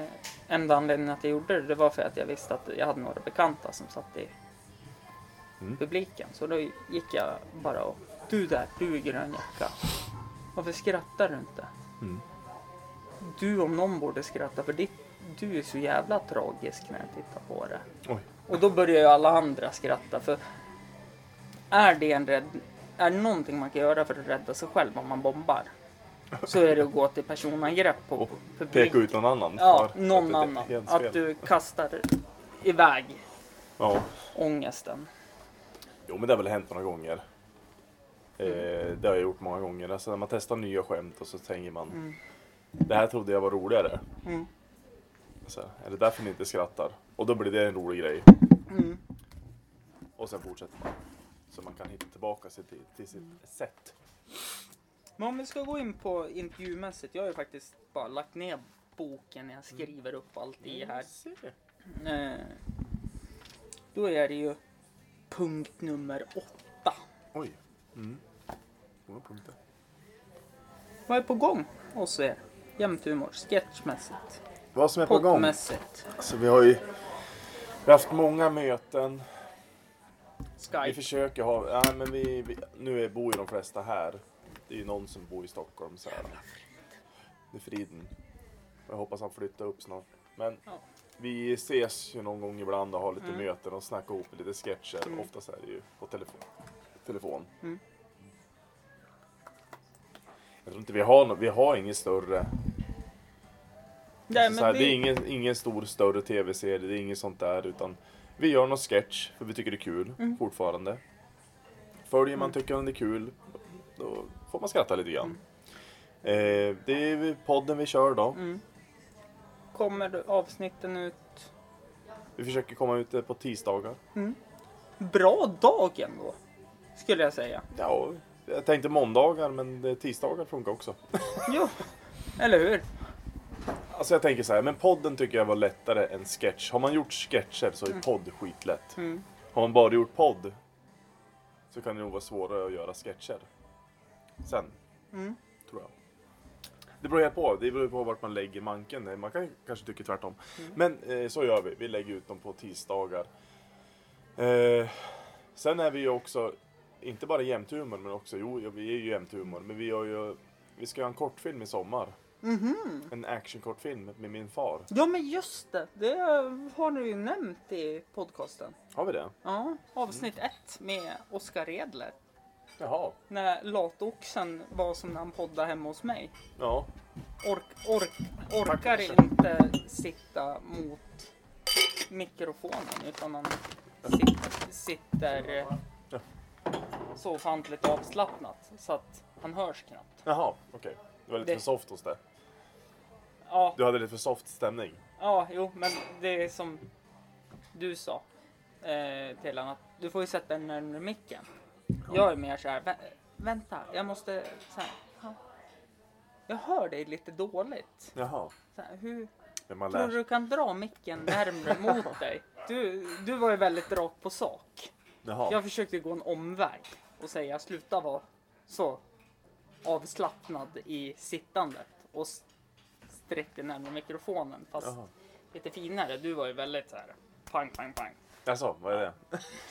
Speaker 2: Eh, enda anledningen att jag gjorde det, det var för att jag visste att jag hade några bekanta som satt i
Speaker 3: Mm.
Speaker 2: publiken. Så då gick jag bara och, du där, du i grön jacka. Varför skrattar du inte?
Speaker 3: Mm.
Speaker 2: Du om någon borde skratta för ditt, du är så jävla tragisk när jag tittar på det.
Speaker 3: Oj.
Speaker 2: Och då börjar ju alla andra skratta för är det en rädd, är det någonting man kan göra för att rädda sig själv om man bombar? Så är det att gå till personangrepp på
Speaker 3: Och
Speaker 2: publik.
Speaker 3: Peka ut någon annan.
Speaker 2: Ja, någon
Speaker 3: att
Speaker 2: annan. Att du kastar iväg
Speaker 3: Ja.
Speaker 2: ångesten.
Speaker 3: Jo, men det har väl hänt några gånger. Eh, det har jag gjort många gånger. Alltså när man testar nya skämt och så tänker man
Speaker 2: Mm.
Speaker 3: Det här trodde jag var roligare.
Speaker 2: Mm.
Speaker 3: Så, är det därför ni inte skrattar? Och då blir det en rolig grej.
Speaker 2: Mm.
Speaker 3: Och sen fortsätter man. Så man kan hitta tillbaka sig till, till sitt
Speaker 2: Mm.
Speaker 3: sätt.
Speaker 2: Men om vi ska gå in på intervjumässigt. Jag har ju faktiskt bara lagt ner boken när jag skriver upp allt i här.
Speaker 3: Se.
Speaker 2: Eh, då är det ju punkt nummer åtta.
Speaker 3: Oj. Mm. Många punkter.
Speaker 2: Vad är på gång hos er? Jämthumor, sketchmässigt,
Speaker 3: Vad som är på gång?
Speaker 2: poddmässigt,
Speaker 3: Alltså, vi har ju vi har haft många möten. Vi
Speaker 2: Skype.
Speaker 3: försöker ha, ja, men vi, vi, nu är, bor ju de flesta här. Det är ju någon som bor i Stockholm. Så här. Det är Friden. Jag hoppas han flyttar upp snart. Men
Speaker 2: Ja.
Speaker 3: vi ses ju någon gång ibland och har lite
Speaker 2: Mm.
Speaker 3: möten och snackar ihop lite sketcher.
Speaker 2: Mm.
Speaker 3: Oftast är det ju på telefon. telefon.
Speaker 2: Mm.
Speaker 3: Jag tror inte vi har något, vi har ingen större.
Speaker 2: Nej,
Speaker 3: alltså, så här,
Speaker 2: men
Speaker 3: Det är
Speaker 2: vi,
Speaker 3: ingen, ingen stor större tv-serie, det är inget sånt där. Utan vi gör någon sketch för vi tycker det är kul
Speaker 2: Mm.
Speaker 3: fortfarande. Följer man
Speaker 2: Mm.
Speaker 3: tycker man det är kul, då får man skratta lite grann.
Speaker 2: Mm.
Speaker 3: Eh, det är podden vi kör då.
Speaker 2: mm. Kommer avsnitten ut
Speaker 3: Vi försöker komma ut eh, på tisdagar.
Speaker 2: bra dag ändå? Skulle jag säga.
Speaker 3: Ja, jag tänkte måndagar men eh, tisdagar funkar också.
Speaker 2: Jo, eller hur?
Speaker 3: Alltså jag tänker så här, men podden tycker jag var lättare än sketch. Har man gjort sketcher så är
Speaker 2: Mm.
Speaker 3: podd skitlätt.
Speaker 2: Mm.
Speaker 3: Har man bara gjort podd så kan det nog vara svårare att göra sketcher. Sen,
Speaker 2: Mm.
Speaker 3: tror jag. Det beror helt på. Det beror på vart man lägger manken. Man kan kanske tycka tvärtom.
Speaker 2: Mm.
Speaker 3: Men eh, så gör vi. Vi lägger ut dem på tisdagar. Eh, sen är vi ju också, inte bara jämthumor, men också, jo, vi är ju jämthumor, men vi gör ju, vi ska göra en kortfilm i sommar.
Speaker 2: Mhm.
Speaker 3: En actionkortfilm med min far.
Speaker 2: Ja men just det, det har du ju nämnt i podcasten.
Speaker 3: Har vi det?
Speaker 2: Ja, avsnitt ett med Oskar Edler.
Speaker 3: Jaha.
Speaker 2: När latoxen var som när han poddade hemma hos mig.
Speaker 3: Ja.
Speaker 2: Ork, ork, orkar
Speaker 3: Tack.
Speaker 2: inte sitta mot mikrofonen utan han sitter, sitter
Speaker 3: Ja.
Speaker 2: så ofantligt avslappnat så att han hörs knappt.
Speaker 3: Jaha, okej. Det var lite
Speaker 2: Det-
Speaker 3: för soft hos det.
Speaker 2: Ja,
Speaker 3: Du hade lite för soft stämning.
Speaker 2: ja, jo, men det är som du sa eh, honom att du får ju sätta den närmare micken. Jag är mer så här, "Vä- vänta, jag måste så här, ja. Jag hör dig lite dåligt.
Speaker 3: Jaha.
Speaker 2: Så här, hur,
Speaker 3: Men man
Speaker 2: Tror
Speaker 3: lär
Speaker 2: du
Speaker 3: sig.
Speaker 2: du kan dra micken närmre mot dig? Du, du var ju väldigt rakt på sak.
Speaker 3: Jaha.
Speaker 2: Jag försökte gå en omväg och säga sluta vara så avslappnad i sittandet och s- sträck dig närmare mikrofonen fast
Speaker 3: Jaha.
Speaker 2: lite finare. Du var ju väldigt så här pang, pang, pang.
Speaker 3: Jaså, vad är det?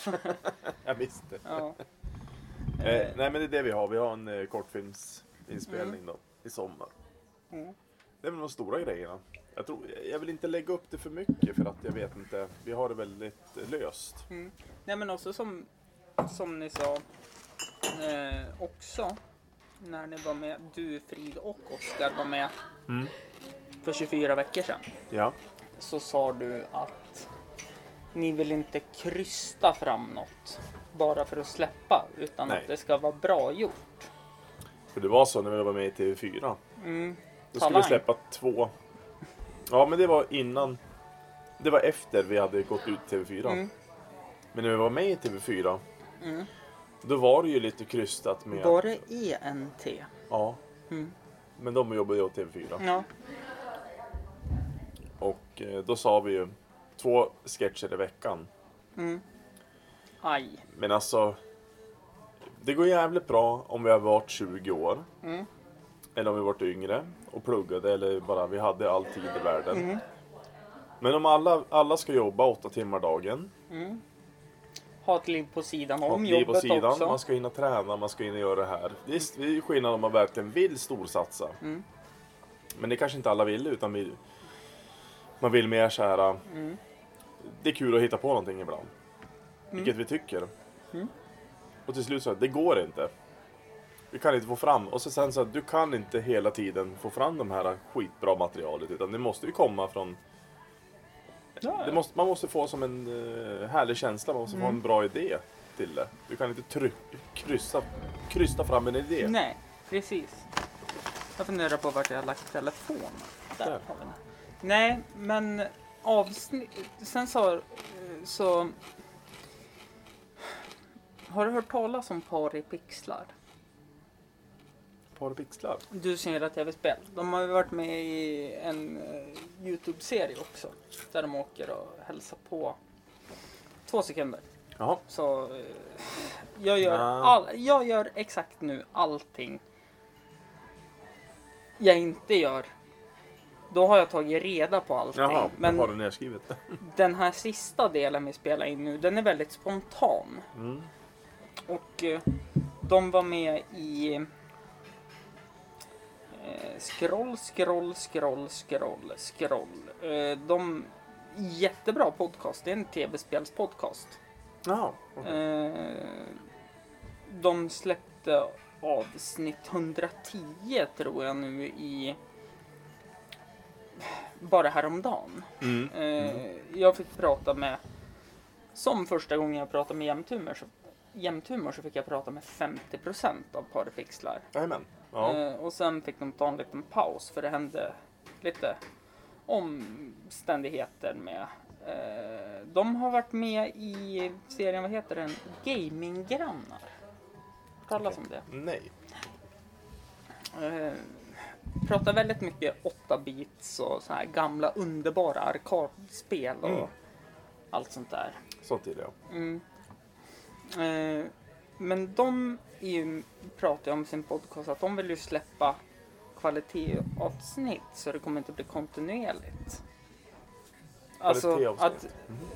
Speaker 3: jag visste.
Speaker 2: Ja.
Speaker 3: Eh, nej men det är det vi har. Vi har en eh, kortfilmsinspelning då i sommar.
Speaker 2: Mm.
Speaker 3: Det är väl de stora grejerna. Jag, tror, jag vill inte lägga upp det för mycket för att jag vet inte. Vi har det väldigt eh, löst.
Speaker 2: Mm. Nej men också som, som ni sa eh, också när ni var med, du, Frid och Oskar var med
Speaker 3: Mm.
Speaker 2: För 24 veckor sedan.
Speaker 3: Ja.
Speaker 2: så sa du att ni vill inte krysta fram något bara för att släppa utan
Speaker 3: Nej.
Speaker 2: att det ska vara bra gjort.
Speaker 3: För det var så när vi var med i TV4.
Speaker 2: Mm.
Speaker 3: Då skulle vi släppa två. Ja men det var innan. Det var efter vi hade gått ut TV4.
Speaker 2: Mm.
Speaker 3: Men när vi var med i TV4.
Speaker 2: Mm.
Speaker 3: Då var det ju lite krystat med...
Speaker 2: Var det ENT?
Speaker 3: Ja.
Speaker 2: Mm.
Speaker 3: Men de jobbade ju åt TV4.
Speaker 2: Ja.
Speaker 3: Och eh, då sa vi ju två sketcher i veckan.
Speaker 2: Mm. Aj.
Speaker 3: Men alltså. Det går jävligt bra om vi har varit 20 år.
Speaker 2: Mm.
Speaker 3: Eller om vi varit yngre och pluggade eller bara vi hade all tid i världen.
Speaker 2: Mm.
Speaker 3: Men om alla, alla ska jobba åtta timmar dagen.
Speaker 2: Mm. Ha ett liv på sidan om jobbet
Speaker 3: på sidan.
Speaker 2: också.
Speaker 3: Man ska hinna träna, man ska hinna göra det här. Visst, det är ju skillnad om man verkligen vill storsatsa.
Speaker 2: Mm.
Speaker 3: Men det kanske inte alla vill utan vill, man vill mer så här.
Speaker 2: Mm.
Speaker 3: Det är kul att hitta på någonting ibland. Vilket vi tycker.
Speaker 2: Mm.
Speaker 3: Och till slut så, det går inte. Vi kan inte få fram, och så sen så att du kan inte hela tiden få fram de här skitbra materialet utan det måste ju komma från det måste, man måste få som en uh, härlig känsla, man måste få
Speaker 2: Mm.
Speaker 3: en bra idé till det. Du kan inte tryck, kryssa, krysta fram en idé.
Speaker 2: Nej, precis. Jag funderar på vart jag har lagt telefonen. Där
Speaker 3: Där.
Speaker 2: har vi den. Nej, men avsnitt... Sen så, så... Har du hört talas om par i pixlar?
Speaker 3: Parapixlar?
Speaker 2: Du signerar tv-spel. De har ju varit med i en eh, Youtube-serie också. Där de åker och hälsar på. Två sekunder.
Speaker 3: Jaha.
Speaker 2: Så eh, jag, gör all, jag gör exakt nu allting jag inte gör. Då har jag tagit reda på allting.
Speaker 3: Jaha,
Speaker 2: Men
Speaker 3: har det nedskrivet.
Speaker 2: den här sista delen vi spelar in nu, den är väldigt spontan.
Speaker 3: Mm.
Speaker 2: Och eh, de var med i eh, Scroll, scroll, scroll, scroll, scroll. Eh, de, jättebra podcast, det är en tv-spelspodcast.
Speaker 3: Jaha, okej.
Speaker 2: Eh, de släppte avsnitt 110 tror jag nu i bara häromdagen.
Speaker 3: Mm.
Speaker 2: Eh, jag fick prata med, som första gången jag pratade med jämthumor så, jämthumor så fick jag prata med 50% av Parapixlar.
Speaker 3: Jajamän. Ja.
Speaker 2: Eh, och sen fick de ta en liten paus för det hände lite omständigheter med. Eh, de har varit med i serien, vad heter den? Gaminggrannar. Talas om det.
Speaker 3: Nej.
Speaker 2: Pratar väldigt mycket 8-bits och så här gamla underbara arkadspel och
Speaker 3: Mm.
Speaker 2: allt sånt där.
Speaker 3: Sånt gillar jag.
Speaker 2: Mm. Eh, men de ju, pratar ju om sin podcast att de vill ju släppa kvalitetsavsnitt så det kommer inte bli kontinuerligt. Alltså att,
Speaker 3: Kvalitetsavsnitt.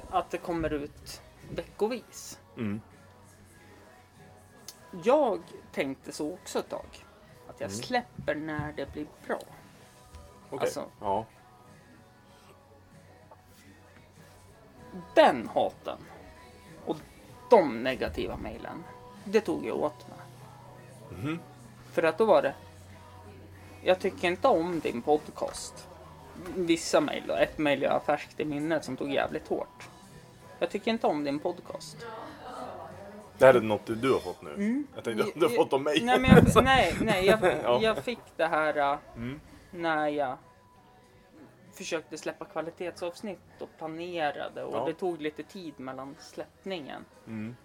Speaker 2: att det kommer ut veckovis.
Speaker 3: Mm.
Speaker 2: Jag tänkte så också ett tag. Jag
Speaker 3: Mm.
Speaker 2: släpper när det blir bra.
Speaker 3: Okej.
Speaker 2: Alltså-
Speaker 3: Ja.
Speaker 2: Den haten och de negativa mejlen, det tog jag åt mig.
Speaker 3: Mhm.
Speaker 2: För att då var det, jag tycker inte om din podcast. Vissa mejl, ett mejl jag har färskt i minnet som tog jävligt hårt. Jag tycker inte om din podcast.
Speaker 3: Det här är något du, har fått nu. Jag tänkte att du har fått om mig.
Speaker 2: Nej, jag, nej, nej jag,
Speaker 3: Ja.
Speaker 2: jag fick det här äh,
Speaker 3: Mm.
Speaker 2: när jag försökte släppa kvalitetsavsnitt och planerade och
Speaker 3: Ja.
Speaker 2: det tog lite tid mellan släppningen.
Speaker 3: Mm.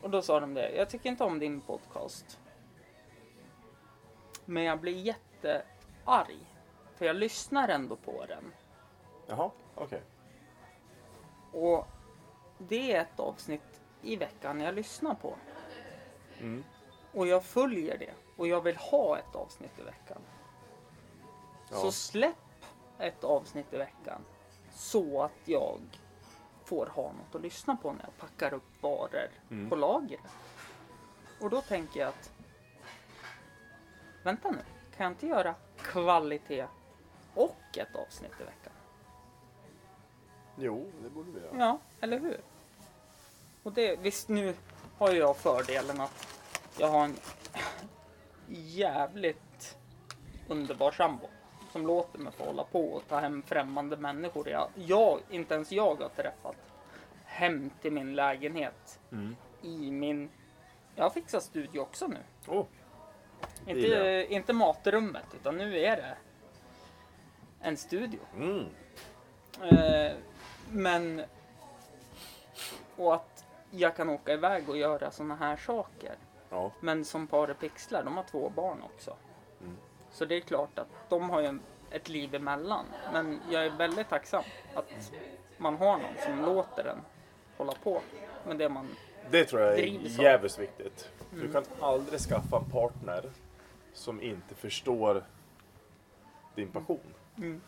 Speaker 2: Och då sa de det, jag tycker inte om din podcast. Men jag blir jättearg. För jag lyssnar ändå på den.
Speaker 3: Jaha, okej.
Speaker 2: Och det är ett avsnitt i veckan jag lyssnar på.
Speaker 3: Mm.
Speaker 2: Och jag följer det. Och jag vill ha ett avsnitt i veckan.
Speaker 3: Ja.
Speaker 2: Så släpp ett avsnitt i veckan. Så att jag får ha något att lyssna på när jag packar upp varor
Speaker 3: Mm.
Speaker 2: på lagret. Och då tänker jag att Vänta nu, kan jag inte göra kvalitet och ett avsnitt i veckan?
Speaker 3: Jo, det borde vi göra.
Speaker 2: Ja, eller hur? Och det, visst nu har jag fördelen att jag har en jävligt underbar sambo som låter mig få hålla på och ta hem främmande människor. Jag, jag, inte ens jag har träffat hem till min lägenhet
Speaker 3: Mm.
Speaker 2: i min... Jag har fixat studio också nu.
Speaker 3: Åh,
Speaker 2: Inte, inte matrummet utan nu är det en studio.
Speaker 3: mm.
Speaker 2: Eh, men... Och att jag kan åka iväg och göra såna här saker.
Speaker 3: Ja.
Speaker 2: Men som Parapixlar, de har två barn också.
Speaker 3: Mm.
Speaker 2: Så det är klart att de har ju ett liv emellan. Men jag är väldigt tacksam att man har någon som låter en hålla på med det man...
Speaker 3: Det tror jag är jävligt viktigt. Du kan aldrig skaffa en partner som inte förstår din passion.
Speaker 2: Mm.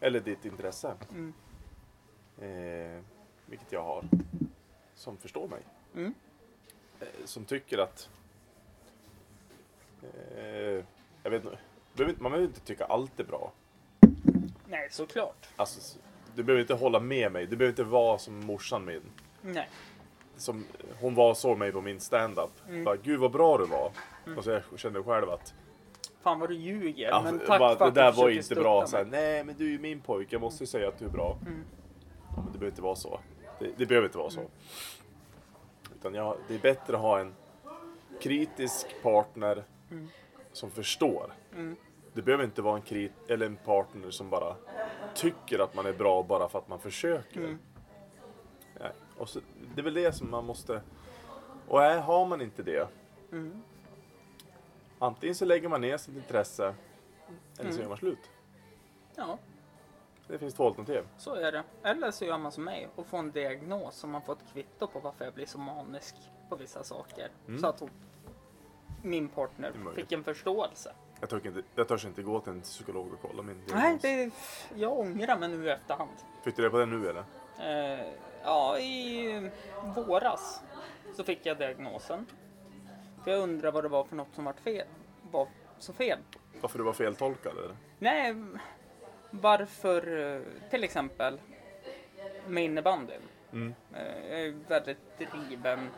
Speaker 3: Eller ditt intresse.
Speaker 2: Mm.
Speaker 3: Eh, vilket jag har. Som förstår mig.
Speaker 2: Mm.
Speaker 3: Eh, som tycker att... Eh, jag vet Man behöver inte tycka allt är bra.
Speaker 2: Nej, såklart.
Speaker 3: Alltså, du behöver inte hålla med mig. Du behöver inte vara som morsan min.
Speaker 2: Nej.
Speaker 3: Som, hon var så mig på min stand-up.
Speaker 2: Mm.
Speaker 3: Bara, Gud vad bra du var. Och så jag kände själv att
Speaker 2: Fan vad du ljuger.
Speaker 3: ja,
Speaker 2: men tack
Speaker 3: bara,
Speaker 2: för
Speaker 3: det
Speaker 2: att
Speaker 3: där
Speaker 2: du
Speaker 3: var inte bra.
Speaker 2: mig.
Speaker 3: Så här, Nej men du är ju min pojke, jag måste ju säga att du är bra.
Speaker 2: Mm.
Speaker 3: Ja, men det behöver inte vara så. Det, det behöver inte vara så. Utan jag, det är bättre att ha en kritisk partner som förstår.
Speaker 2: Mm.
Speaker 3: Det behöver inte vara en, krit, eller en partner som bara tycker att man är bra bara för att man försöker.
Speaker 2: Mm.
Speaker 3: Nej. Och så, det är väl det som man måste... Och nej, har man inte det,
Speaker 2: Mm.
Speaker 3: Antingen så lägger man ner sitt intresse eller så
Speaker 2: Mm.
Speaker 3: gör man slut.
Speaker 2: Ja,
Speaker 3: Det finns två alternativ.
Speaker 2: så är det. Eller så gör man som mig och får en diagnos som man får ett kvitto på varför jag blir så manisk på vissa saker.
Speaker 3: Mm.
Speaker 2: Så att hon, min partner fick en förståelse.
Speaker 3: Jag törs inte, jag törs inte gå till en psykolog och kolla min diagnos.
Speaker 2: Nej, det, jag ångrar mig nu i efterhand.
Speaker 3: Fick du det på det nu eller?
Speaker 2: Eh, ja, i våras så fick jag diagnosen. För jag undrar vad det var för något som var fel. Var så fel.
Speaker 3: Varför du var feltolkad eller?
Speaker 2: Nej, varför eh, till exempel med innebandyn.
Speaker 3: Mm.
Speaker 2: Eh, Jag är väldigt driven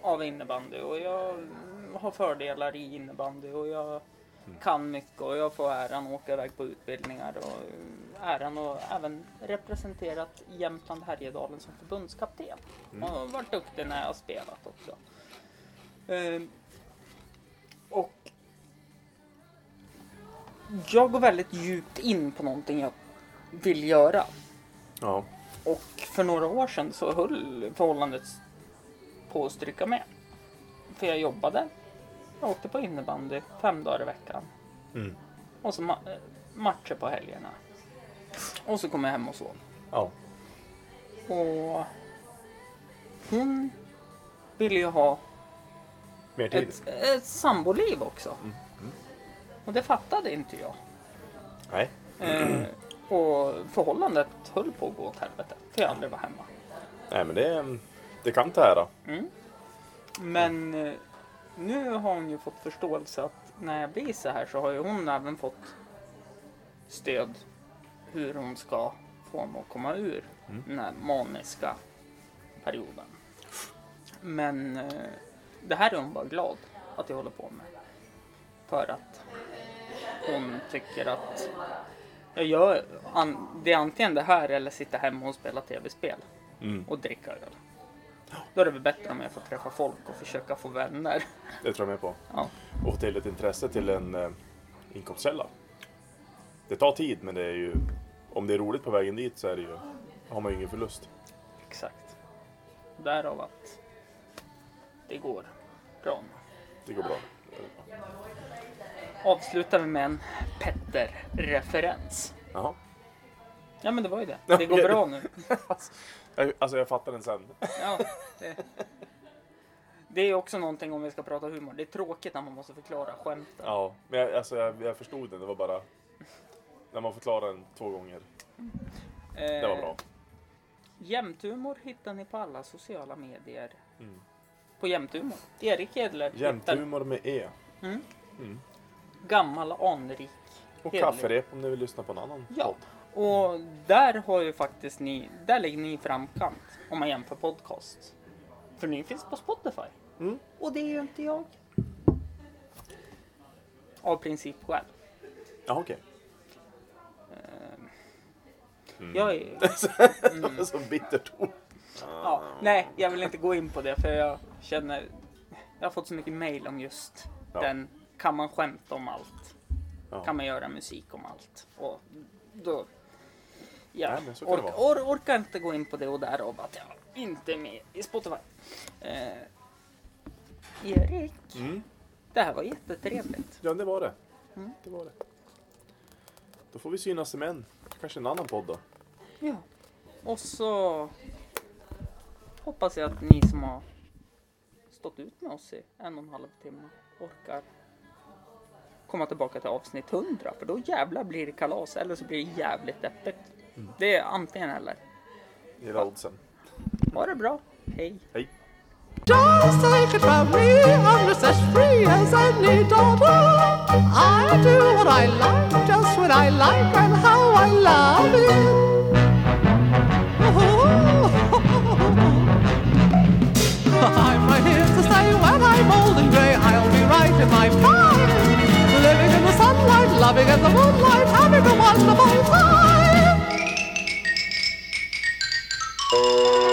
Speaker 2: av innebandy och jag har fördelar i innebandy och jag kan mycket och jag får äran att åka iväg på utbildningar och äran att även representerat Jämtland Härjedalen som förbundskapten. Och har varit duktig när jag har spelat också. Eh, Och jag går väldigt djupt in på någonting jag vill göra.
Speaker 3: Ja.
Speaker 2: Och för några år sedan så höll förhållandet på att stryka med. För jag jobbade. Jag åkte på innebandy fem dagar i veckan.
Speaker 3: Mm.
Speaker 2: Och så ma- matcher på helgerna. Och så kom jag hem och sov.
Speaker 3: Ja.
Speaker 2: Och hon ville ju ha
Speaker 3: Mer tid.
Speaker 2: ett, ett samboliv också. Och det fattade inte jag.
Speaker 3: Nej.
Speaker 2: Eh, och förhållandet höll på att gå åt helvete. För jag aldrig var hemma.
Speaker 3: Nej men det, det kan tära.
Speaker 2: Men eh, nu har hon ju fått förståelse att när jag blir så här så har ju hon även fått stöd hur hon ska få mig att komma ur den här maniska perioden. Men eh, det här är hon bara glad att jag håller på med. För att hon tycker att jag gör, an, det är antingen det här eller sitta hemma och spela tv-spel
Speaker 3: Mm.
Speaker 2: och dricka öl. Då är det väl bättre om jag får träffa folk och försöka få vänner.
Speaker 3: Det tror jag med på.
Speaker 2: Ja,
Speaker 3: Och få till ett intresse till en eh, inkomstkälla. Det tar tid men det är ju om det är roligt på vägen dit så är det ju, har man ju ingen förlust.
Speaker 2: exakt. Därav att det går bra.
Speaker 3: Det går bra.
Speaker 2: Avslutar vi med en Petter-referens.
Speaker 3: Jaha.
Speaker 2: Ja men det var ju det. Det går bra nu.
Speaker 3: Alltså jag fattar den sen.
Speaker 2: Ja, det. det är också någonting om vi ska prata humor. Det är tråkigt när man måste förklara skämten.
Speaker 3: Ja, men jag, alltså jag, jag förstod den. Det var bara när man förklarar den två gånger. Det var bra.
Speaker 2: Eh, Jämthumor hittar ni på alla sociala medier.
Speaker 3: Mm.
Speaker 2: På Jämthumor. Erik Edler
Speaker 3: Jämthumor med E.
Speaker 2: gammal anrik.
Speaker 3: Och
Speaker 2: Hedlig.
Speaker 3: kafferep om ni vill lyssna på en annan
Speaker 2: Ja,
Speaker 3: podd.
Speaker 2: och där har ju faktiskt ni, där ligger ni i framkant om man jämför podcast. För ni finns på Spotify.
Speaker 3: Mm.
Speaker 2: Och det är ju inte jag. Av princip själv.
Speaker 3: Ja, okej.
Speaker 2: Jag är,
Speaker 3: Det är så bittert ord.
Speaker 2: ja, nej, jag vill inte gå in på det för jag känner, jag har fått så mycket mail om just
Speaker 3: Ja.
Speaker 2: den, kan man skämta om allt?
Speaker 3: Ja.
Speaker 2: Kan man göra musik om allt? Och då, ja,
Speaker 3: Nej,
Speaker 2: ork, or, orkar inte gå in på det och därav att jag inte är med i Spotify. Eh, Erik,
Speaker 3: Mm.
Speaker 2: det här var jättetrevligt.
Speaker 3: Ja, det var det.
Speaker 2: Mm.
Speaker 3: Det var det. Då får vi synas med en, kanske en annan podd då.
Speaker 2: Ja. Och så hoppas jag att ni som har stått ut med oss i en och en halv timme orkar komma tillbaka till avsnitt 100 för då jävlar blir det kalas eller så blir det jävligt deppigt. Det är antingen eller.
Speaker 3: Gilla oddsen.
Speaker 2: Ha det bra. Hej.
Speaker 3: Hej!
Speaker 1: Just take it from me, I'm just as free as any daughter. I do what I like, just when I like, and how I love it. I'm right here to stay when I'm old and grey. I'll be right in my prime, Loving in the moonlight, having a wonderful time.